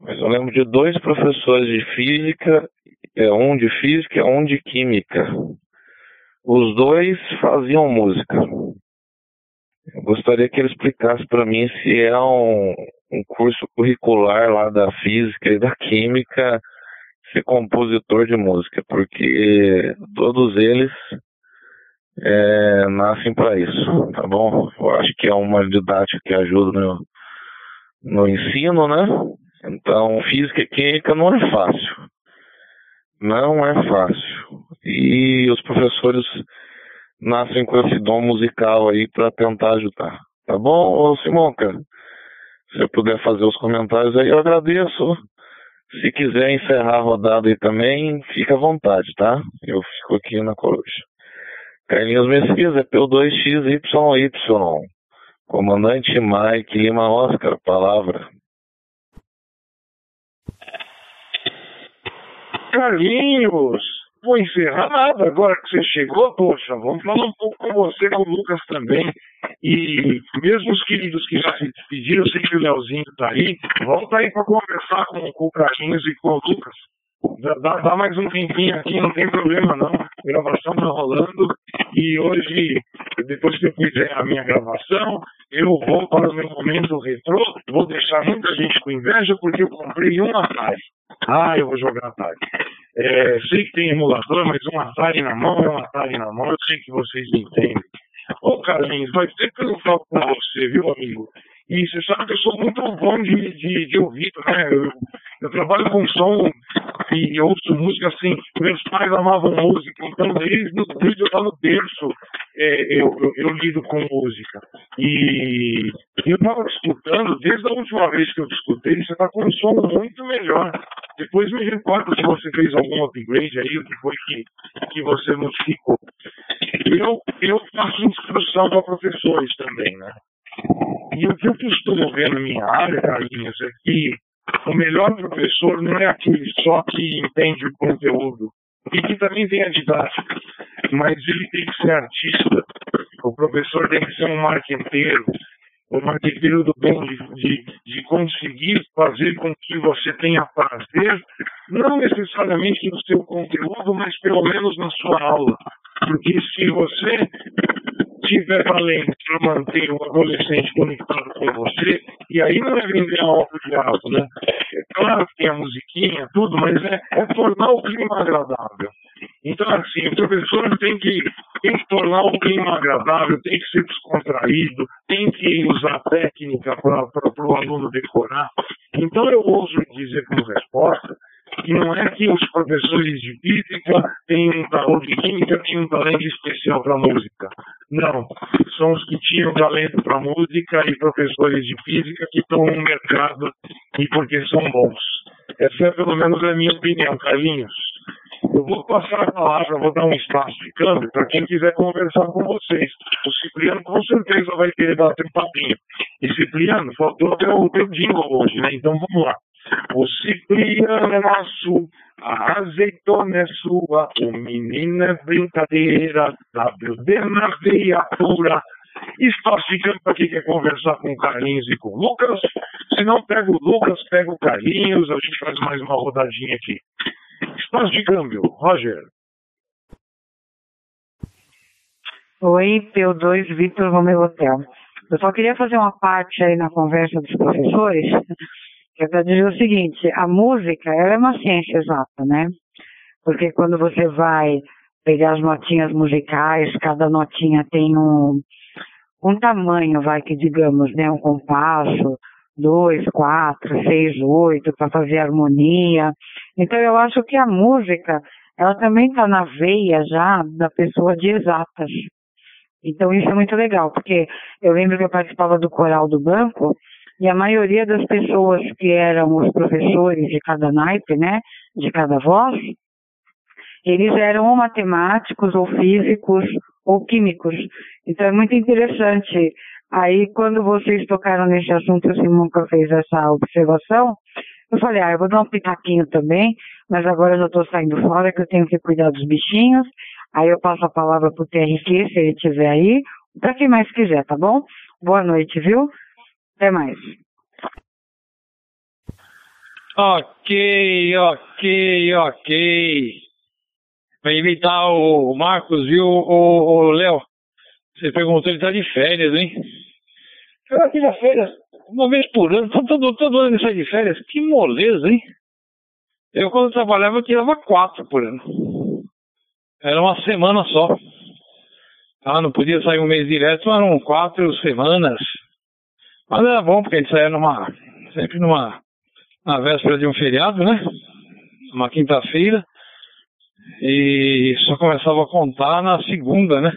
Mas eu lembro de dois professores de física, é, um de física e um de química. Os dois faziam música. Eu gostaria que ele explicasse para mim se é um, um curso curricular lá da física e da química ser compositor de música, porque todos eles é, nascem para isso, tá bom? Eu acho que é uma didática que ajuda no, no ensino, né? Então, física e química não é fácil. Não é fácil. e os professores nascem com esse dom musical aí para tentar ajudar. Tá bom, ô Simonca? Se você puder fazer os comentários aí, eu agradeço. Se quiser encerrar a rodada aí também, fica à vontade, tá? Eu fico aqui na coruja. Carlinhos Messias, é P2XYY. Comandante Mike Lima Oscar, palavra. Carlinhos, vou encerrar nada agora que você chegou, poxa, vamos falar um pouco com você, com o Lucas também. E mesmo os queridos que já se despediram, eu sei que o Leozinho tá aí, volta aí para conversar com, com o Carlinhos e com o Lucas. Dá, dá, mais um tempinho aqui, não tem problema não. A gravação tá rolando e hoje, depois que eu fizer a minha gravação, eu vou para o meu momento retrô, vou deixar muita gente com inveja porque eu comprei um Atari. Ah, eu vou jogar Atari. É, sei que tem emulador, mas um Atari na mão é um Atari na mão, eu sei que vocês entendem. Ô Carlinhos, faz tempo que eu não falo com você, viu, amigo? Que eu sou muito bom de, de, de ouvido, né? Eu, eu, trabalho com som e ouço música assim. Meus pais amavam música, então desde, desde eu estava no berço é, eu, eu, eu, lido com música. E eu estava escutando, desde a última vez que eu te escutei, você está com um som muito melhor. Depois me recordo se você fez algum upgrade aí, o que foi que, que você modificou. Eu, eu faço instrução para professores também, né? E o que eu costumo ver na minha área, Carlinhos, é que o melhor professor não é aquele só que entende o conteúdo, e que também tem a didática, mas ele tem que ser artista. O professor tem que ser um marqueteiro, o marqueteiro do bem, de, de, de, conseguir fazer com que você tenha prazer, não necessariamente no seu conteúdo, mas pelo menos na sua aula. Porque se você tiver valente para manter o adolescente conectado com você, e aí não é vender a obra de alto, né? É claro que tem a musiquinha, tudo, mas é, é tornar o clima agradável. Então, assim, o professor tem que, tem que tornar o clima agradável, tem que ser descontraído, tem que usar técnica para o aluno decorar. Então, eu ouso dizer como resposta que não é que os professores de física têm um talento de química têm um talento especial para música. Não. São os que tinham talento para música e professores de física que estão no mercado e porque são bons. Essa é pelo menos a minha opinião, Carlinhos. Eu vou passar a palavra, vou dar um espaço de câmbio para quem quiser conversar com vocês. O Cipriano com certeza vai querer bater um papinho. E Cipriano, faltou até o teu jingle hoje, né? Então vamos lá. O Cipriano é nosso, a azeitona é sua, o menino é brincadeira, WD na viatura. Espaço de campo para quem quer conversar com o Carlinhos e com o Lucas. Se não, pega o Lucas, pega o Carlinhos, a gente faz mais uma rodadinha aqui. Espaço de câmbio, Roger. Oi, P2 Vitor Romeu Hotel. Eu só queria fazer uma parte aí na conversa dos professores que é para dizer o seguinte, a música ela é uma ciência exata, né? Porque quando você vai pegar as notinhas musicais, cada notinha tem um, um tamanho, vai que digamos, né? Um compasso, dois, quatro, seis, oito, para fazer harmonia. Então eu acho que a música, ela também está na veia já da pessoa de exatas. Então isso é muito legal, porque eu lembro que eu participava do coral do banco e a maioria das pessoas que eram os professores de cada naipe, né, de cada voz, eles eram ou matemáticos, ou físicos, ou químicos. Então é muito interessante. Aí, quando vocês tocaram nesse assunto, o Simonca fez essa observação, eu falei, ah, eu vou dar um pitaquinho também, mas agora eu já estou saindo fora, que eu tenho que cuidar dos bichinhos. Aí eu passo a palavra para o TRQ, se ele estiver aí, para quem mais quiser, tá bom? Boa noite, viu? Até mais. Ok, ok, ok. Para imitar o Marcos, viu, o Léo? Você perguntou, ele tá de férias, hein? Eu aqui na férias, uma vez por ano, todo, todo ano ele sai de férias. Que moleza, hein? Eu, quando trabalhava, eu tirava quatro por ano. Era uma semana só. Ah, não podia sair um mês direto, mas eram quatro semanas. Mas era bom, porque a gente saía numa, sempre numa, na véspera de um feriado, né? Uma quinta-feira. E só começava a contar na segunda, né?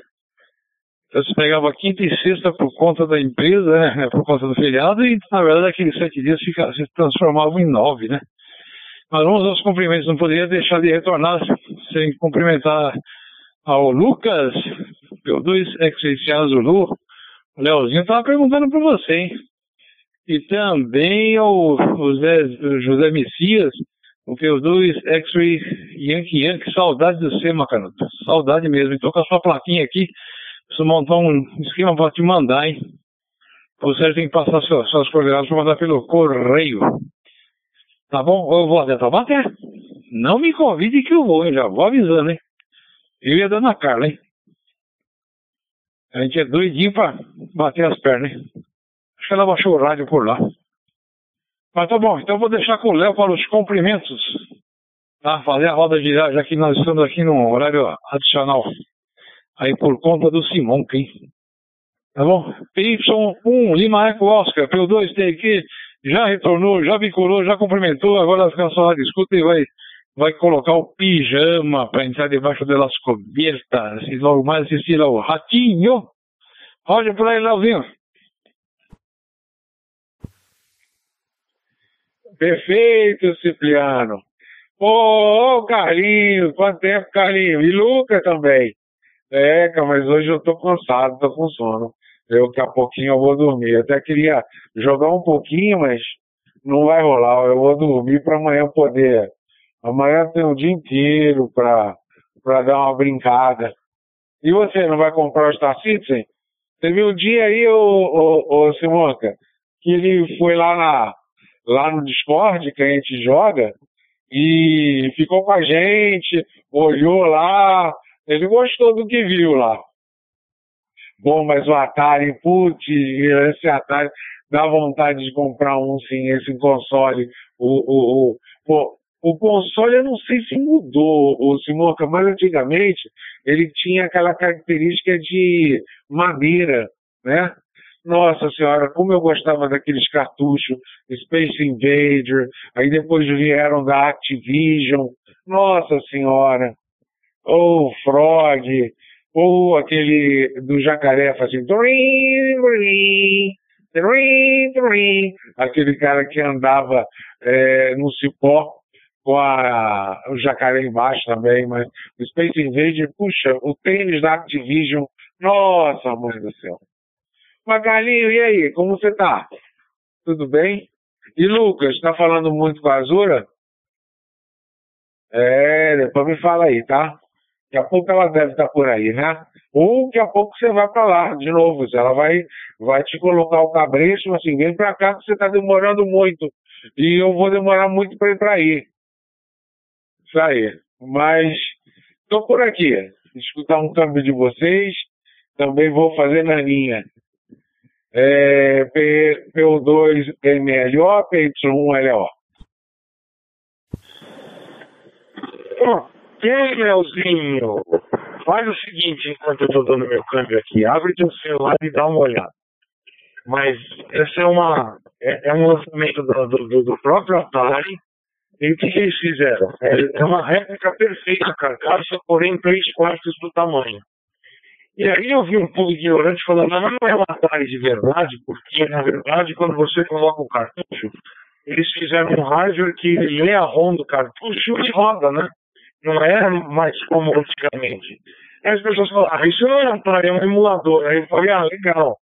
Então você pegava quinta e sexta por conta da empresa, né? Por conta do feriado, e na verdade aqueles sete dias fica, se transformavam em nove, né? Mas vamos aos cumprimentos, não poderia deixar de retornar sem cumprimentar ao Lucas, P2 X Zulu. O Leozinho estava perguntando para você, hein? E também ao José, José Messias, o P2 X-Ray Yankee Yankee, saudade do você, Macanudo. Saudade mesmo. Então com a sua plaquinha aqui, preciso montar um esquema para te mandar, hein? Você tem que passar suas, suas coordenadas para mandar pelo correio. Tá bom? Eu vou até Taubaté. Não me convide que eu vou, hein? Já vou avisando, hein? Eu e a dona Carla, hein? A gente é doidinho pra bater as pernas, hein? Acho que ela baixou o rádio por lá. Mas tá bom, então eu vou deixar com o Léo para os cumprimentos. Tá? Fazer a roda de já que nós estamos aqui no horário adicional. Aí por conta do Simon, hein? Tá bom? PY1, Lima Eco Oscar, P2 TQ, já retornou, já vinculou, já cumprimentou, agora ficar só escuta e vai, vai colocar o pijama para entrar debaixo das cobertas e logo mais assistir ao Ratinho. Olha por aí, Leozinho. Perfeito, Cipriano. Ô, oh, Carlinhos, quanto tempo, Carlinhos? E Lucas também. É, mas hoje eu tô cansado, tô com sono. Eu, daqui a pouquinho eu vou dormir. Eu até queria jogar um pouquinho, mas não vai rolar. Eu vou dormir para amanhã poder. Amanhã tem o dia inteiro para dar uma brincada. E você, não vai comprar o Star Citizen? Teve um dia aí, ô, ô, ô Simonca, que ele foi lá, na, lá no Discord, que a gente joga, e ficou com a gente, olhou lá, ele gostou do que viu lá. Bom, mas o Atari, putz, esse Atari dá vontade de comprar um sim, esse console. O, o, o, pô, o console eu não sei se mudou, o Simonca, mas antigamente ele tinha aquela característica de madeira, né? Nossa senhora, como eu gostava daqueles cartuchos, Space Invader, aí depois vieram da Activision, nossa senhora, ou Frog, ou aquele do jacaré fazendo aquele cara que andava é, no cipó com a, o jacaré embaixo também, mas o Space Invader, puxa, o tênis da Activision, nossa mãe do céu. Magalinho, e aí, como você tá? Tudo bem? E Lucas, tá falando muito com a Azura? É, depois me fala aí, tá? Daqui a pouco ela deve estar por aí, né? Ou daqui a pouco você vai para lá de novo. Ela vai, vai te colocar o cabresto, assim, vem para cá que você está demorando muito. E eu vou demorar muito para ir para aí. Aí. Mas estou por aqui. Escutar um câmbio de vocês. Também vou fazer na linha. É, P, P2 MLO, PY1 LO. Oh. Ei, Leozinho, faz o seguinte, enquanto eu estou dando meu câmbio aqui, abre teu celular e dá uma olhada. Mas essa é uma é, é um lançamento do, do, do, próprio Atari. E o que, eles fizeram? É, é uma réplica perfeita carcaça, porém três quartos do tamanho. E aí eu vi um pouco ignorante falando, não, não é um Atari de verdade, porque na verdade quando você coloca o cartucho, eles fizeram um hardware que lê a ROM do cartucho e roda, né? não é mais como antigamente. Aí as pessoas falam, ah, isso não é um Atari, é um emulador. Aí eu falei, ah, legal.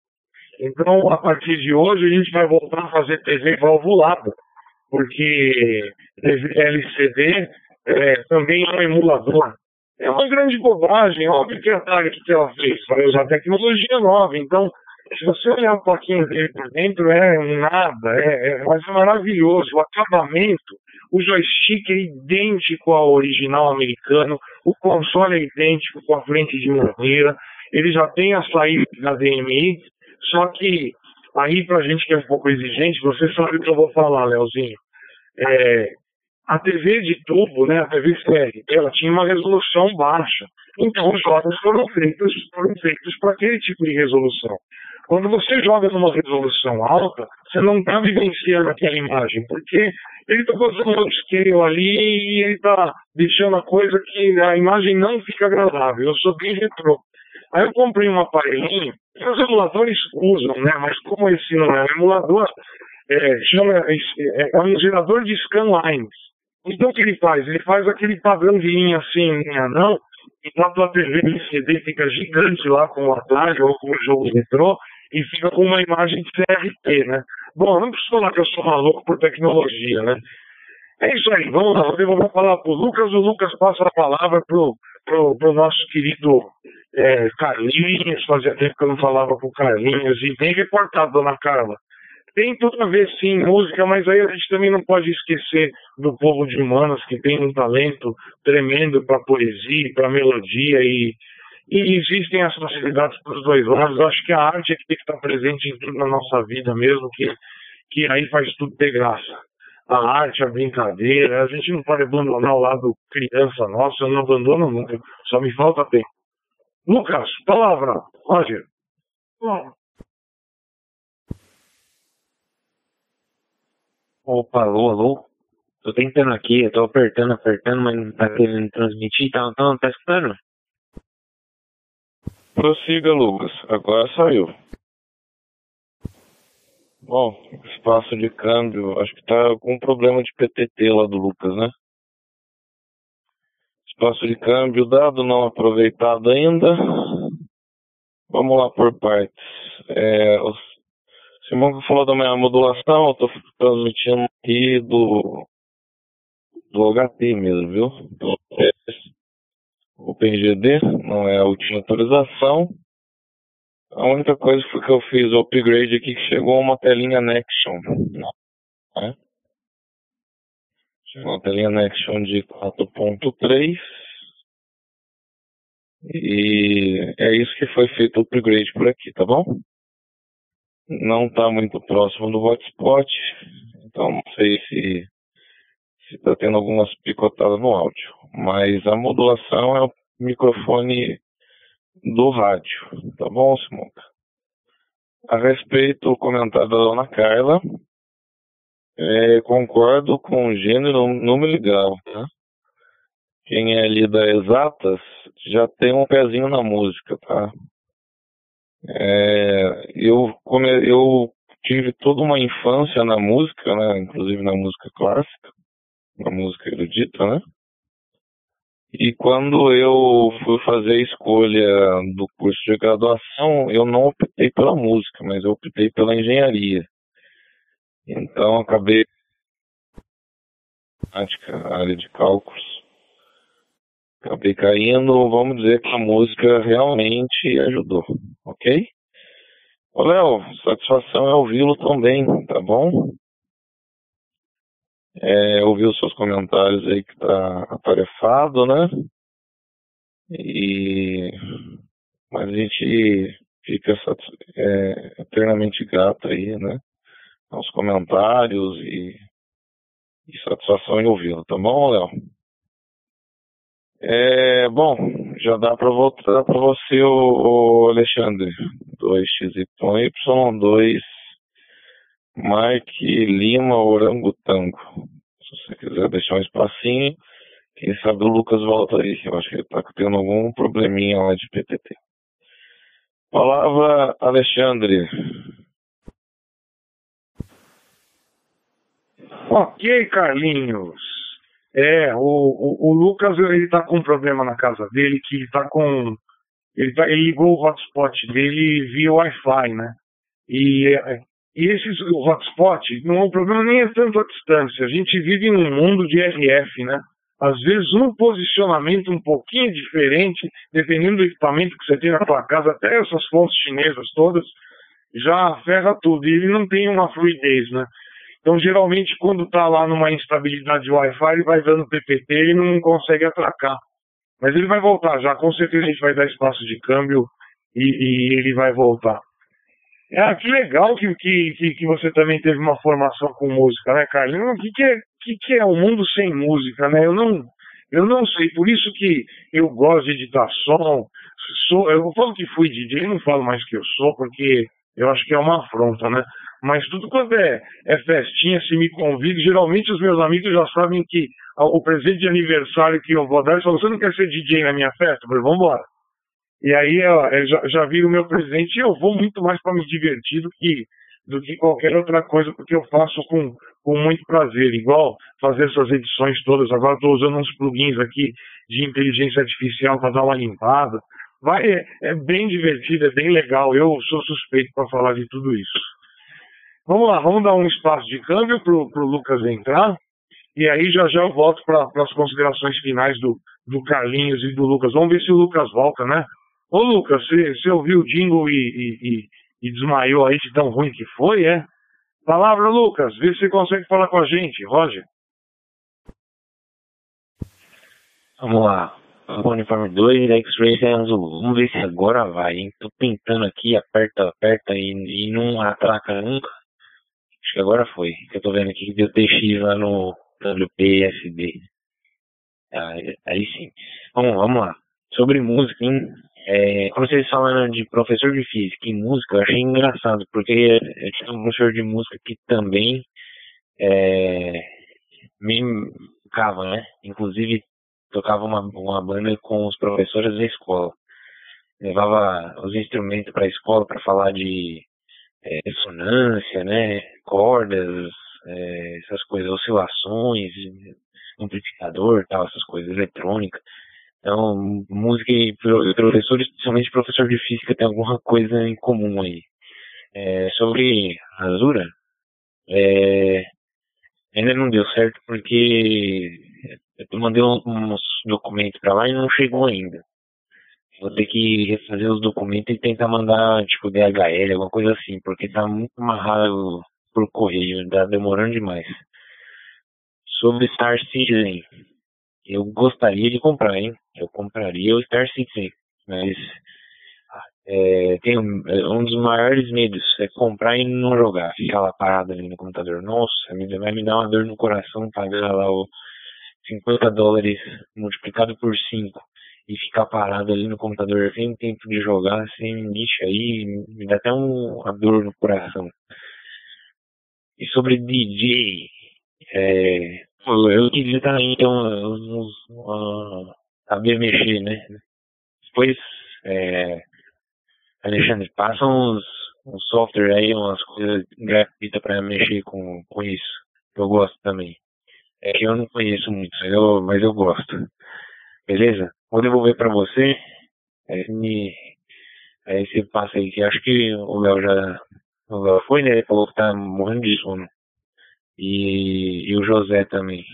Então, a partir de hoje, a gente vai voltar a fazer TV valvulada, porque LCD é, também é um emulador. É uma grande bobagem, óbvio que a que ela fez, vai usar tecnologia nova, então se você olhar um pouquinho dele por dentro, é nada, é, é, mas é maravilhoso. O acabamento, o joystick é idêntico ao original americano, o console é idêntico com a frente de madeira, ele já tem a saída da DMI, só que aí pra gente que é um pouco exigente, você sabe o que eu vou falar, Leozinho. É, a TV de tubo, né, a TV série, ela tinha uma resolução baixa. Então os jogos foram feitos, foram feitos para aquele tipo de resolução. Quando você joga numa resolução alta, você não está vivenciando aquela imagem, porque ele está fazendo um upscale ali e ele está deixando a coisa que a imagem não fica agradável. Eu sou bem retrô. Aí eu comprei um aparelhinho, que os emuladores usam, né? Mas como esse não é um emulador, é, chama, é, é um gerador de scanlines. Então o que ele faz? Ele faz aquele padrão de linha assim, linha não, enquanto a TV LCD fica gigante lá com o Atari ou com o jogo retrô e fica com uma imagem de CRT, né? Bom, não preciso falar que eu sou maluco por tecnologia, né? É isso aí, vamos lá, eu vou falar pro Lucas, o Lucas passa a palavra pro, pro, pro nosso querido é, Carlinhos, fazia tempo que eu não falava com o Carlinhos, e bem reportado, dona Carla. Tem tudo a ver, sim, música, mas aí a gente também não pode esquecer do povo de Humanas, que tem um talento tremendo para poesia, para melodia, e, e existem as facilidades para os dois lados. Eu acho que a arte é que tem que estar presente em tudo na nossa vida mesmo, que, que aí faz tudo ter graça. A arte, a brincadeira, a gente não pode abandonar o lado criança nossa, eu não abandono nunca, só me falta tempo. Lucas, palavra, Roger. Bom. Opa, alô, alô? Tô tentando aqui, eu tô apertando, apertando, mas não tá querendo transmitir, tá, então, tá escutando? Prossiga, Lucas. Agora saiu. Bom, espaço de câmbio, acho que tá com problema de PTT lá do Lucas, né? Espaço de câmbio dado, não aproveitado ainda. Vamos lá por partes. É, os Simão falou da minha modulação, eu estou transmitindo aqui do, do HT mesmo, viu? Do OpenGD, não é a última atualização. A única coisa foi que eu fiz o upgrade aqui que chegou uma telinha Nexion. Né? Chegou uma telinha Nexion de 4.3. E é isso que foi feito o upgrade por aqui, tá bom? Não está muito próximo do hotspot, então não sei se está tendo algumas picotadas no áudio. Mas a modulação é o microfone do rádio, tá bom, Simonca? A respeito do comentário da dona Carla, é, concordo com o gênero, número e grau, tá? Quem é ali da Exatas já tem um pezinho na música, tá? É, eu, come, eu tive toda uma infância na música, né? Inclusive na música clássica, na música erudita, né? E quando eu fui fazer a escolha do curso de graduação, eu não optei pela música, mas eu optei pela engenharia. Então acabei a área de cálculos acabei caindo, vamos dizer que a música realmente ajudou, ok? Ô Léo, satisfação é ouvi-lo também, tá bom? É, ouvir os seus comentários aí que tá atarefado, né? E mas a gente fica é, eternamente grato aí, né? Aos comentários e, e satisfação em ouvi-lo, tá bom, Léo? É, bom, já dá para voltar para você, o, Alexandre. 2XY2 Mike Lima Orangotango. Se você quiser deixar um espacinho, quem sabe o Lucas volta aí. Eu acho que ele está tendo algum probleminha lá de PTT. Palavra Alexandre. Ok, Carlinhos. É, o, o, o Lucas ele tá com um problema na casa dele que ele tá com. Ele, tá, ele ligou o hotspot dele via Wi-Fi, né? E, e esse hotspot, não, o problema nem é tanto a distância. A gente vive num mundo de RF, né? Às vezes um posicionamento um pouquinho diferente, dependendo do equipamento que você tem na sua casa, até essas fontes chinesas todas, já ferra tudo. E ele não tem uma fluidez, né? Então, geralmente, quando está lá numa instabilidade de Wi-Fi, ele vai dando PPT e não consegue atracar. Mas ele vai voltar já, com certeza a gente vai dar espaço de câmbio e, e ele vai voltar. Ah, que legal que, que, que, você também teve uma formação com música, né, Carlinhos? O que, que, é, que, que é o mundo sem música, né? Eu não, eu não sei, por isso que eu gosto de editar som. Sou, eu falo que fui DJ, não falo mais que eu sou, porque Eu acho que é uma afronta, né? Mas tudo quando é, é festinha, se me convida, geralmente os meus amigos já sabem que o presente de aniversário que eu vou dar, eles falam, você não quer ser DJ na minha festa? Eu falei, vamos embora. E aí eu, já, já vi o meu presente e eu vou muito mais para me divertir do que, do que qualquer outra coisa, porque eu faço com, com muito prazer. Igual fazer essas edições todas. Agora estou usando uns plugins aqui de inteligência artificial para dar uma limpada. Vai, é, é bem divertido, é bem legal. Eu sou suspeito para falar de tudo isso. Vamos lá, vamos dar um espaço de câmbio para o Lucas entrar. E aí já já eu volto para as considerações finais do, do Carlinhos e do Lucas. Vamos ver se o Lucas volta, né? Ô Lucas, você, ouviu o jingle e, e, e, e, desmaiou aí de tão ruim que foi, é? Palavra, Lucas, vê se você consegue falar com a gente. Roger. Vamos lá. Uniforme 2, X-Ray azul. Vamos ver se agora vai, hein? Tô tentando aqui, aperta, aperta e, e não atraca nunca. Acho que agora foi. Eu tô vendo aqui que deu TX lá no WPSD. Ah, aí sim. Vamos, vamos lá. Sobre música, hein? É, quando vocês falam de professor de física e música, eu achei engraçado, porque eu tinha um professor de música que também é, me tocava, né? Inclusive tocava uma, uma banda com os professores da escola. Levava os instrumentos para a escola para falar de é, ressonância, né? Cordas, é, essas coisas, oscilações, amplificador, tal, essas coisas, eletrônica. Então, música e professor, especialmente professor de física, tem alguma coisa em comum aí. É, sobre Azura, é, ainda não deu certo porque eu mandei uns documentos para lá e não chegou ainda. Vou ter que refazer os documentos e tentar mandar, tipo, DHL, alguma coisa assim, porque tá muito amarrado por correio, tá demorando demais. Sobre Star Citizen, eu gostaria de comprar, hein? Eu compraria o Star Citizen, mas é, tem um, é, um, dos maiores medos é comprar e não jogar, ficar lá parado ali no computador. Nossa, me, vai me dar uma dor no coração pagar lá o 50 dólares multiplicado por 5 e ficar parado ali no computador sem tempo de jogar, sem bicho aí, me dá até um, uma dor no coração. E sobre DJ, é, eu queria também uh, saber mexer, né? Depois, é, Alexandre, passa uns, um software aí, umas coisas gratuitas para mexer com, com isso. Eu gosto também. É que eu não conheço muito, eu, mas eu gosto. Beleza? Vou devolver para você. Aí, me, aí você passa aí, que acho que o Léo já. O Léo foi, né? Ele falou que tá morrendo de sono e, e o José também.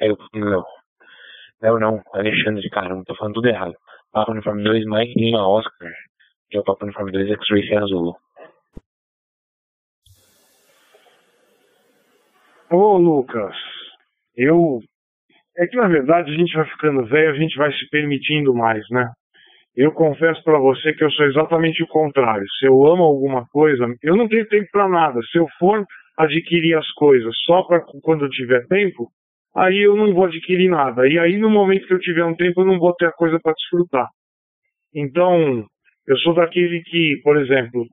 Aí eu, não, não, não, Alexandre, caramba, tô falando tudo errado. Papo Uniforme 2, Mike Lima Oscar, que é o Papo Uniforme 2 X-Ray Serra Azul. Ô Lucas, eu. É que na verdade a gente vai ficando velho, a gente vai se permitindo mais, né? Eu confesso para você que eu sou exatamente o contrário. Se eu amo alguma coisa, eu não tenho tempo para nada. Se eu for adquirir as coisas só para quando eu tiver tempo, aí eu não vou adquirir nada. E aí no momento que eu tiver um tempo, eu não vou ter a coisa para desfrutar. Então, eu sou daquele que, por exemplo,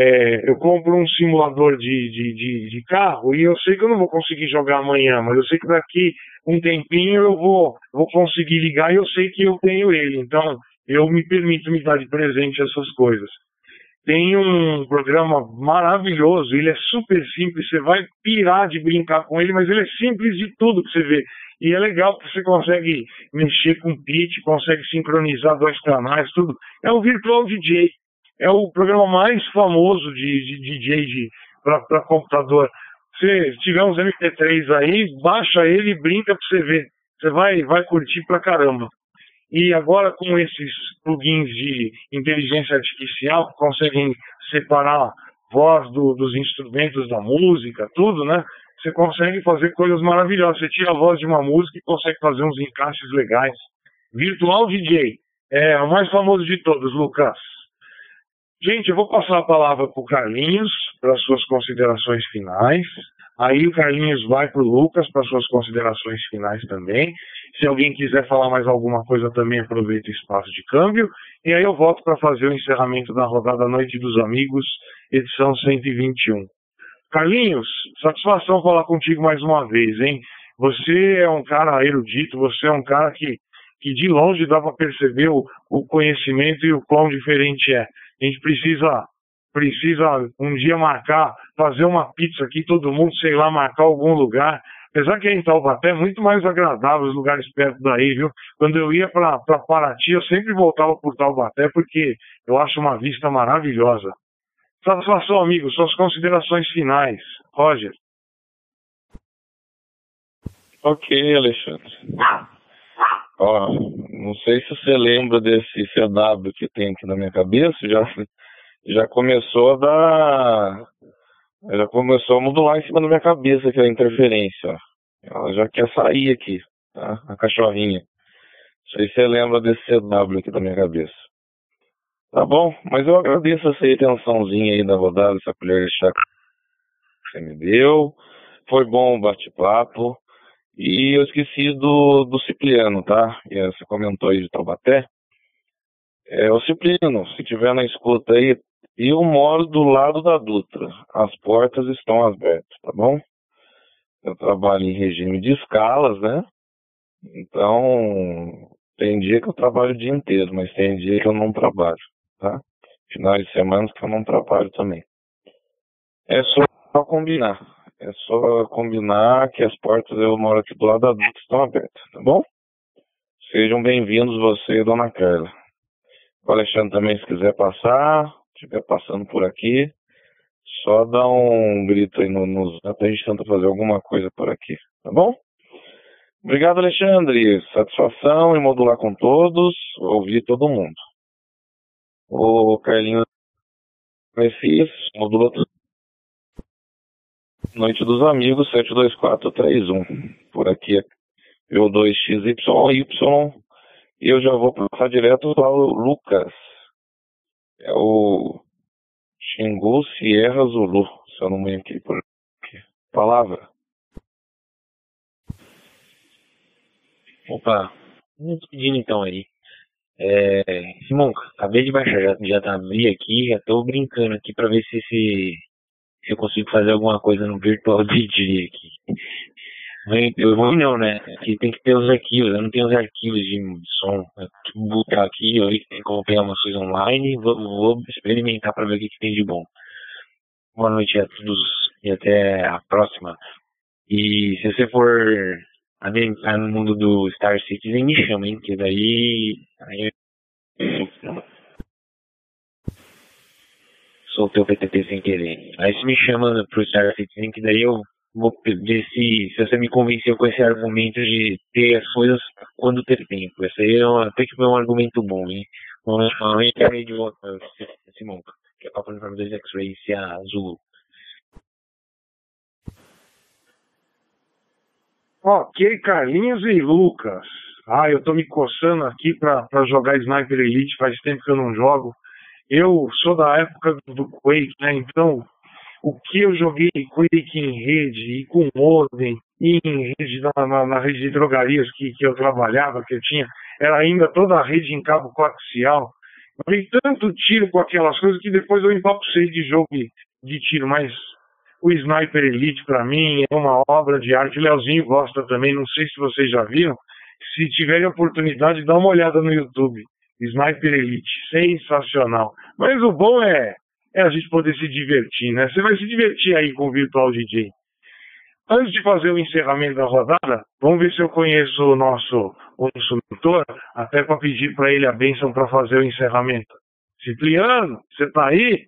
é, eu compro um simulador de, de, de, de, carro e eu sei que eu não vou conseguir jogar amanhã, mas eu sei que daqui um tempinho eu vou, vou conseguir ligar e eu sei que eu tenho ele. Então, eu me permito me dar de presente essas coisas tem um programa maravilhoso, ele é super simples, você vai pirar de brincar com ele, mas ele é simples de tudo que você vê. E é legal que você consegue mexer com pitch, consegue sincronizar dois canais, tudo. É o Virtual DJ. É o programa mais famoso de, de DJ para computador. Se tiver uns MP3 aí, baixa ele e brinca para você ver. Você vai, vai curtir pra caramba. E agora com esses plugins de inteligência artificial que conseguem separar voz do, dos instrumentos da música, tudo, né? Você consegue fazer coisas maravilhosas. Você tira a voz de uma música e consegue fazer uns encaixes legais. Virtual DJ é o mais famoso de todos, Lucas. Gente, eu vou passar a palavra para o Carlinhos para suas considerações finais. Aí o Carlinhos vai para o Lucas para suas considerações finais também. Se alguém quiser falar mais alguma coisa também, aproveita o espaço de câmbio. E aí eu volto para fazer o encerramento da rodada Noite dos Amigos, edição 121. Carlinhos, satisfação falar contigo mais uma vez, hein? Você é um cara erudito, você é um cara que, que de longe dá para perceber o, o conhecimento e o quão diferente é. A gente precisa precisa um dia marcar, fazer uma pizza aqui, todo mundo, sei lá, marcar algum lugar. Apesar que em Taubaté é muito mais agradável os lugares perto daí, viu? Quando eu ia para Paraty, eu sempre voltava por Taubaté porque eu acho uma vista maravilhosa. Satisfação, amigo. Suas considerações finais. Roger. Ok, Alexandre. Ó, não sei se você lembra desse CW que tem aqui na minha cabeça, já, já começou a dar. Já começou a modular em cima da minha cabeça aquela interferência, ó. Ela já quer sair aqui, tá? A cachorrinha. Não sei se você lembra desse CW aqui da minha cabeça. Tá bom, mas eu agradeço essa atençãozinha aí da rodada, essa colher de chá que você me deu. Foi bom o bate-papo. E eu esqueci do, do Cipriano, tá? E você comentou aí de Taubaté. É, o Cipriano, se tiver na escuta aí, eu moro do lado da Dutra. As portas estão abertas, tá bom? Eu trabalho em regime de escalas, né? Então, tem dia que eu trabalho o dia inteiro, mas tem dia que eu não trabalho tá? Finais de semana que eu não trabalho também. É só combinar. É só combinar que as portas, eu moro aqui do lado da adulta, estão abertas, tá bom? Sejam bem-vindos você e Dona Carla. O Alexandre também, se quiser passar, estiver passando por aqui, só dá um grito aí no, no zap, a gente tenta fazer alguma coisa por aqui, tá bom? Obrigado, Alexandre. Satisfação em modular com todos, ouvir todo mundo. O Carlinhos Messias, módulo Noite dos Amigos, 72431. Por aqui é O2XY, Y. E eu já vou passar direto para o Lucas. É o Xingu Sierra Zulu, se eu não me aqui. Palavra. Opa, me pedindo então aí. É, Simão, acabei de baixar, já, já tá abri aqui, já tô brincando aqui pra ver se, se, se eu consigo fazer alguma coisa no Virtual DJ aqui. Eu vou não, né? Aqui tem que ter os arquivos, eu não tenho os arquivos de som. Vou botar aqui, eu tenho que pegar umas coisas online, vou, vou experimentar pra ver o que, que tem de bom. Boa noite a todos e até a próxima. E se você for adentrar no mundo do Star Citizen, me chama, hein? Que daí. Aí eu... Soltei o PTT sem querer. Aí você me chama pro Star Citizen, que daí eu vou ver se, se você me convenceu com esse argumento de ter as coisas quando ter tempo. Esse aí é um, até que foi um argumento bom, hein? É de volta, Simão, que é Papo Uniforme 2 X-Ray, se a Zulu. Ok, Carlinhos e Lucas. Ah, eu tô me coçando aqui pra, pra jogar Sniper Elite, faz tempo que eu não jogo. Eu sou da época do Quake, né? Então, o que eu joguei Quake em rede e com modem e em rede na, na, na, rede de drogarias que, que eu trabalhava, que eu tinha, era ainda toda a rede em cabo coaxial. Eu tanto tiro com aquelas coisas que depois eu empapucei de jogo de, de tiro, mas o Sniper Elite, para mim, é uma obra de arte. O Leozinho gosta também, não sei se vocês já viram. Se tiverem oportunidade, dá uma olhada no YouTube. Sniper Elite, sensacional. Mas o bom é, é a gente poder se divertir, né? Você vai se divertir aí com o Virtual DJ. Antes de fazer o encerramento da rodada, vamos ver se eu conheço o nosso o instrutor, até para pedir para ele a bênção para fazer o encerramento. Cipriano, você está aí?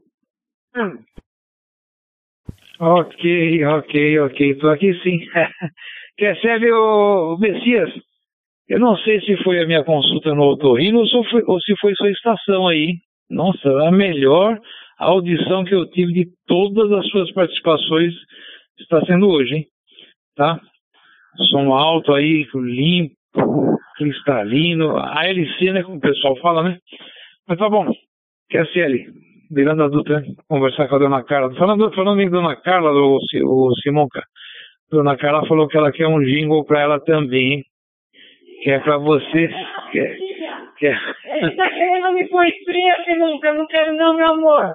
Hum. Ok, ok, ok, estou aqui sim. Recebe o, o Messias. Eu não sei se foi a minha consulta no otorrino ou, se foi sua estação aí. Nossa, a melhor audição que eu tive de todas as suas participações está sendo hoje, hein? Tá? Som alto aí, limpo, cristalino, a LC, né, como o pessoal fala, né? Mas tá bom. QSL, virando adulto, conversar com a dona Carla. Falando, falando em dona Carla, o, o Simonca, dona Carla falou que ela quer um jingle pra ela também, hein? Que é pra você. Que é, que é... Ela me põe fria, Simonca, eu não quero não, meu amor.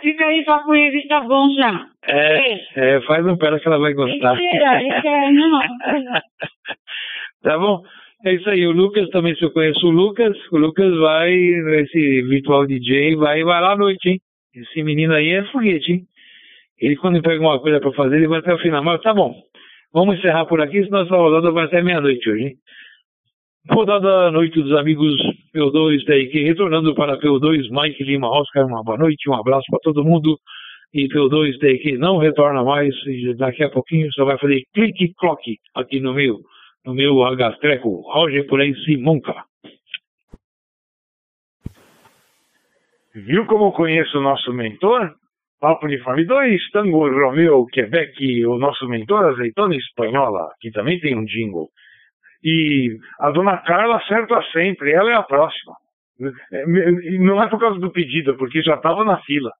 Fica aí só com ele, tá bom já. É, é, faz um pera que ela vai gostar. Mentira, mentira, não. tá bom? É isso aí, o Lucas também, se eu conheço o Lucas, o Lucas vai, esse virtual DJ, vai, vai lá à noite, hein? Esse menino aí é foguete, hein? Ele quando pega uma coisa pra fazer, ele vai até o final. Mas tá bom, vamos encerrar por aqui, senão essa rodada vai até meia-noite hoje, hein? Rodada Noite dos Amigos P2 da equipe, retornando para P2, Mike Lima Oscar, uma boa noite, um abraço para todo mundo. E P2 da equipe não retorna mais, e daqui a pouquinho só vai fazer clique-cloque aqui no meu, no meu Agastreco, Roger por aí, Simonca. Viu como conheço o nosso mentor? Papo Uniforme 2, Tango Romeo, Quebec, o nosso mentor azeitona espanhola, que também tem um jingle. E a dona Carla acerta sempre, ela é a próxima. Não é por causa do pedido, porque já estava na fila.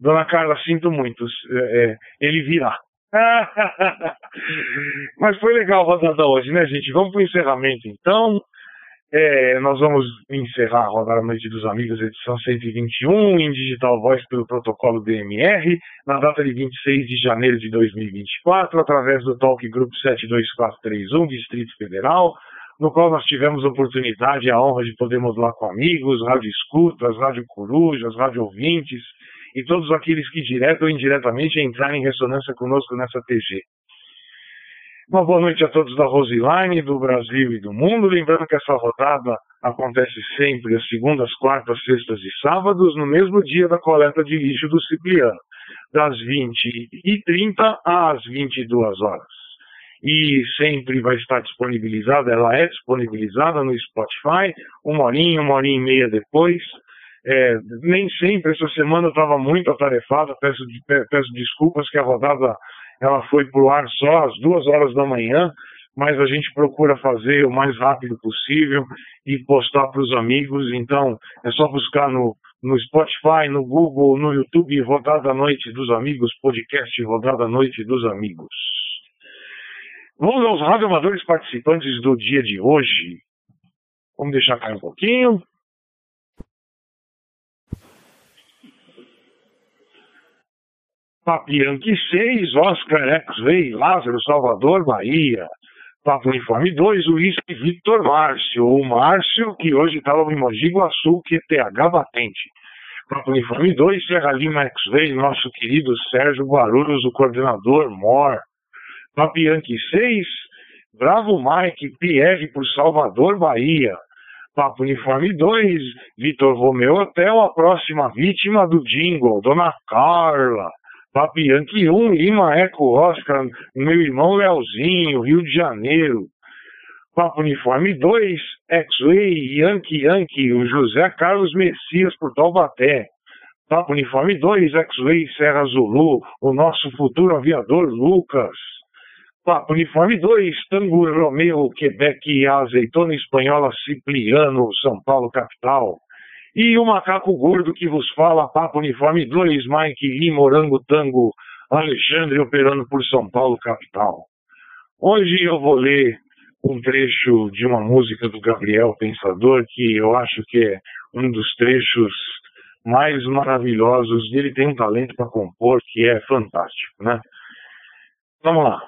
Dona Carla, sinto muito, é, ele virá. Mas foi legal a rodada hoje, né, gente? Vamos para o encerramento, então. É, nós vamos encerrar a rodada Noite dos Amigos, edição 121, em Digital Voice pelo protocolo DMR, na data de 26 de janeiro de 2024, através do Talk Group 72431, Distrito Federal, no qual nós tivemos a oportunidade e a honra de poder modular com amigos, rádio escutas, rádio corujas, rádio ouvintes e todos aqueles que direto ou indiretamente entraram em ressonância conosco nessa TG. Uma boa noite a todos da Roseline, do Brasil e do mundo. Lembrando que essa rodada acontece sempre às segundas, quartas, sextas e sábados, no mesmo dia da coleta de lixo do Cipriano, das 20h30 às 22 horas. E sempre vai estar disponibilizada, ela é disponibilizada no Spotify, uma horinha, uma horinha e meia depois. É, nem sempre, essa semana eu estava muito atarefada, peço, peço desculpas que a rodada ela foi para o ar só às duas horas da manhã, mas a gente procura fazer o mais rápido possível e postar para os amigos. Então, é só buscar no, no Spotify, no Google, no YouTube, Rodada Noite dos Amigos, podcast Rodada Noite dos Amigos. Vamos aos radioamadores participantes do dia de hoje. Vamos deixar cair um pouquinho. Papianque 6, Oscar X-Ray, Lázaro, Salvador, Bahia. Papo Uniforme 2, Uísque Victor Márcio, o Márcio que hoje estava no Mogi Guaçu, QTH Batente. Papo Uniforme 2, Serra Lima X-Ray, nosso querido Sérgio Guarulhos, o coordenador MOR. Papianque 6, Bravo Mike, Pierre por Salvador, Bahia. Papo Uniforme 2, Vitor Romeu Hotel, a próxima vítima do jingle, Dona Carla. Papo Yankee 1, Lima Eco Oscar, meu irmão Leozinho, Rio de Janeiro. Papo Uniforme 2, X-Way, Yankee Yankee, o José Carlos Messias por Taubaté. Papo Uniforme 2, X-Way, Serra Zulu, o nosso futuro aviador Lucas. Papo Uniforme 2, Tango Romeo, Quebec, Azeitona Espanhola, Cipriano, São Paulo, capital. E o macaco gordo que vos fala, Papo Uniforme 2, Mike Lima, Morango Tango, Alexandre operando por São Paulo, capital. Hoje eu vou ler um trecho de uma música do Gabriel Pensador, que eu acho que é um dos trechos mais maravilhosos. Ele tem um talento para compor que é fantástico, né? Vamos lá.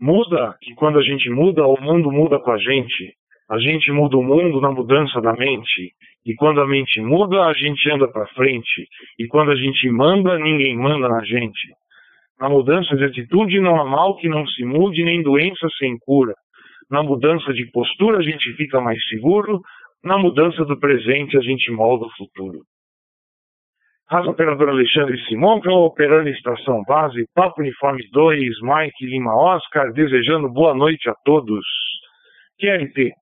Muda, que quando a gente muda, o mundo muda com a gente. A gente muda o mundo na mudança da mente. E quando a mente muda, a gente anda para frente. E quando a gente manda, ninguém manda na gente. Na mudança de atitude não há mal que não se mude, nem doença sem cura. Na mudança de postura, a gente fica mais seguro. Na mudança do presente, a gente molda o futuro. Rádio Operador Alexandre Simon, operando Estação Base, Papo Uniforme 2, Mike Lima Oscar, desejando boa noite a todos. QRT